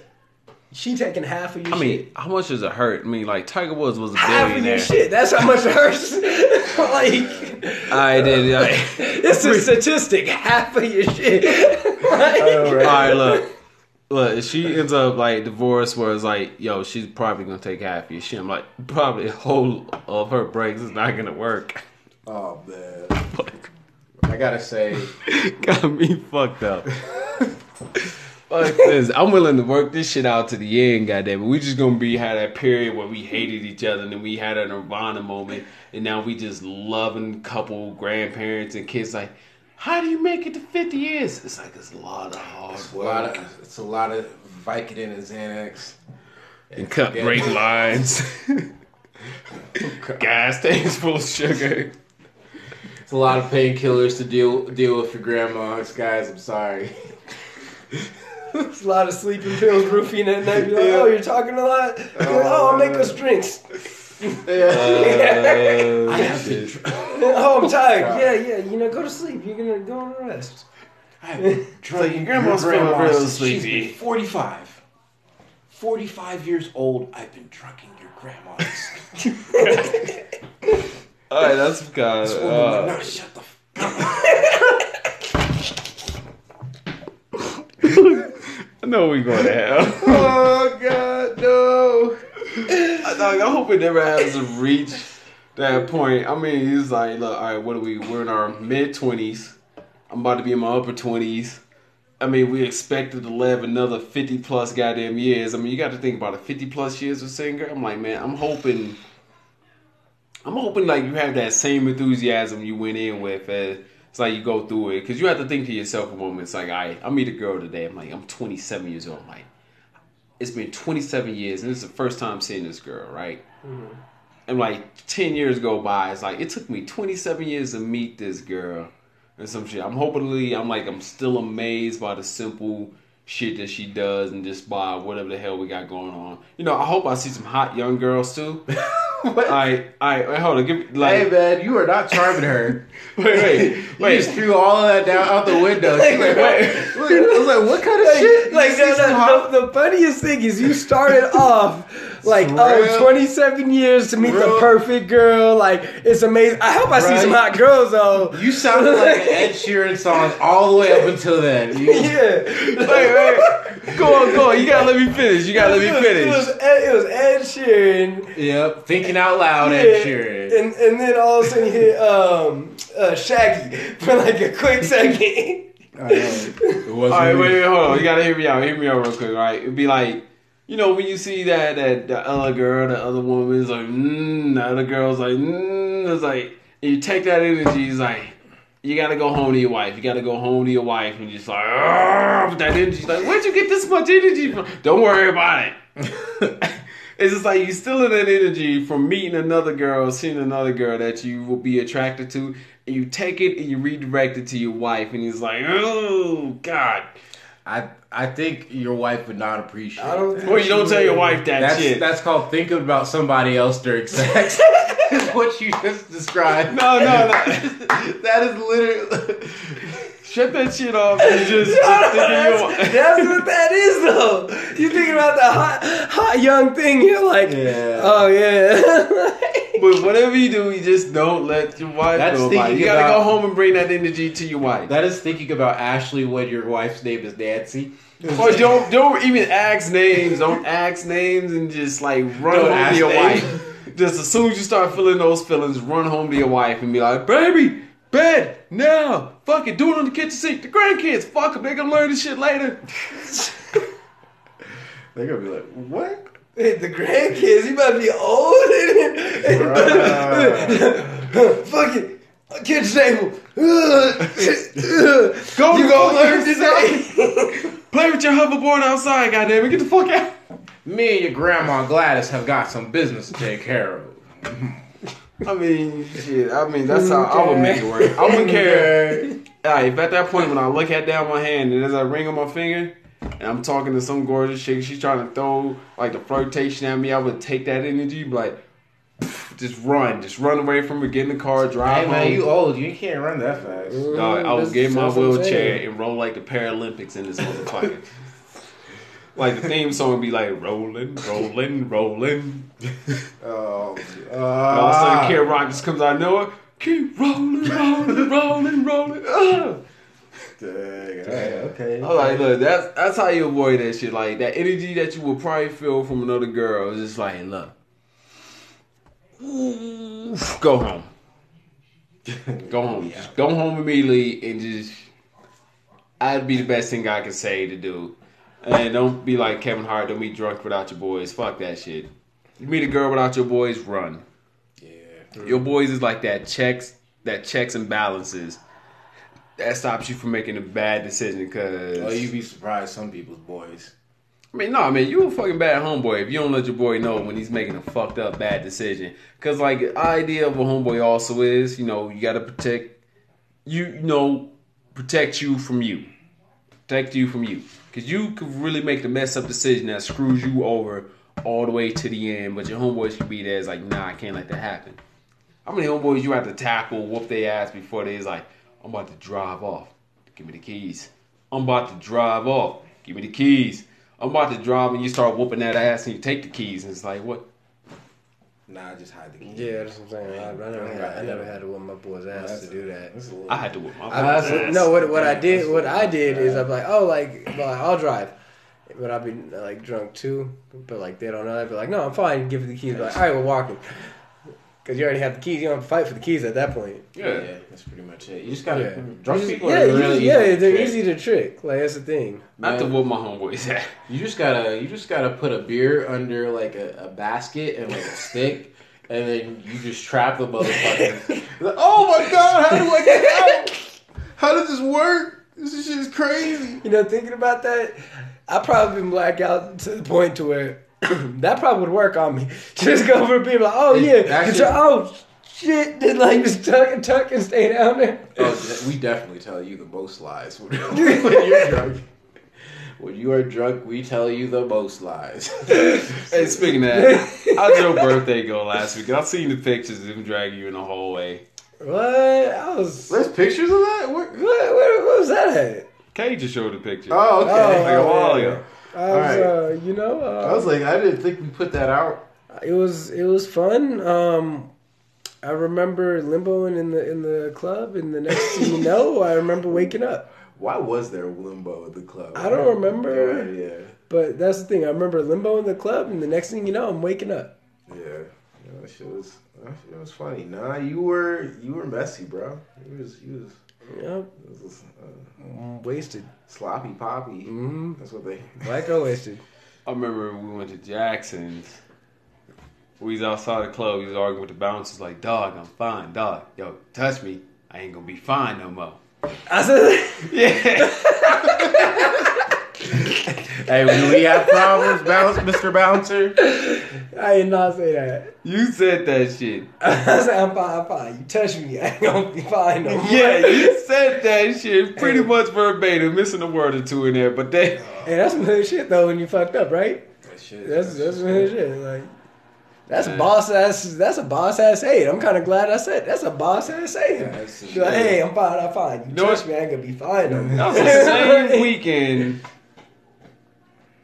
she taking half of your shit. I shit. mean, how much does it hurt? I mean, like Tiger Woods was a half of your shit. That's how much it hurts. like, I did. Like, it's a statistic. Half of your shit. Like- all right, look. Look, if she ends up like divorced, where it's like, yo, she's probably gonna take half of your shit. I'm like, probably a whole of her breaks is not gonna work. Oh man, I gotta say, Got me fucked up. Fuck this. I'm willing to work this shit out to the end, goddamn it. We just gonna be had that period where we hated each other and then we had a nirvana moment and now we just loving couple, grandparents and kids like, how do you make it to 50 years? It's like it's a lot of hard it's a work. lot of it's a lot of Vicodin and Xanax. and cut Yeah. brake lines. Gas tanks full of sugar. It's a lot of painkillers to deal deal with your grandma. Guys, I'm sorry. It's a lot of sleeping pills, roofing at night. Be like, oh, you're talking a lot. You're oh, I'll make us drinks. Uh, I have been, shit. Oh, I'm tired. Yeah, yeah. You know, go to sleep. You're gonna go on rest. I have been drugging your grandma's your grandma feeling real since she's sleepy. been 45. 45 years old. I've been drugging your grandma's. Alright, that's kind This of. woman would Uh, not shut the f- I know we going to hell. oh God, no! I, I hope it never has to reach that point. I mean, it's like, look, all right, what are we? We're in our mid twenties. I'm about to be in my upper twenties. I mean, we expected to live another fifty plus goddamn years. I mean, you got to think about it, fifty plus years of singer. I'm like, man, I'm hoping. I'm hoping like you have that same enthusiasm you went in with it's like you go through it because you have to think to yourself a moment. It's like I I meet a girl today. I'm like I'm 27 years old. I'm like it's been 27 years and this is the first time seeing this girl, right? Mm-hmm. And like 10 years go by. It's like it took me 27 years to meet this girl and some shit. I'm hopefully I'm like I'm still amazed by the simple shit that she does and just by whatever the hell we got going on. You know, I hope I see some hot young girls too. What? I I hold on, give me like Hey man, you are not charming her. wait wait You wait. just threw all of that down out the window. She's like, Wait. I was like, what kind of Like, shit? like You no, no, the, the funniest thing is you started off like Real- oh 27 years to meet the perfect girl like it's amazing i hope i see some hot girls though You sounded like Ed Sheeran song all the way up until then. You- yeah Wait, wait. Go on, go on. You gotta let me finish. You gotta let me It was- It was, finish. Ed, it was Ed Sheeran. Yep, thinking out loud, Yeah, Ed Sheeran. And, and then all of a sudden you hit um, uh, Shaggy for like a quick second. I know. It wasn't All right, wait, wait, hold on. You gotta hear me out. Hear me out real quick, all right? It'd be like, you know, when you see that that the other girl, the other woman is like, mm, the other girl's like, mm, it's like, and you take that energy, it's like, you gotta go home to your wife. You gotta go home to your wife, and you're just like, that energy. Like, where'd you get this much energy from? Don't worry about it. it's just like you stealing that energy from meeting another girl, seeing another girl that you will be attracted to, and you take it and you redirect it to your wife, and he's like, oh God. I I think your wife would not appreciate. I don't that. think- Well, you don't tell your wife that That's shit. that's called thinking about somebody else during sex. is what you just described. No, no, no. that is literally. Shut that shit off and just, just think of your. that's, that's what that is, though. You thinking about the hot, hot young thing? You're like, Yeah. oh yeah. But whatever you do, you just don't let your wife That's know about it. You gotta about- go home and bring that energy to your wife. That is thinking about Ashley when your wife's name is Nancy. Or don't don't even ask names. Don't ask names and just like run Don't home to your names. wife. Just as soon as you start feeling those feelings, run home to your wife and be like, "Baby, bed now. Fuck it, do it on the kitchen sink. The grandkids, fuck them. They gonna learn this shit later." They're gonna be like, what? The grandkids, you about to be old. Fuck it. Kitchen table. Go, You go gonna learn learn this today. Play with your hoverboard outside, goddamn it. Get the fuck out. Me and your grandma Gladys have got some business to take care of. I mean, shit. I mean, that's how I would make it work. I wouldn't care. Alright, if at that point when I look at down my hand and as I ring on my finger and I'm talking to some gorgeous chick, she's trying to throw like the flirtation at me, I would take that energy, be like, just run, just run away from her, get in the car, drive Hey man, home. you old. You can't run that fast. Dog, I would That's- get in my that's what I'm wheelchair saying. and roll like the Paralympics in this motherfucker. like the theme song would be like rolling, rolling, rolling. Oh, And all of a uh, sudden, Kid Rock just comes out of nowhere. Keep rolling, rolling, rolling, rolling. Ah. okay. I'm like, look, that's that's how you avoid that shit. Like that energy that you will probably feel from another girl is just like, look, go home, go home, just go home immediately, and just I'd be the best thing I could say to do. And don't be like Kevin Hart. Don't be drunk without your boys. Fuck that shit. You meet a girl without your boys, run. Yeah. Your boys is like that checks, that checks and balances. That stops you from making a bad decision. Cause Well, you'd be surprised. Some people's boys. I mean, no, I mean, you a fucking bad homeboy if you don't let your boy know when he's making a fucked up bad decision. Cause like the idea of a homeboy also is, you know, you gotta protect you, you know, protect you from you, protect you from you. Cause you could really make the mess up decision that screws you over all the way to the end. But your homeboys could be there. It's like, nah, I can't let that happen. How many homeboys you have to tackle, whoop their ass before they's like, I'm about to drive off. Give me the keys. I'm about to drive off. Give me the keys. I'm about to drive and you start whooping that ass and you take the keys and it's like, what? Nah, just hide the keys. Yeah, that's what I'm saying. I, I never, had, I never had to whip my boy's ass That's to do that. That's a little- I had to whip my I, boy's ass. no, what what I did, what I did is I'm like, oh, like, well, I'll drive, but I'll be like drunk too. But like they don't know. I'd be like, no, I'm fine. Give you the keys. But like, all right, we're walking. Because you already have the keys. You don't have to fight for the keys at that point. Yeah. yeah, that's pretty much it. You just gotta. Yeah, Drunk just- people yeah, are really just- yeah, easy to they're trick. easy to trick. Like that's the thing. I have to whoop my homeboy's ass. You just gotta you just gotta put a beer under like a, a basket and like a stick, and then you just trap the motherfucker. Like, oh my god, how do I get out? How does this work? This shit is crazy. You know, thinking about that, I probably been black out to the point to where that probably would work on me. Just go for people like, oh yeah, That get your- oh shit, then like just tuck and tuck and stay down there. Oh, we definitely tell you the most lies when, when you're drunk. When you are drunk, we tell you the most lies. Hey, speaking of that, how'd your birthday go last week? I've seen the pictures of him dragging you in the hallway. What? I was. There's pictures of that. What? what, what was that at? Kay just showed the picture. Oh, okay. Oh, like a while ago. I was, Alright. uh, you know, uh, I was like, I didn't think we put that out. it was it was fun. Um, I remember limboing in the in the club, and the next thing you know, I remember waking up. Why was there limbo at the club? I don't remember. God, yeah, But that's the thing. I remember limbo in the club, and the next thing you know, I'm waking up. yeah. Yeah, that shit was that shit was funny. Nah, you were you were messy, bro. You was you was, Yep, it was uh, wasted. sloppy poppy. hmm That's what they. Black girl wasted. I remember we went to Jackson's. We was outside the club. We was arguing with the bouncers, like, "Dog, I'm fine, dog. Yo, touch me. I ain't gonna be fine no more." I said, Yeah. Hey, do we have problems, bounce, Mr. Bouncer? I did not say that. you said that shit. I said, I'm fine, I'm fine. You touch me, I ain't gonna be fine no more. Yeah, you said that shit pretty much verbatim, missing a word or two in there, but they. Hey, that's some hood shit though when you fucked up, right? That shit. That's that's some hood shit. Like That's a boss ass. That's a boss ass saying. I'm kind of glad I said that's a boss ass saying. Yeah, like, hey, I'm fine. I'm fine. You know trust me? I ain't gonna be fine. though. That was the same weekend.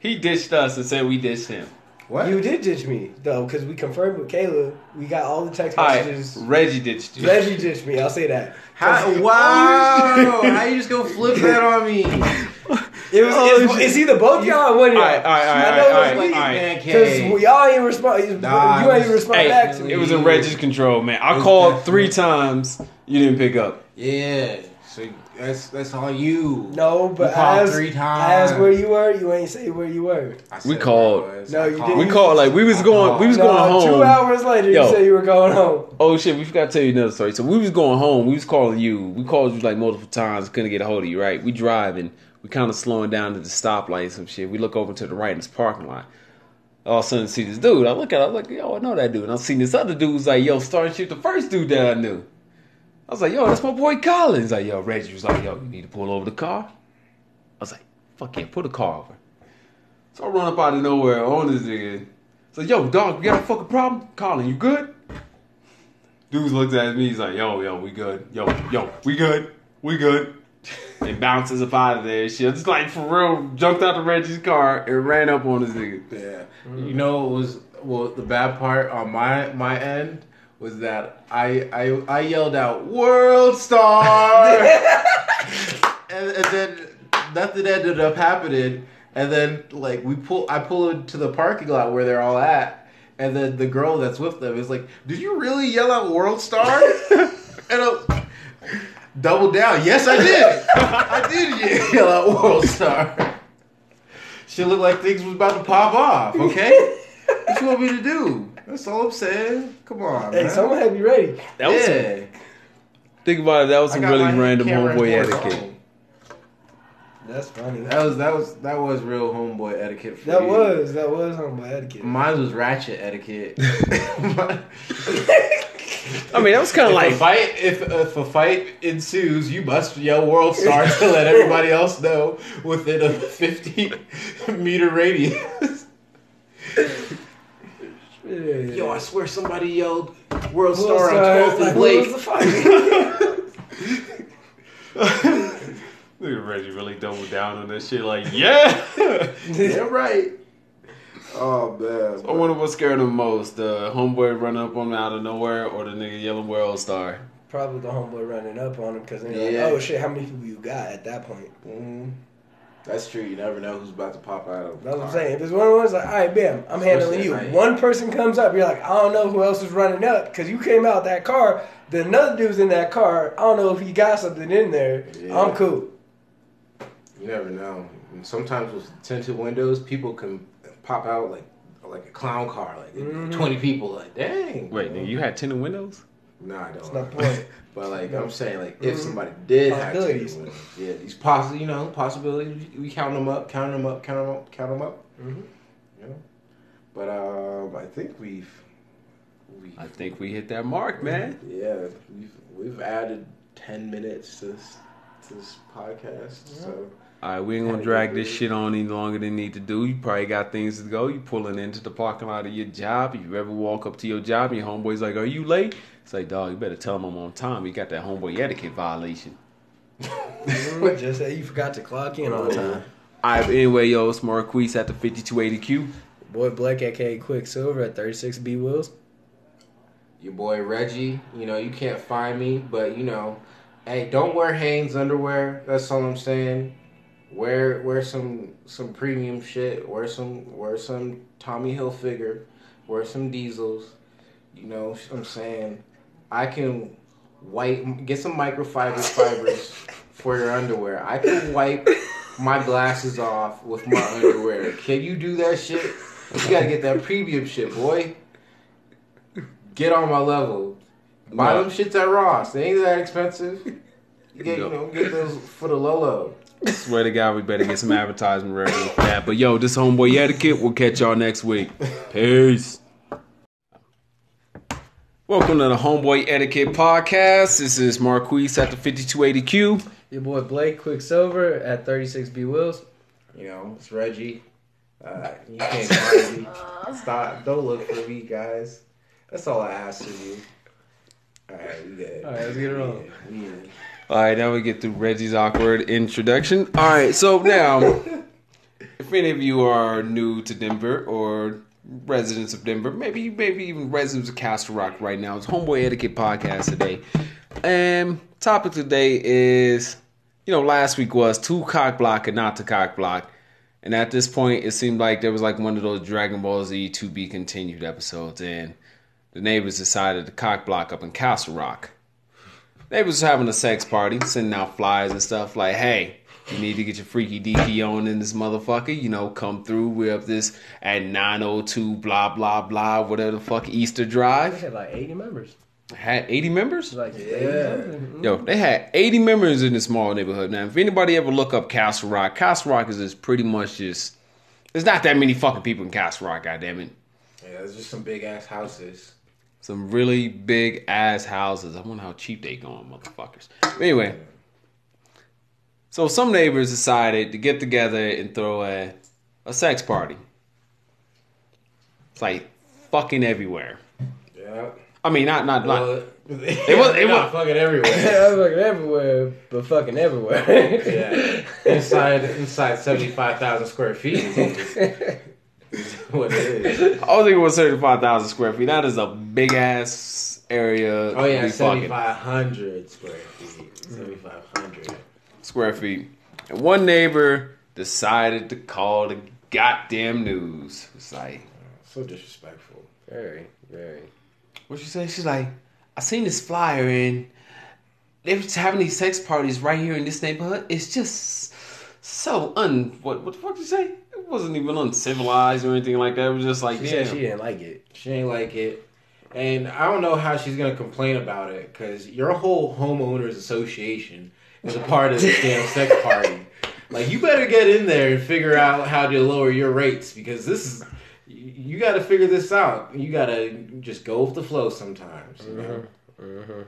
He ditched us and said we ditched him. What? You did ditch me though, because we confirmed with Kayla. We got all the text All right, messages. Reggie ditched you. Reggie ditched me. I'll say that. How, 'Cause he- wow! How you just gonna flip that on me? It was. Oh, it's, shit. it's either both y'all or one of y'all. All right, all right, all right, I know all right, it was all me. right. Man, Because K. y'all ain't respond. Nah, you it ain't was- respond Hey, back to me. it was in Reggie's control, man. I It's called three times. You didn't pick up. Yeah. So that's that's all you. No, but You called as, three times. as where you were, you ain't say where you were. I We called. where it was. No, I you called. didn't. We called like we was going. We was No, going home. Two hours later, Yo. you said you were going home. Oh shit, we forgot to tell you another story. So we was going home. We was calling you. We called you like multiple times. Couldn't get a hold of you. Right? We driving. We kind of slowing down to the stoplight and some shit. We look over to the right in this parking lot. All of a sudden, see this dude. I look at. it, I was like, yo, I know that dude. And I seen this other dude. Was like, yo, starting shit. The first dude that I knew. I was like, yo, that's my boy Colin. He's like, yo, Reggie was like, yo, you need to pull over the car. I was like, fuck yeah, pull the car over. So I run up out of nowhere on this nigga. So yo, dog, you got a fucking problem? Colin, you good? Dude looks at me. He's like, "Yo, yo, we good. Yo, yo, we good. We good." and bounces up out of there. Shit, just like for real, jumped out of Reggie's car and ran up on this nigga. Yeah. You know what was well the bad part on my my end was that I I I yelled out World Star and, and then nothing ended up happening and then like we pull I pull into the parking lot where they're all at and then the girl that's with them is like, Did you really yell out World Star? and I double down, yes I did. I did yell out World Star. She looked like things was about to pop off, okay? what you want me to do? That's all I'm saying. Come on, Hey, man. someone had me ready. That was some, yeah. think about it. That was I some got really my random camera homeboy and etiquette. That's funny. That was that was that was real homeboy etiquette. For That you. was that was on my etiquette. Mine was ratchet etiquette. I mean, that was kind of if like a fight if if a fight ensues, you must yell "World Star" to let everybody else know within a fifty meter radius. Yo, I swear somebody yelled "World Well, Star" sorry, on 12th like, and what Lake. the fight? Look at Reggie really doubled down on that shit. Like, yeah. yeah, right. Oh man. I wonder what scared him most: the homeboy running up on him out of nowhere, or the nigga yelling "World Star." Probably the homeboy running up on him because they're Yeah. like, "Oh shit, how many people you got at that point?" Mhm. That's true. You never know who's about to pop out of. the That's what I'm saying. If there's one of those like, all right, bam, I'm handling you. One person comes up, you're like, I don't know who else is running up because you came out that car. Then another dude's in that car. I don't know if he got something in there. Yeah. I'm cool. You never know. And sometimes with tinted windows, people can pop out like like a clown car, like Mhm. twenty people. Like, dang. Wait, you had tinted windows? No, I don't. That's not point. But like No. I'm saying, like if Mhm. somebody did have Possibilities. tinted windows, yeah, these possi you know, possibilities. We count them up, count them up, count them up, count them up. Mhm. You know. But um, I think we've we I think we hit that mark, man. yeah we've we've added ten minutes to this to this podcast. So All right, we ain't gonna drag this shit on any longer than need to do. You probably got things to go. You pulling into the parking lot of your job. If you ever walk up to your job and your homeboy's like, "Are you late?" It's like, dog, you better tell him I'm on time. You got that homeboy etiquette violation. Mhm. Just say you forgot to clock in on time. All right, but anyway, yo, it's Marquise at the 5280Q. Boy Blake, aka Quicksilver at 36B Wills. your boy Reggie. You know, you can't find me, but you know, hey, don't wear Hanes underwear. That's all I'm saying. Wear wear some some premium shit. Wear some wear some Tommy Hilfiger. Wear some Diesels. You know, what I'm saying I can wipe get some microfiber fibers for your underwear. I can wipe my glasses off with my underwear. Can you do that shit? You gotta get that premium shit, boy. Get on my level. Buy No. them shits at Ross. They ain't that expensive. You get, No. you know, get those for the low low. Swear to God, we better get some advertisement revenue for that. But yo, this homeboy etiquette. We'll catch y'all next week. Peace. Welcome to the Homeboy Etiquette Podcast. This is Marquise at the 5280Q. Your boy Blake Quicksilver at 36B Wills. You know, it's Reggie. Uh, you can't find me. Stop. Don't look for me, guys. That's all I ask of you. All right, we good. All right, let's get it on. Yeah, we in. All right, now we get through Reggie's awkward introduction. All right, so now, if any of you are new to Denver or residents of Denver, maybe maybe even residents of Castle Rock right now, it's Homeboy Etiquette Podcast today. And topic today is, you know, last week was to cock block and not to cock block. And at this point, it seemed like there was like one of those Dragon Ball Z to be continued episodes, and the neighbors decided to cock block up in Castle Rock they was having a sex party, sending out flyers and stuff like, hey, you need to get your freaky deaky on in this motherfucker, you know, come through. We're up this at 902 blah blah blah, whatever the fuck Easter They Drive. had like 80 members. Had 80 members? Like Yeah. 80 members. Mhm. Yo, they had 80 members in this small neighborhood. Now, if anybody ever look up Castle Rock, Castle Rock is just pretty much just there's not that many fucking people in Castle Rock, goddammit. Yeah, there's just some big ass houses. Some really big ass houses. I wonder how cheap they going, motherfuckers. But anyway, so some neighbors decided to get together and throw a a sex party. It's like fucking everywhere. Yeah. I mean, not not not. It was- it was- fucking everywhere. I'm fucking everywhere, but fucking everywhere. yeah. Inside inside seventy five thousand square feet. is what it is. I was thinking it was thirty five thousand square feet. That is a big ass area. Oh yeah, be seventy fucking. five hundred square feet. Seventy five hundred. square feet. And one neighbor decided to call the goddamn news. It's like, So disrespectful. very, very. what she say? She's like, I seen this flyer and they was having these sex parties right here in this neighborhood. It's just so un. What what the fuck did you say? Wasn't even uncivilized or anything like that. It was just like, She damn. said she didn't like it. She ain't like it. And I don't know how she's gonna complain about it because your whole homeowners association is a part of this damn sex party. Like you better get in there and figure out how to lower your rates because this is you, got to figure this out. You got to just go with the flow sometimes. You know? Mm-hmm.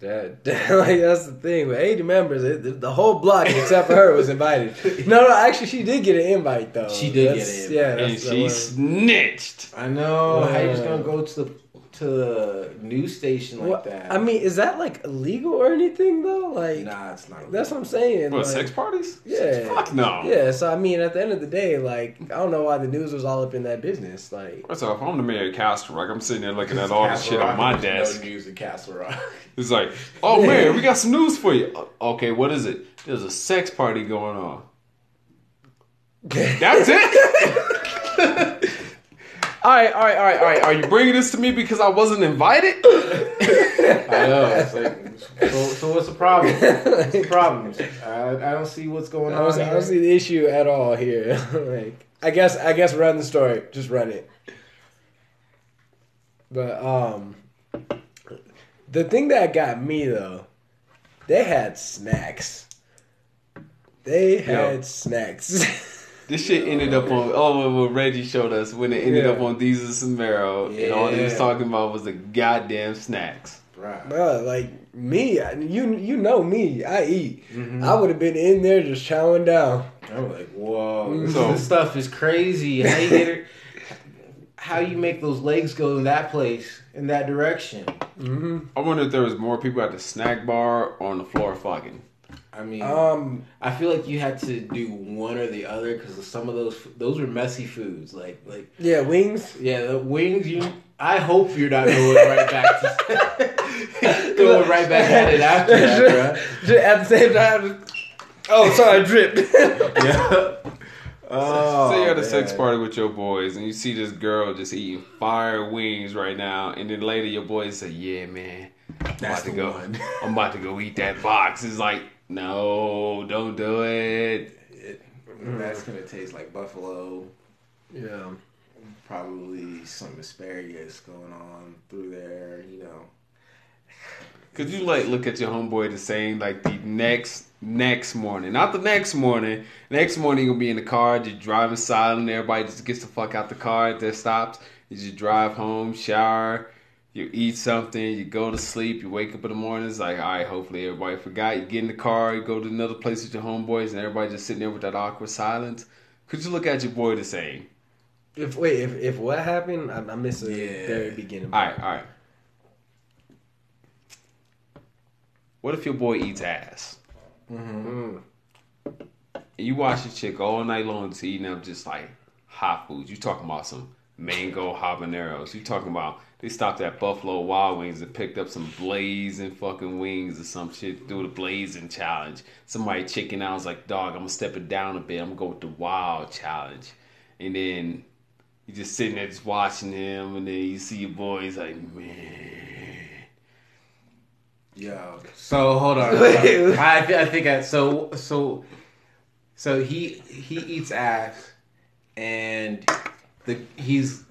That, that- like that's the thing with 80 members, it, the, the whole block except for her was invited. No, no, actually she did get an invite though. She did That's- get an Yeah, and she the snitched. I know. How you just gonna uh, go to the to the news station like What- that? I mean, is that like illegal or anything though? Like nah, it's not. that's what I'm saying. What like, sex parties? Yeah. Fuck no. Yeah, so I mean, at the end of the day, like I don't know why the news was all up in that business. Like, First off, I'm the mayor of Castle Rock. I'm sitting there looking at all the Castle shit on my desk. No news in Castle Rock. It's like, oh man, we got some news for you. "Uh, Okay, what is it? There's a sex party going on. That's it. all right, all right, all right, all right. Are you bringing this to me because I wasn't invited? I know. It's like, so, so what's the problem? What's the problem? I, I don't see what's going I on don't, I don't see the issue at all here. like, I guess, I guess, run the story. Just run it. But um, the thing that got me though, they had snacks. They had snacks. This shit ended up on oh what Reggie showed us when it ended Yeah. up on Diesel Samaro and all he was talking about was the goddamn snacks. Bruh. Bro, like me, you you know me. I eat. Mhm. I would have been in there just chowing down. I'm like, whoa, So- this stuff is crazy. How you get it? How you make those legs go in that place, in that direction? hmm I wonder if there was more people at the snack bar or on the floor fucking. I mean, Um, I feel like you had to do one or the other because some of those those were messy foods. Like, like yeah, wings. yeah, the wings. You, I hope you're not going right back to going right back at it after that, Just at the same time. Oh, sorry, I dripped. bro. Yeah. Oh, Say you're at a sex party with your boys and you see this girl just eating fire wings right now, and then later your boys say, "Yeah, man, I'm That's about to go. one. I'm about to go eat that box." It's like, no, don't do it. It, that's gonna taste like buffalo. yeah. Probably some asparagus going on through there. You know. Could you like look at your homeboy the same like the next next morning, not the next morning. Next morning you'll be in the car, just driving silent. Everybody just gets the fuck out the car at their stops. You just drive home, shower, you eat something, you go to sleep, you wake up in the morning. It's like, all right, hopefully everybody forgot. You get in the car, you go to another place with your homeboys, and everybody just sitting there with that awkward silence. Could you look at your boy the same? If wait, if if what happened, I, I missed the Yeah. very beginning. All right, all right. What if your boy eats ass? Mm. And you watch this chick all night long to eating up just like hot foods. You talking about some mango habaneros. You talking about they stopped at Buffalo Wild Wings and picked up some blazing fucking wings or some shit. Do the blazing challenge. Somebody chicken out was like, dog, I'm gonna step it down a bit. I'm gonna go with the wild challenge. And then you're just sitting there just watching him, and then you see your boy. He's like, man, Yo. So hold on. Hold on. I, I think I so so so he he eats ass, and the he's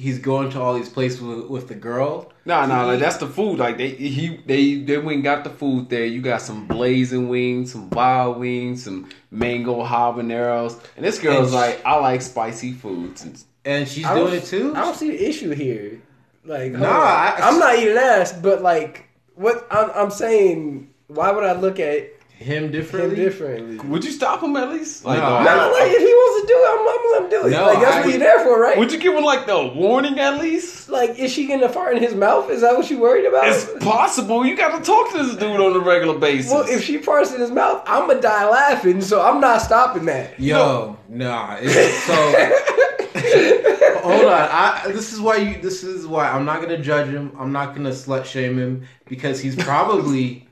he's going to all these places with, with the girl. No, no, He- like that's the food. Like they he they they went and got the food there. You got some blazing wings, some wild wings, some mango habaneros, and this girl's And like, I like spicy foods. And and she's I doing it too. I don't see the issue here. Like, hold Nah. I- I'm not eating ass, but like, what I'm, I'm saying, why would I look at him him differently. differently? would you stop him at least? Like, No, No, like if he wants to do it, I'm, I'm gonna let him do it. No, like that's I- what you're there for, right? would you give him like the warning at least? like, is she gonna fart in his mouth? Is that what you worried about? It's possible. You got to talk to this dude on a regular basis. well, if she farts in his mouth, I'm gonna die laughing. So I'm not stopping that. Yo, nah. It's, so hold on. I this is why you. This is why I'm not gonna judge him. I'm not gonna slut shame him because he's probably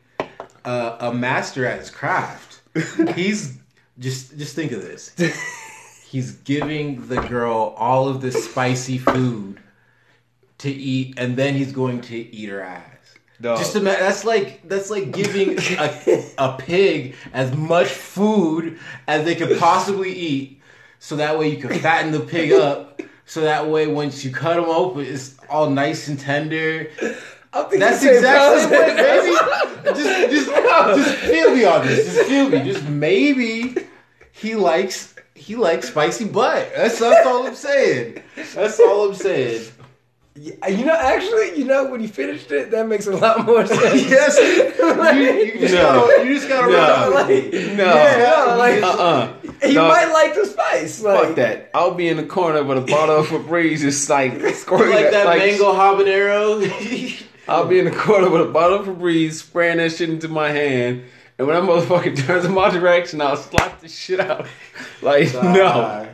a, a master at his craft. He's just just think of this. He's giving the girl all of this spicy food to eat, and then he's going to eat her ass. Dog. Just ima- that's like that's like giving a, a pig as much food as they could possibly eat, so that way you can fatten the pig up. So that way, once you cut them open, it's all nice and tender. I think That's you said exactly positive. what, baby. Just, just, just feel me on this. Just feel me. Just maybe he likes he likes spicy butt. That's that's all I'm saying. That's all I'm saying. Yeah, You know, actually, you know, when you finished it, that makes a lot more sense. Yes, you, you just No. gotta, you just gotta No. run with like. No. yeah, no, like, uh-uh. he Dog. might like the spice. Like, Fuck that. I'll be in the corner with a bottle of Febreze just like squirting like it, that mango habanero. I'll be in the corner with a bottle of Febreze, spraying that shit into my hand, and when that motherfucker turns in my direction, I'll slap the shit out. Like, no. Uh,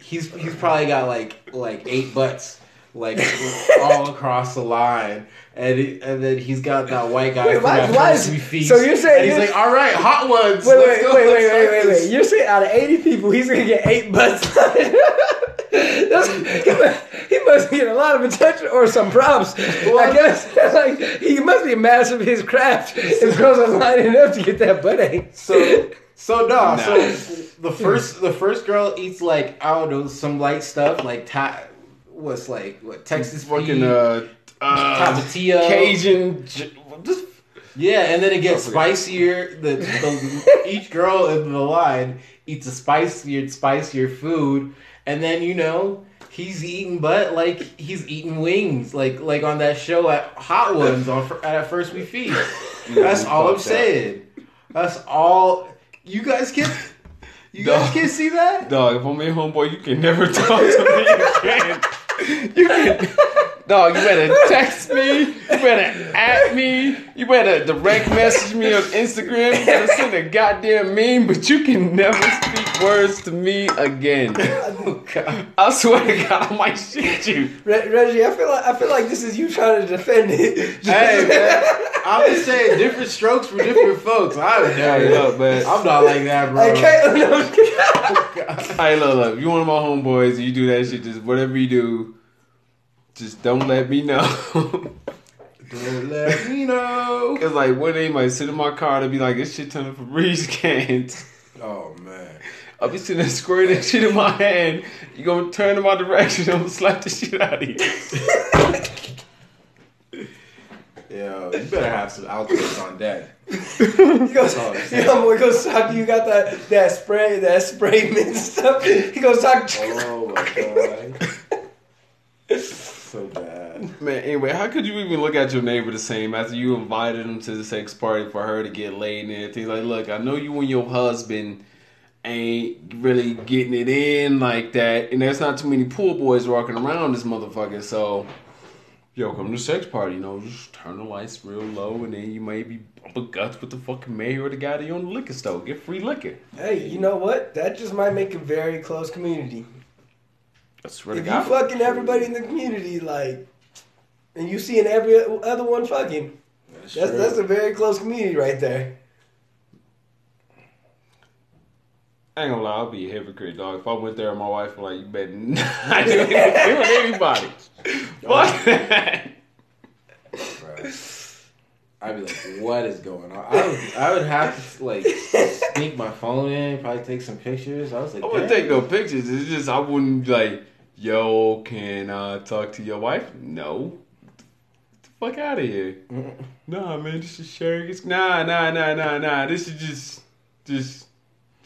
he's he's probably got like like eight butts like all across the line, and he, and then he's got that white guy Wait, why- why is- feast. so you're saying and he's you're- like, all right, hot ones. Wait, wait, go, wait, wait, wait, wait, this." wait. You're saying out of 80 people, he's gonna get eight butts. That's, he, must, he must get a lot of attention or some props. I guess like he must be a master of his craft if girls are lining up to get that butt ache. So so no, Nah. so the first the first girl eats like I don't know some light stuff like ta- what's like what Texas Fucking, fucking uh, uh, tapatio Cajun. Just Yeah, and then it gets spicier. The, the each girl in the line eats a spicier, spicier food, and then you know he's eating butt like he's eating wings, like like on that show at Hot Ones on at First We Feast. That's all I'm saying. That's all. You guys can. You guys Dog. can see that. Dog, if I'm your homeboy, you can never talk to me again. You can, dog. You better text me. You better at me. You better direct message me on Instagram. You better send a goddamn meme, but you can never speak words to me again. Oh, God. I swear to God, I might shoot you. Re- Reggie, I feel like I feel like this is you trying to defend it. Hey man, I'm just saying different strokes for different folks. I would never. Hey, look, man. I'm not like that, bro. I can't. No, I'm kidding. Hey, look, look. If you one of my homeboys, and you do that shit. Just whatever you do, just don't let me know. Don't let me know. Cause like one day, might sit in my car to be like, "This shit turning Febreze cans." Oh man. I'll be sitting there squirting that shit in my hand. You gonna turn in my direction? I'm gonna slap the shit out of you. Yo, you better have some outfits on deck. He goes, Oh, he goes, goes talk. You got that that spray, that spray mint stuff. He goes talk. Oh my god. So bad. Man, anyway, how could you even look at your neighbor the same after you invited him to the sex party for her to get laid and everything? Like, look, I know you and your husband ain't really getting it in like that, and there's not too many pool boys walking around this motherfucker. So, yo, come to the sex party, you know, just turn the lights real low, and then you may be bumping guts with the fucking mayor or the guy that you on the liquor store. Get free liquor. Hey, you know what? That just might make a very close community. I swear to If you God. fucking everybody in the community, like, and you seeing every other one fucking, that's true. that's a very close community right there. I ain't gonna lie, I'll be a hypocrite, dog. If I went there and my wife was like, you better not do anything with anybody. Fuck that. I'd be like, what is going on? I would, I would have to like sneak my phone in, probably take some pictures. I was like, I wouldn't damn. take no pictures. It's just I wouldn't like, yo, can I talk to your wife? No. Get the fuck out of here. Nah, man, this is sharing. Nah, nah, nah, nah, nah. This is just, just,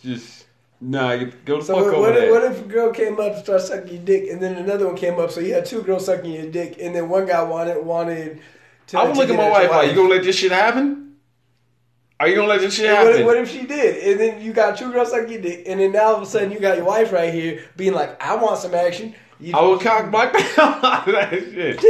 just. Nah, go the So fuck what, over what, if, what if a girl came up to start sucking your dick, and then another one came up, so you had two girls sucking your dick, and then one guy wanted wanted to. I would to look at my wife like, you gonna let this shit happen? Are you gonna let this shit And happen? what, if, what if she did? And then you got two girls sucking your dick, and then now all of a sudden you got your wife right here being like, "I want some action." You, I would cock block the hell out of that shit.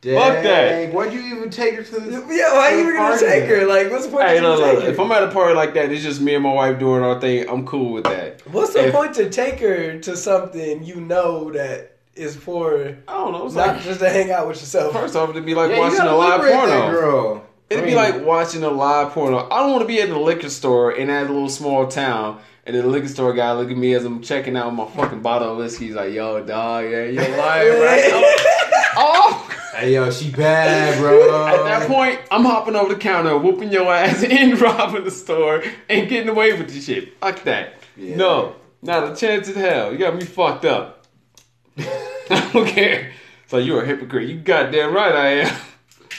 Dang. Fuck that. Why'd you even take her to the? Yeah, why are you were gonna take her? Like, what's the point Hey, of look, you look, take if? I'm at a party like that, it's just me and my wife doing our thing. I'm cool with that. What's the if- point to take her to something you know that is for I don't know. It's not like, just to hang out with yourself? first off, it'd be like Yeah, watching a live liberate that porno. girl. It'd I be like watching a live porno. I don't want to be in the liquor store in that little small town, and then the liquor store guy look at me as I'm checking out my fucking bottle of whiskey. He's like, "Yo, dog, yeah, you're lying, right?" oh. Hey yo, she bad, bro. At that point, I'm hopping over the counter, whooping your ass, and robbing the store, and getting away with the shit. Fuck that. Yeah. No, not a chance in hell. You got me fucked up. I don't care. So you're a hypocrite. You goddamn right I am.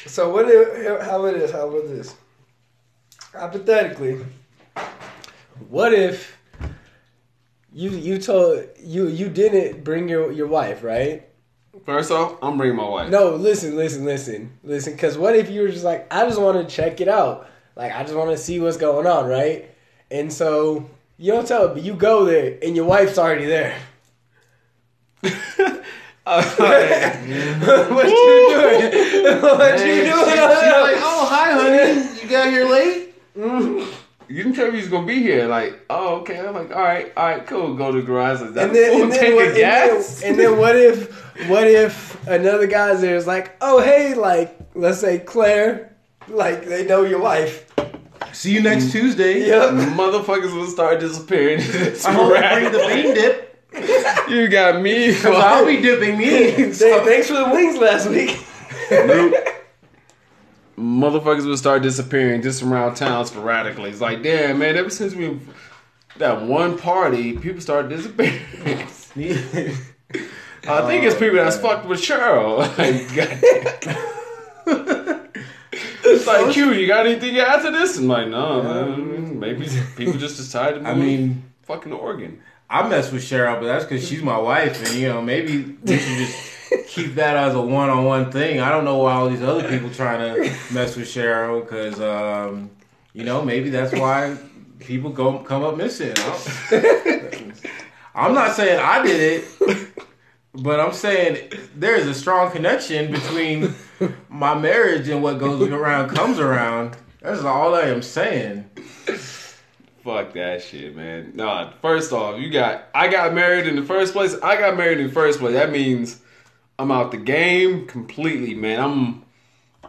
So what? If, how it is? How about this? Hypothetically, what if you you told you you didn't bring your your wife, right? First off, I'm bringing my wife. No, listen, listen, listen, listen. Because what if you were just like, I just want to check it out. Like, I just want to see what's going on, right? And so you don't tell her, but you go there, and your wife's already there. Uh, what you doing? what you doing? she like, oh hi, honey, you got here late. You didn't tell me he's gonna be here. Like, oh, okay. I'm like, all right, all right, cool. Go to the garage. Is that and then, full and then, tank what, of and, then, gas? and then what if what if another guy's there is like, oh hey, like let's say Claire, like they know your wife. See you next mm. Tuesday. Yep. Motherfuckers will start disappearing. I hope you bring the bean dip. you got me. Cause I'll be dipping me. Thanks thanks for the wings last week. Nope. Motherfuckers will start disappearing just around town sporadically. It's like, damn, man, ever since we that one party, people started disappearing. I think it's people that's fucked with Cheryl. Like. It's like, Q, you got anything to add to this? I'm like, no, man. Maybe people just decided to move I mean, fucking Oregon. I mess with Cheryl, but that's because she's my wife, and you know maybe we should just keep that as a one-on-one thing. I don't know why all these other people trying to mess with Cheryl, because um, you know maybe that's why people go come up missing. I'm, I'm not saying I did it, but I'm saying there is a strong connection between my marriage and what goes around comes around. That's all I am saying. Fuck that shit, man. Nah, first off, you got I got married in the first place. I got married in the first place. That means I'm out the game completely, man. I'm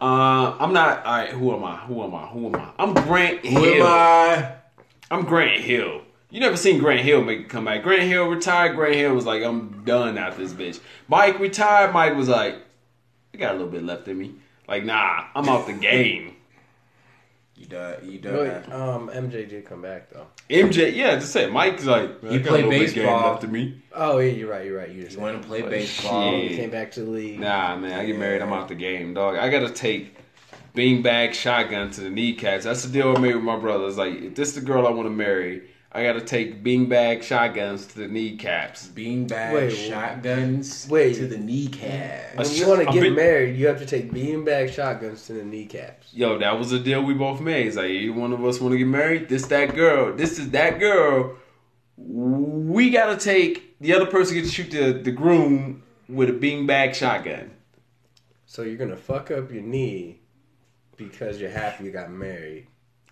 uh I'm not all right, who am I? Who am I? Who am I? I'm Grant Hill. Who am I? I'm Grant Hill. You never seen Grant Hill make a comeback. Grant Hill retired. Grant Hill was like, I'm done after this bitch. Mike retired. Mike was like, I got a little bit left in me. Like, nah, I'm out the game. You done? You done? Wait, um, MJ did come back though. MJ, yeah, just say Mike's like, He I played little game baseball. left in me. Oh yeah, you're right. You're right. You just You want to play baseball? shit. he came back to the league. Nah, man, I get married, I'm out the game, dog. I gotta take beanbag shotgun to the kneecaps. That's the deal I made with my brothers. Like, if this is the girl I want to marry, I gotta take beanbag shotguns to the kneecaps. Beanbag Wait, shotguns wait. to the kneecaps. When you want to get bit- married, you have to take beanbag shotguns to the kneecaps. Yo, that was a deal we both made. It's like, either one of us want to get married, this that girl. This is that girl we gotta take the other person gets to shoot the, the groom with a beanbag shotgun. So you're gonna fuck up your knee because you're happy you got married.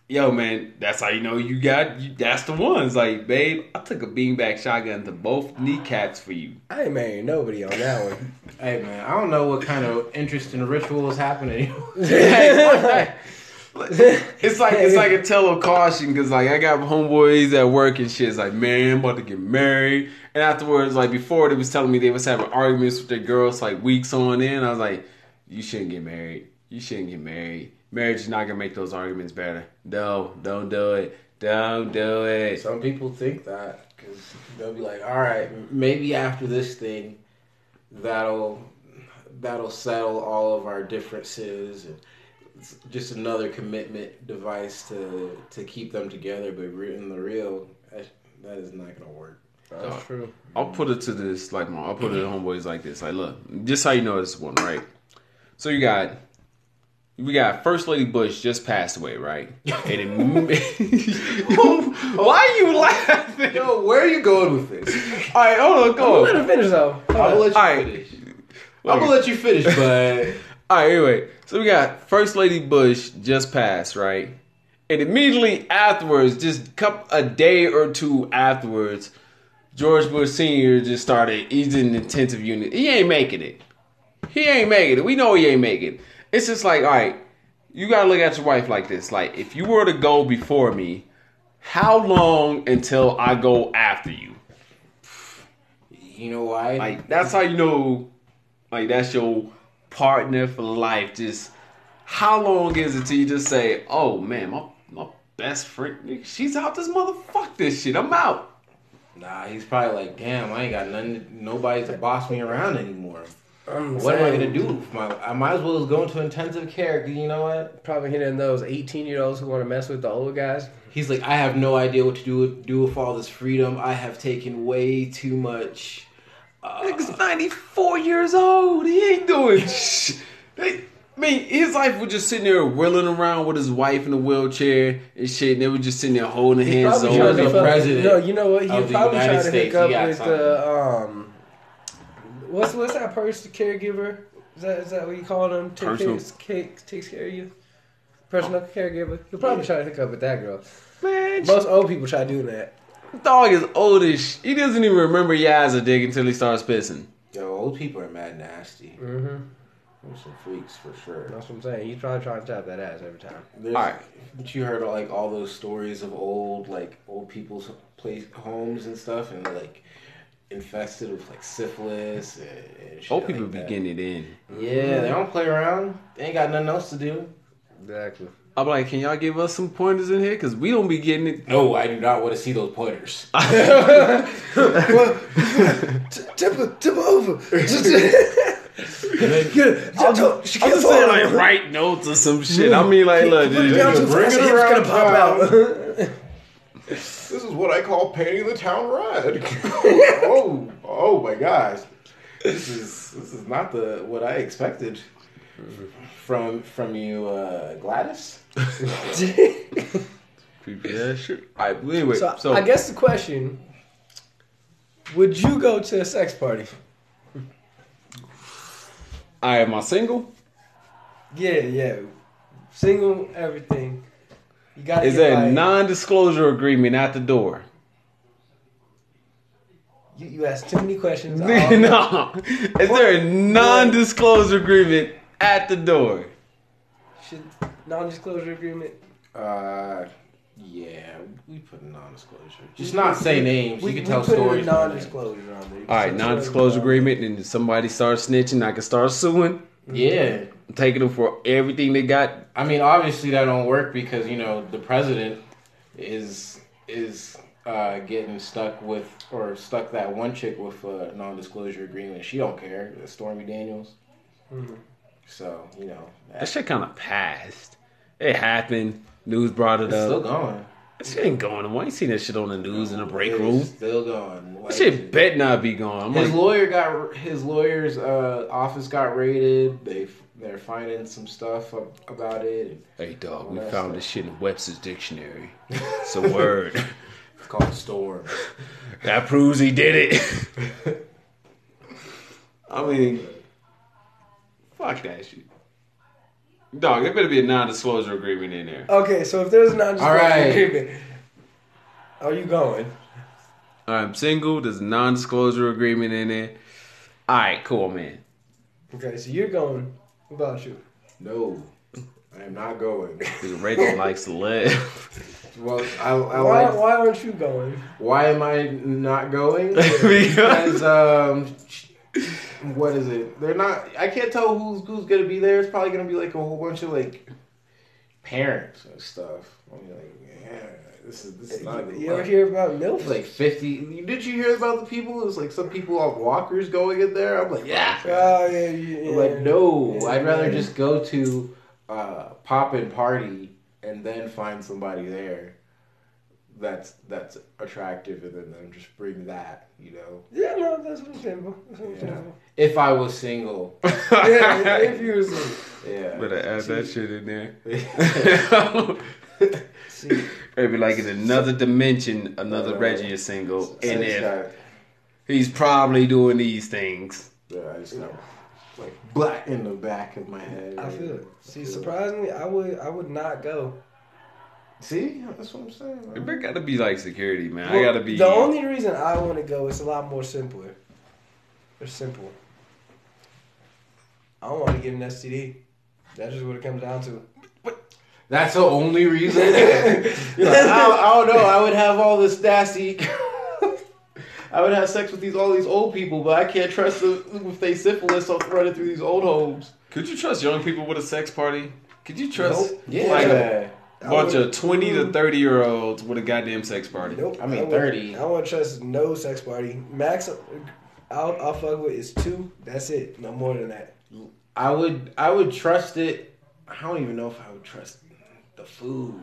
Yo, man, that's how you know you got. You, that's the ones. Like, babe, I took a beanbag shotgun to both kneecaps for you. I ain't marrying nobody on that one. Hey man, I don't know what kind of interesting ritual is happening. It's like it's like a tell of caution because like I got homeboys at work and shit. It's like, man, I'm about to get married. And afterwards, like before, they was telling me they was having arguments with their girls like weeks on end. I was like, you shouldn't get married. You shouldn't get married. Marriage is not gonna make those arguments better. No, don't do it. Don't do it. Some people think that because they'll be like, "All right, maybe after this thing, that'll that'll settle all of our differences and it's just another commitment device to to keep them together." But in the real, that, that is not gonna work. That's uh, true. I'll put it to this like my I'll put it to homeboys like this. Like, look, just how you know this one, right? So you got we got First Lady Bush just passed away, right? And it, why are you laughing? Yo, where are you going with this? All right, hold on, go. Let her finish though. I'm gonna let you All right. finish. I'm gonna let you finish, but All right, anyway, so we got First Lady Bush just passed, right? And immediately afterwards, just a day or two afterwards, George Bush Senior just started. He's in intensive unit. He ain't making it. He ain't making it. We know he ain't making it. It's just like, all right, you gotta look at your wife like this. Like, if you were to go before me, how long until I go after you? you know why? Like that's how you know, like that's your partner for life. Just how long is it till you just say, "Oh man, my my best friend, she's out this motherfuck this shit. I'm out." Nah, he's probably like, damn, I ain't got nothing, nobody to boss me around anymore. I'm What am I gonna do? My, I might as well just go into intensive care. 'cause You know what? Probably hitting those 18 year olds who want to mess with the old guys. He's like, I have no idea what to do with, do with all this freedom. I have taken way too much. Uh, Nigga's 94 years old. He ain't doing shit. I mean, his life was just sitting there whirling around with his wife in a wheelchair and shit. And they were just sitting there holding hands. over the president No, you know what? He probably tried to States, hook up with the um. What's what's that person? Caregiver? Is that is that what you call them? Take Personal- Takes, takes, takes care of you. Personal caregiver. He'll probably try to hook up with that girl. Man, Most old people try doing that. dog is oldish. He doesn't even remember Yaz a dick until he starts pissing. Yo, old people are mad nasty. Mm-hmm. They're some freaks for sure. That's what I'm saying. He's probably trying to tap that ass every time. There's, Alright. But you heard like all those stories of old like old people's place homes and stuff, and like infested with like syphilis and, and shit Old people like be that. getting it in. Yeah, they mm-hmm. don't play around. They ain't got nothing else to do. Exactly. I'm like, can y'all give us some pointers in here? Cause we don't be getting it. No, I do not want to see those pointers. Tip, tip over. I'm just saying, like, write notes or some shit. I mean, like, look, Put it dude, bring it around gonna pop out. This is what I call painting the town red. oh, oh my gosh. This is this is not the what I expected from from you, uh, Gladys. creepy ass shit. All right, well, anyway, so, so, I guess the question: Would you go to a sex party? I am I single? Yeah, yeah. Single, everything. You got. Is there a non-disclosure agreement at the door? You, you asked too many questions. no. Is there a non-disclosure agreement at the door? Should non-disclosure agreement. Uh, yeah, we put a non-disclosure. Just not say names. We, you can we tell put stories. A non-disclosure on there. All right, non-disclosure agreement, and if somebody starts snitching, I can start suing, Yeah, taking them for everything they got. I mean, obviously that don't work because you know the president is is uh, getting stuck with or stuck that one chick with a non-disclosure agreement. She don't care. Stormy Daniels. Mhm. So you know That shit kind of passed. It happened. News brought it it's still going. That shit ain't going on. I ain't seen that shit on the news in the break room. Still going. That Like, shit bet not be gone. I'm His like, lawyer got his lawyer's uh, office got raided. They they're finding some stuff ab- about it. hey dog, we found that's- this shit in Webster's dictionary. It's a word. It's called Storm. That proves he did it. I mean, fuck that shit. Dog, there better be a non-disclosure agreement in there. Okay, so if there's not All right. agreement, are you going? I'm single. There's a non-disclosure agreement in there. All right, cool, man. Okay, so you're going. What about you? No, I am not going. Because Rachel likes to live. Well, I, I Why, like. why aren't you going? Why am I not going? Because- because um, what is it? They're not. I can't tell who's who's gonna be there. It's probably gonna be like a whole bunch of like parents and stuff. I'm like, yeah, this is this is not a good You ever hear about It's like fifty. Did you hear about the people? It was like some people on walkers going in there. I'm like, yeah. Oh, yeah, yeah. I'm like, no. Yeah, I'd rather yeah. just go to uh, pop and party and then find somebody there that's that's attractive, and then, then just bring that. You know, Yeah, no, that's understandable. That's understandable. if I was single. yeah, if you was single. Yeah. Better add that shit in there. see, Maybe like in another dimension, another Uh, Reggie is single, and just then he's probably doing these things. yeah, I just got like black in the back of my head. I feel it. See, feel it. surprisingly, I would, I would not go. See, that's what I'm saying. man. It gotta be like security, man. I gotta be. The only reason I want to go is a lot more simpler. It's simple. I don't want to get an STD. That's just what it comes down to. That's the only reason. Like, I, I don't know. I would have all this nasty. I would have sex with these all these old people, but I can't trust them if they syphilis off running through these old homes. Could you trust young people with a sex party? Could you trust Nope. Yeah, like a man. I bunch would- of twenty to mm. thirty year olds with a goddamn sex party? Nope. I mean, won't- 30. I want to trust no sex party. Max, I'll, I'll fuck with is two. That's it. No more than that. I would I would trust it. I don't even know if I would trust the food.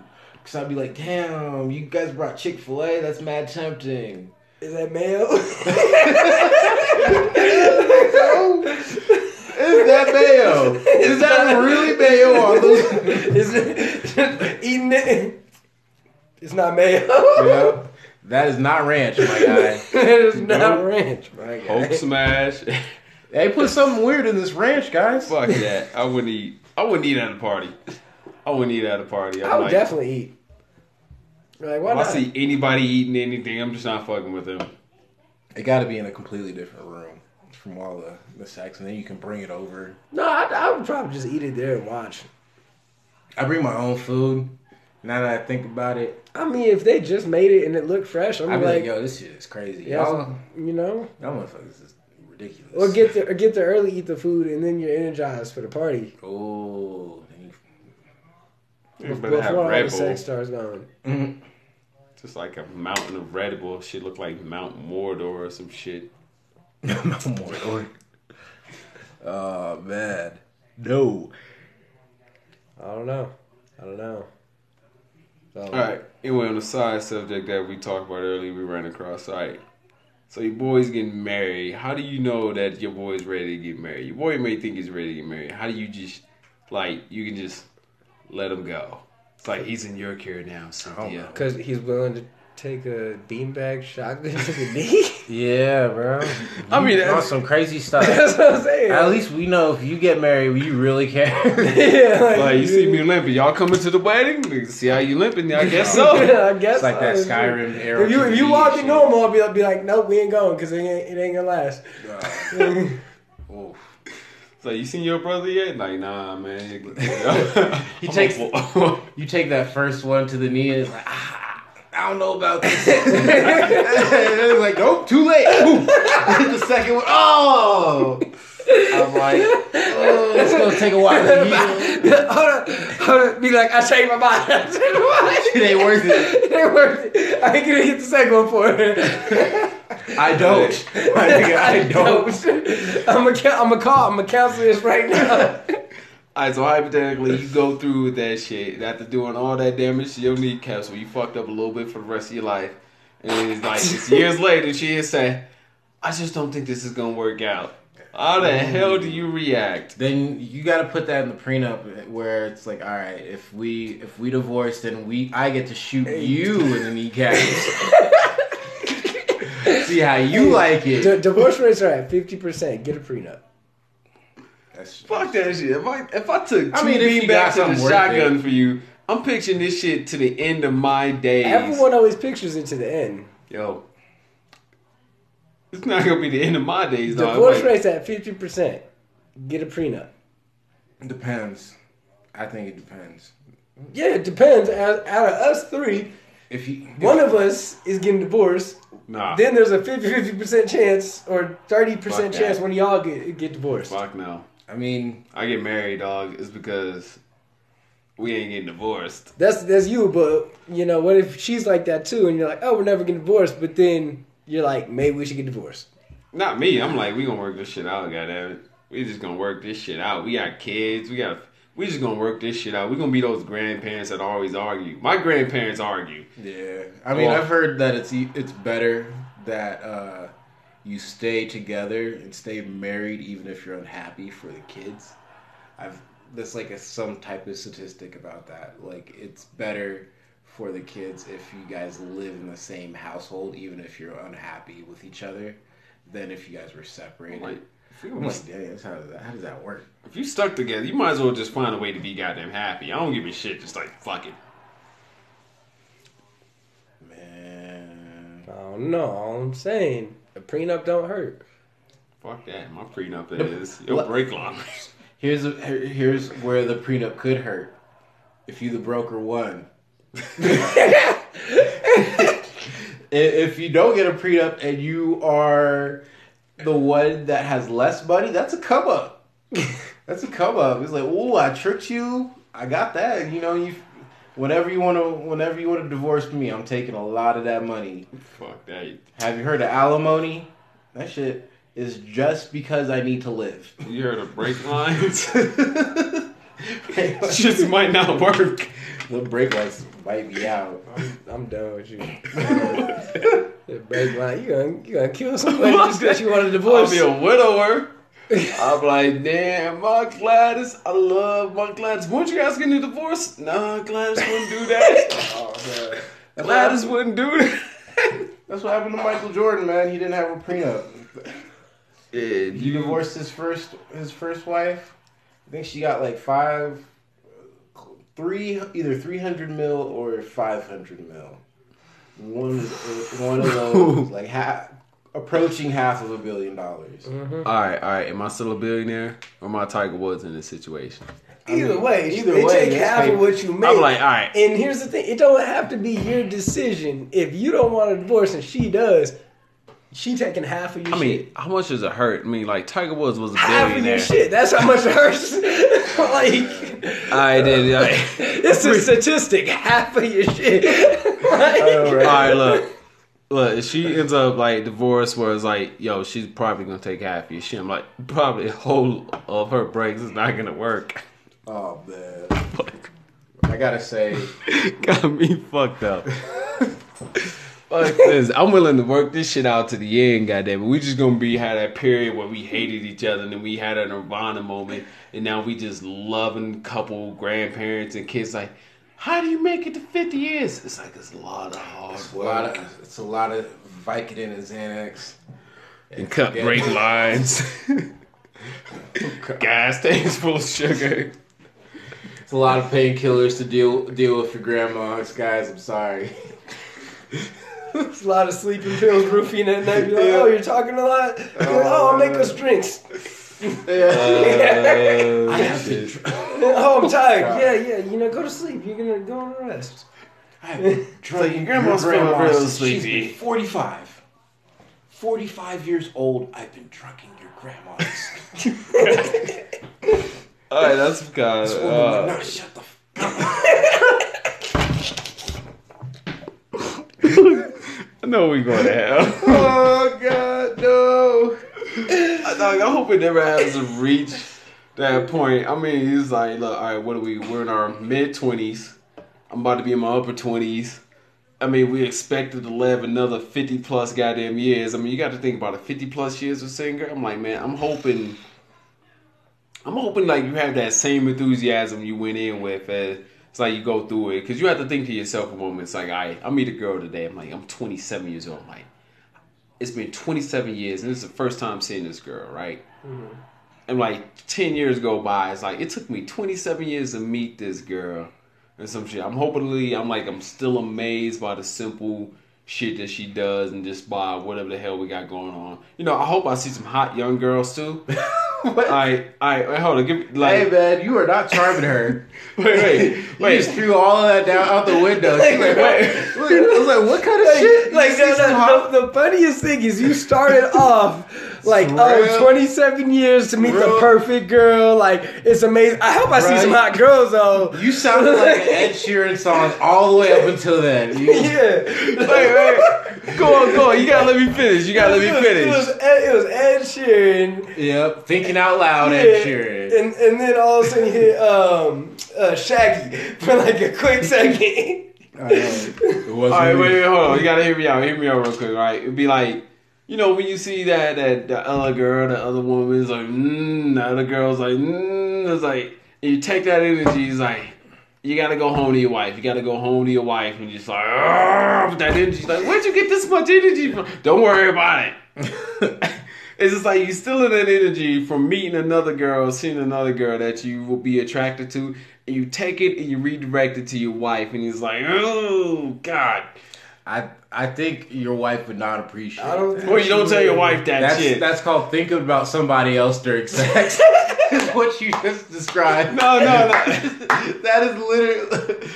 Cause I'd be like, damn, you guys brought Chick Fil A. That's mad tempting. Is that mayo? Is that mayo? Is that really mayo on those? Is it eating it? It's not mayo. yeah, that is not ranch, my guy. it's not Nope. ranch, my guy. Hope smash. They put something weird in this ranch, guys. Fuck that. I wouldn't eat. I wouldn't eat at a party. I wouldn't eat at a party. I'm I would like, definitely eat. Like, why If I see anybody eating anything, I'm just not fucking with them. It got to be in a completely different room from all the the sex, and then you can bring it over. No, I, I would probably just eat it there and watch. I bring my own food. Now that I think about it, I mean, if they just made it and it looked fresh, I'm I'd be like, like, "Yo, this shit is crazy. yeah, Y'all, you know, y'all motherfuckers is ridiculous." or get there, or get there early, eat the food, and then you're energized for the party Oh, then you- You better have before all Red the Bull. sex starts going. Mm-hmm. Just like a mountain of Red Bull. Shit look like Mount Mordor or some shit. no more. Oh man, no. I don't know. I don't know. So, All right. Anyway, on the side subject that we talked about earlier, we ran across. All right. So your boy's getting married. How do you know that your boy's ready to get married? Your boy may think he's ready to get married. How do you just like you can just let him go? It's like he's in your care now, Cynthia. Oh, because he's willing to take a beanbag shotgun to the knee. Yeah, bro. I mean, You on that's- some crazy stuff. That's what I'm saying. At least we know if you get married, you really care. yeah, like, Like you see me limping, y'all coming to the wedding? See how you limping? I guess so. yeah, I guess It's like that. Skyrim era. If you if you walk in normal, I'll be, I'll be like, nope, we ain't going because it ain't, it ain't gonna last. So you seen your brother yet? Like nah, man. He takes- You take that first one to the knee, and it's like, ah, I don't know about this. it's like, nope, too late. Boom. the second one, oh. I'm like, oh, it's gonna take a while to heal. hold on, hold on. Be like, I changed my mind. I changed my mind. It ain't worth it. It ain't worth it. I ain't gonna get the second one for it. I don't. Nigga, I don't. I'm a, I'm a call. I'm a counsel this right now. Alright, so hypothetically, you go through with that shit after doing all that damage to your kneecaps, where you fucked up a little bit for the rest of your life, and it's like it's years later, she is saying, "I just don't think this is gonna work out." How the um, hell do you react? Then you got to put that in the prenup where it's like, all right, if we if we divorce, then we I get to shoot you in the kneecaps. See how you like D- it. divorce rates are at fifty percent. Get a prenup. That's, Fuck that shit. If I if I took two I mean, if you got beanbags and a shotgun it. for you, I'm picturing this shit to the end of my days. Everyone always pictures it to the end. Yo. It's not gonna be the end of my days, though. Divorce Like, rates at fifty percent. Get a prenup. depends. I think it depends. Yeah, it depends. Out out of us three, If you one of us is getting divorced. Nah. Then there's a 50 percent chance or thirty percent chance that. one of y'all get get divorced. Fuck no. I mean, I get married, dog. It's because we ain't getting divorced. That's that's you, but you know what if she's like that too, and you're like, oh, we're never getting divorced, but then you're like, maybe we should get divorced. Not me. I'm like, we gonna work this shit out, goddamn it. We just gonna work this shit out. We got kids. We got. We just gonna work this shit out. We gonna be those grandparents that always argue. My grandparents argue. yeah. I mean, Well- I've heard that it's e- it's better that uh, you stay together and stay married, even if you're unhappy for the kids. I've there's like a, some type of statistic about that. Like it's better for the kids if you guys live in the same household, even if you're unhappy with each other, than if you guys were separated. Like, I'm we, like, dang, how does that how does that work? if you stuck together, you might as well just find a way to be goddamn happy. I don't give a shit. Just like fuck it. Man. Oh no, all I'm saying, a prenup don't hurt. Fuck that. My prenup is your Let- brake line. Here's a, here's where the prenup could hurt. If you the broker won. if you don't get a prenup and you are the one that has less money, that's a come up. That's a come up. It's like, oh, I tricked you. I got that. You know, you. Whenever you want to, whenever you want to divorce me, I'm taking a lot of that money. Fuck that. Have you heard of alimony? That shit is just because I need to live. You heard of brake lines? the Shit might not work. Brake lights might be out. I'm, I'm done with you. the brake line, you gonna you gonna kill somebody just because you want a I'll divorce? be a widower. I'm like, damn, my Gladys. I love my Gladys. Weren't you guys getting a divorce? Nah, Gladys wouldn't do that. Oh, man. Gladys what, wouldn't do that. that's what happened to Michael Jordan, man. He didn't have a prenup. Yeah, He divorced his first his first wife. I think she got like five, three, either three hundred mil or five hundred mil. One, one of those, like half, approaching half of a billion dollars. Mm-hmm. All right, all right. Am I still a billionaire or am I Tiger Woods in this situation? Either way, either they way, take half paper. of what you make. I'm like, all right. And here's the thing: it don't have to be your decision. If you don't want a divorce and she does, she taking half of your I shit. mean, how much does it hurt? I mean, like Tiger Woods was a half of your shit. That's how much it hurts. like, I did. Like, it's a statistic. Half of your shit. Like, all right, look. Look, if she ends up like divorced, where it's like, yo, she's probably gonna take half of your shit. I'm like, probably a whole of her brakes is not gonna work. Oh man, I gotta say, Got me fucked up. Fuck this. I'm willing to work this shit out to the end, goddamn it. We just gonna be had that period where we hated each other and then we had a nirvana moment and now we just loving couple grandparents and kids like, how do you make it to 50 years? It's like it's a lot of hard it's a lot work. of it's a lot of Vicodin and Xanax. and cut Yeah. brake lines. Gas tanks full of sugar. It's a lot of painkillers to deal deal with your grandma, guys. I'm sorry. It's a lot of sleeping pills, roofing at night. Be like, oh, you're talking a lot. You're like, oh, I'll make us drinks. Yeah. I have been, shit. dr- Oh, I'm tired. Yeah, yeah. You know, go to sleep. You're gonna go on rest. I have been drugging your grandma's feeling grandma real since she's sleepy. been 45. 45 years old. I've been drugging your grandma's. All right, that's kind This of. Uh, not shut the. F- I know we going to hell. oh God, no! I, dog, I hope it never has to reach that point. I mean, it's like, look, all right, what are we? We're in our mid twenties. I'm about to be in my upper twenties. I mean, we expected to live another fifty plus goddamn years. I mean, you got to think about it. Fifty plus years of singer. I'm like, man, I'm hoping. I'm hoping like you have that same enthusiasm you went in with. As, it's like you go through it because you have to think to yourself a moment. It's like, I I meet a girl today. I'm like, I'm 27 years old. I'm like, it's been 27 years, and this is the first time seeing this girl, right? Mm-hmm. And like 10 years go by. It's like it took me 27 years to meet this girl and some shit. I'm hopefully I'm like I'm still amazed by the simple shit that she does and just by whatever the hell we got going on. You know, I hope I see some hot young girls too. What? All right, all right, wait, hold on. Give me like hey man, you are not charming her. wait, wait, You wait. just threw all of that down out the window. She's like, Wait. I was like, what kind of shit? Like You the, see some hot- the, the, the funniest thing is you started off like For oh 27 years to meet the perfect girl. Like it's amazing. I hope I see some hot girls though. You sounded like an Ed Sheeran song all the way up until then. You- yeah. Wait, wait. Go on, go on. You gotta let me finish. You gotta let It me was- It finish. was, Ed, it was Ed Sheeran. Yep, thinking out loud, Yeah, Ed Sheeran. And and then all of a sudden you hit um uh, Shaggy for like a quick second. I. It All right, wait, wait, hold on. You gotta hear me out. Hear me out real quick. right? it'd be like, you know, when you see that that the other girl, the other woman is like, mm, the other girl's like, mm, it's like, and you take that energy. It's like, you gotta go home to your wife. You gotta go home to your wife, and you're just like, with that energy. Like, where'd you get this much energy from? Don't worry about it. It's just like you still in that energy from meeting another girl, seeing another girl that you will be attracted to, and you take it and you redirect it to your wife, and he's like, oh God. I I think your wife would not appreciate. I don't that. think Or you don't tell your wife that That's shit. that's called thinking about somebody else during sex. is what you just described. No, no, no. that is literally.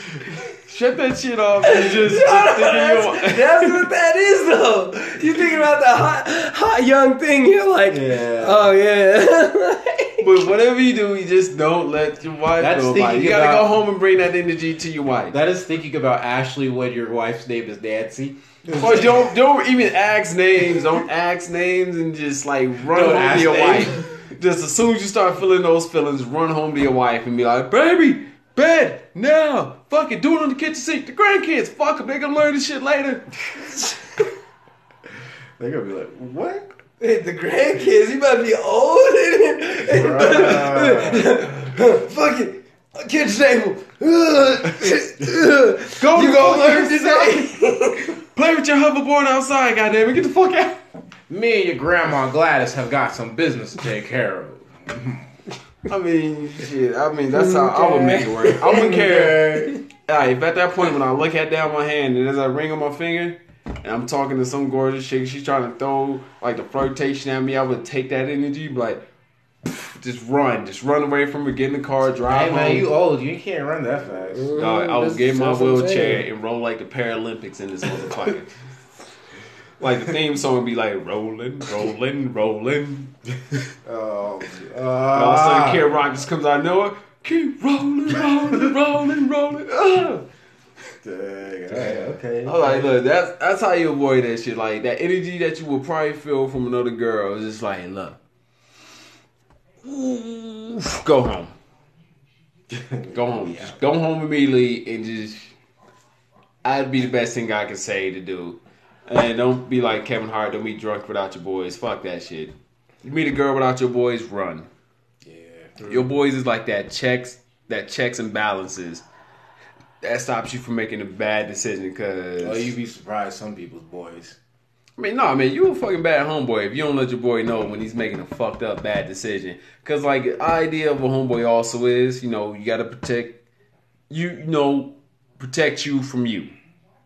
Shut that shit off and just, just that's, think of your wife. that's what that is though. You thinking about the hot hot young thing, you're like, Yeah. oh yeah. But whatever you do, you just don't let your wife That's know about it. thinking You gotta about- go home and bring that energy to your wife. That is thinking about Ashley when your wife's name is Nancy. Or don't don't even ask names. Don't ask names and just like run Don't home ask to your names. wife. Just as soon as you start feeling those feelings, run home to your wife and be like, "Baby, bed now. Fuck it, do it on the kitchen sink. The grandkids, fuck them. They gonna learn this shit later." They're gonna be like, what? Hey, the grandkids, you about to be old. Fuck it. Kitchen table. Go you to gonna learn today. Play with your hoverboard outside, goddamn it. Get the fuck out. Me and your grandma Gladys have got some business to take care of. I mean, shit. I mean, that's mm, how I would make it work. I wouldn't mm, care. Alright, if at that point when I look at down my hand and there's a ring on my finger, and I'm talking to some gorgeous chick, she's trying to throw like the flirtation at me, I would take that energy, be like, just run, just run away from her, get in the car, drive Hey man, home. you old. You can't run that fast. Mm, Dog, I would get my that's what I'm wheelchair saying. and roll like the Paralympics in this motherfucker. like the theme song would be like rolling, rolling, rolling. Oh, And all of a sudden, ah. Kid Rock just comes out of nowhere. Keep rolling, rolling, rolling, rolling. Ah. Ugh. okay. I'm like, look, that's that's how you avoid that shit. Like that energy that you will probably feel from another girl is just like, look, ooh, go home, go home, just go home immediately, and just that'd be the best thing I could say to do. And don't be like Kevin Hart. Don't be drunk without your boys. Fuck that shit. You meet a girl without your boys, run. Yeah. Your boys is like that checks, that checks and balances. That stops you from making a bad decision. Cause Oh, you'd be surprised. Some people's boys. I mean, no, man, you a fucking bad homeboy if you don't let your boy know when he's making a fucked up bad decision. Cause like the idea of a homeboy also is, you know, you gotta protect you, you know, protect you from you,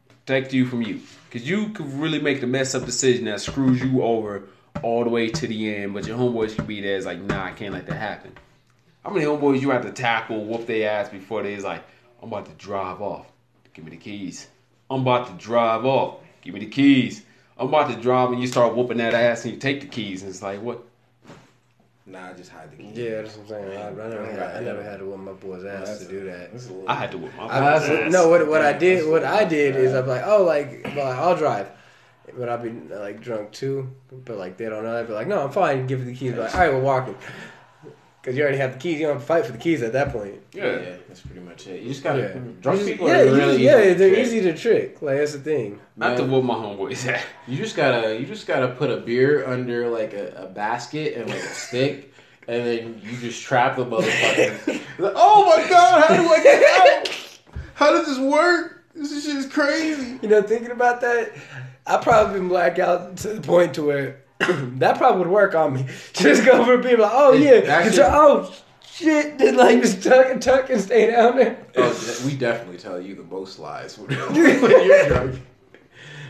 protect you from you. Cause you could really make the mess up decision that screws you over all the way to the end. But your homeboys could be there. It's like, nah, I can't let that happen. How many homeboys you have to tackle, whoop their ass before they's like, I'm about to drive off. Give me the keys. I'm about to drive off. Give me the keys. I'm about to drive and you start whooping that ass and you take the keys and it's like, what? Nah, I just hide the keys. Yeah, that's what I'm saying. I, I never had, I never had to whip my boy's ass to do that. That's I had to whip my I, boy's ass. no, what what I did, what I did is I'm like, oh, like, well, I'll drive, but I'll be like drunk too. But like they don't know. I'd be like, no, I'm fine. Give me the keys. Like, all right, we're walking. Because you already have the keys. You don't have to fight for the keys at that point. Yeah. Yeah. that's pretty much it. You just gotta. Yeah. Drunk just- people yeah, are really just- yeah, easy to they're trick. easy to trick. Like that's the thing. Not have to Man. whoop my homeboy's ass. You just gotta you just gotta put a beer under like a, a basket and like a stick, and then you just trap the motherfucker. Like, oh my god, how do I get out? How does this work? This shit is crazy. You know, thinking about that, I probably been black out to the point to where that probably would work on me. Just go for people like, oh yeah, That and shit- oh shit, then like just tuck and tuck and stay down there. Oh, we definitely tell you the most lies when, when you're drunk.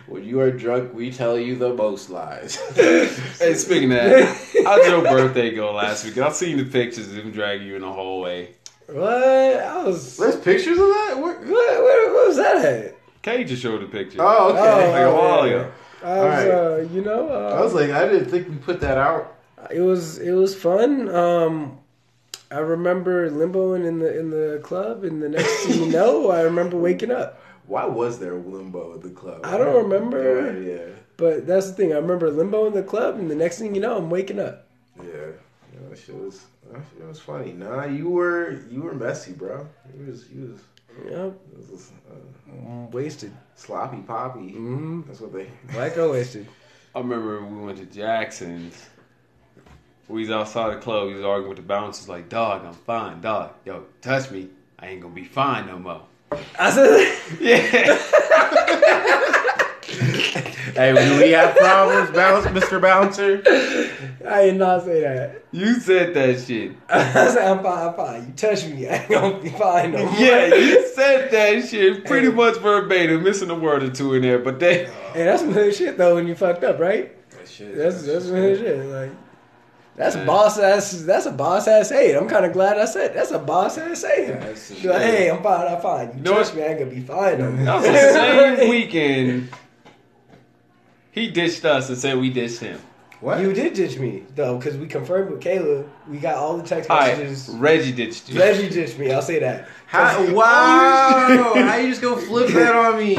When you are drunk, we tell you the most lies. Hey, speaking of that, how'd your birthday go last week? I've seen the pictures of him dragging you in the hallway. What? I was. There's pictures of that. What? what, what was that at? Kay just showed a picture. Oh, okay. Oh, like a while ago. I was, Alright. uh, you know, uh, I was like, I didn't think we put that out. it was it was fun. Um, I remember limboing in the in the club, and the next thing you know, I remember waking up. Why was there limbo at the club? I don't remember. Yeah, But that's the thing. I remember limbo in the club, and the next thing you know, I'm waking up. yeah, yeah. That shit was, that shit was funny. Nah, you were, you were messy, bro. You was, you was, Yep, it was uh, wasted. sloppy poppy. Mm-hmm. That's what they. Black girl wasted. I remember we went to Jackson's. We was outside the club. We was arguing with the bouncers, like, "Dog, I'm fine, dog. Yo, touch me. I ain't gonna be fine no more." I said, Yeah. Hey, do we have problems, bounce, Mr. Bouncer? I did not say that. you said that shit. I said, I'm fine, I'm fine. You touch me, I ain't gonna be fine no more. Yeah, you said that shit pretty much verbatim, missing a word or two in there, but they. Hey, that's some hood shit though when you fucked up, right? That shit. That's that's some hood shit. Like that's a boss ass. That's a boss ass saying. I'm kind of glad I said that's a boss ass saying. Yeah, like, hey, I'm fine. I'm fine. You know touch what? me, I ain't gonna be fine. No more. That was the same weekend. He ditched us and said we ditched him. What? You did ditch me though, because we confirmed with Kayla. We got all the text All right, messages. Reggie ditched you. Reggie ditched me. I'll say that. How, wow! Oh, How you just go flip that on me?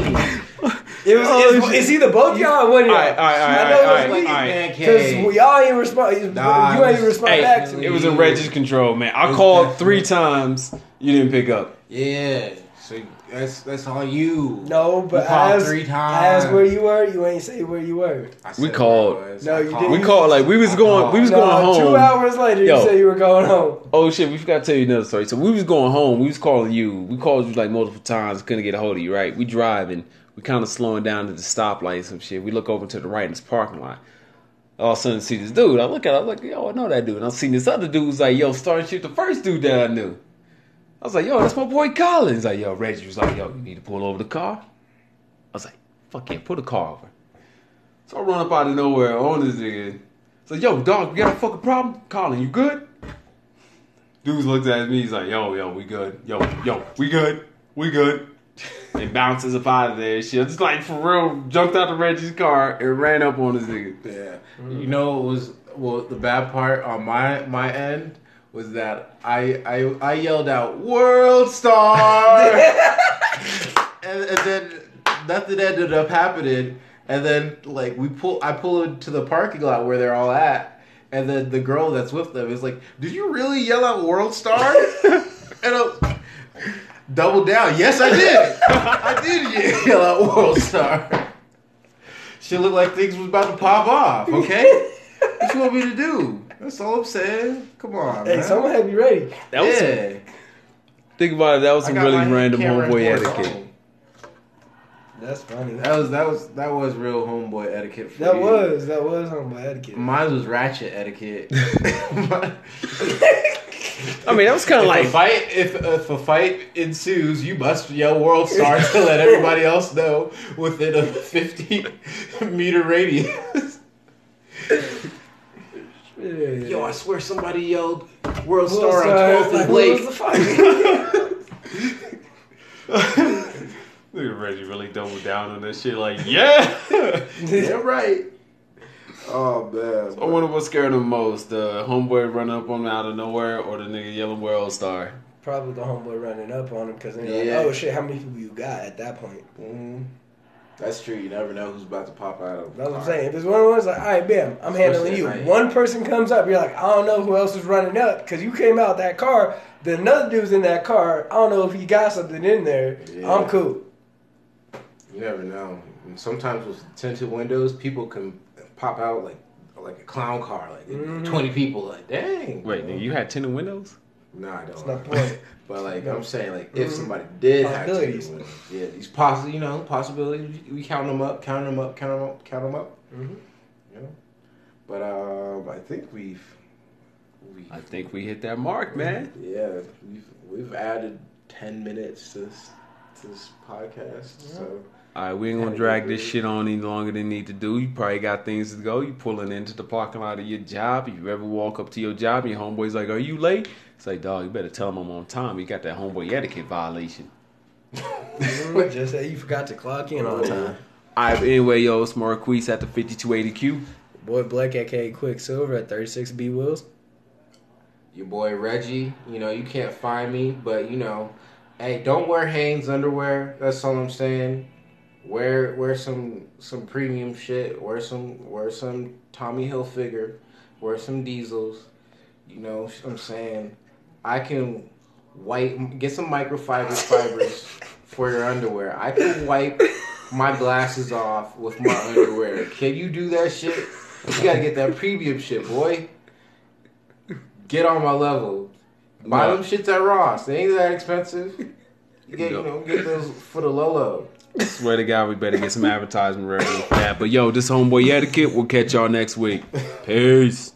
It was. Oh, it's, shit. it's either both y'all or one of y'all. All right, all right, all right, I know all it right, was me. all right. Because y'all ain't respond. Nah, you it ain't was- respond Hey, back to me. it was in Reggie's control, man. I called three times. You didn't pick up. Yeah. So that's that's all you. No, but You called as, three as where you were, you ain't say where you were. We called. where I was. No, I you called. didn't. We called like we was going. We was No, going home. Two hours later, Yo. you said you were going home. Oh shit, we forgot to tell you another story. So we was going home. We was calling you. We called you like multiple times. Couldn't get a hold of you. Right? We driving. We kind of slowing down to the stoplight. and Some shit. We look over to the right in this parking lot. All of a sudden, see this dude. I look at. him, I'm like, yo, I know that dude. And I seen this other dude. Was like, yo, starting shit. The first dude that I knew. I was like, yo, that's my boy Collins. Like, yo, Reggie was like, yo, you need to pull over the car. I was like, fuck yeah, pull the car over. So I run up out of nowhere on this nigga. So yo, dog, you got a fucking problem? Colin, you good? Dudes looks at me, he's like, yo, yo, we good. Yo, yo, we good. We good. And bounces up out of there. Shit, just like for real, jumped out of Reggie's car and ran up on this nigga. Yeah. You know it was well the bad part on my my end was that I I I yelled out World Star and, and then nothing ended up happening and then like we pull I pull into the parking lot where they're all at and then the girl that's with them is like, Did you really yell out World Star? and I double down, yes I did. I did yell out World Star. She looked like things was about to pop off, okay? what you want me to do? That's all I'm saying. Come on, Hey, man. someone had me ready. That was yeah. think about it, that was I some got really my random camera homeboy and etiquette. phone. That's funny. That was that was that was real homeboy etiquette. For That you. was that was on my etiquette. Mine was ratchet etiquette. I mean, that was kind if of a like fight if, if a fight ensues, you must yell "World Star" to let everybody else know within a fifty meter radius. Yeah. Yo, I swear somebody yelled "World Well, Star" on sorry, 12th like, and what was Blake. the fight? Look at Reggie really doubled down on this shit. Like, yeah. Yeah, right. Oh man. I wonder what scared him most: the homeboy running up on him out of nowhere, or the nigga yelling "World Star." Probably the homeboy running up on him because they're Yeah. like, "Oh shit, how many people you got at that point?" Mhm. That's true. You never know who's about to pop out of. the That's what I'm saying. If it's one of those, like, all right, bam, I'm handling you. night. One person comes up, you're like, I don't know who else is running up because you came out that car. Then another dude's in that car. I don't know if he got something in there. Yeah. I'm cool. You never know. And sometimes with tinted windows, people can pop out like like a clown car, like Mhm. twenty people. Like, dang. Wait, you had tinted windows? No, I don't. That's the point. But like I'm saying, like if somebody did have to, Possibilities. do it, yeah, these possi you know, possibilities. We count them up, count them up, count them up, count them up. Mhm. You know. But um, I think we've, we, I think we hit that mark, man. yeah, we've we've added ten minutes to this to this podcast. So All right, we ain't gonna drag this shit on any longer than need to do. You probably got things to go. You pulling into the parking lot of your job. If you ever walk up to your job your homeboy's like, "Are you late?" It's like, dog, you better tell him I'm on time. You got that homeboy etiquette violation. Just say you forgot to clock in on time. All right, but anyway, yo, it's Marquise at the 5280Q. Boy Black, aka Quicksilver at 36B Wills. your boy Reggie, you know, you can't find me, but you know, hey, don't wear Hanes underwear. That's all I'm saying. Wear wear some some premium shit. Wear some wear some Tommy Hilfiger. Wear some Diesels. You know, what I'm saying I can wipe get some microfiber fibers for your underwear. I can wipe my glasses off with my underwear. Can you do that shit? You gotta get that premium shit, boy. Get on my level. Buy No. them shits at Ross. They ain't that expensive. You get, you know, get those for the low low. Swear to God, we better get some advertisement revenue for that. But yo, this homeboy etiquette. We'll catch y'all next week. Peace.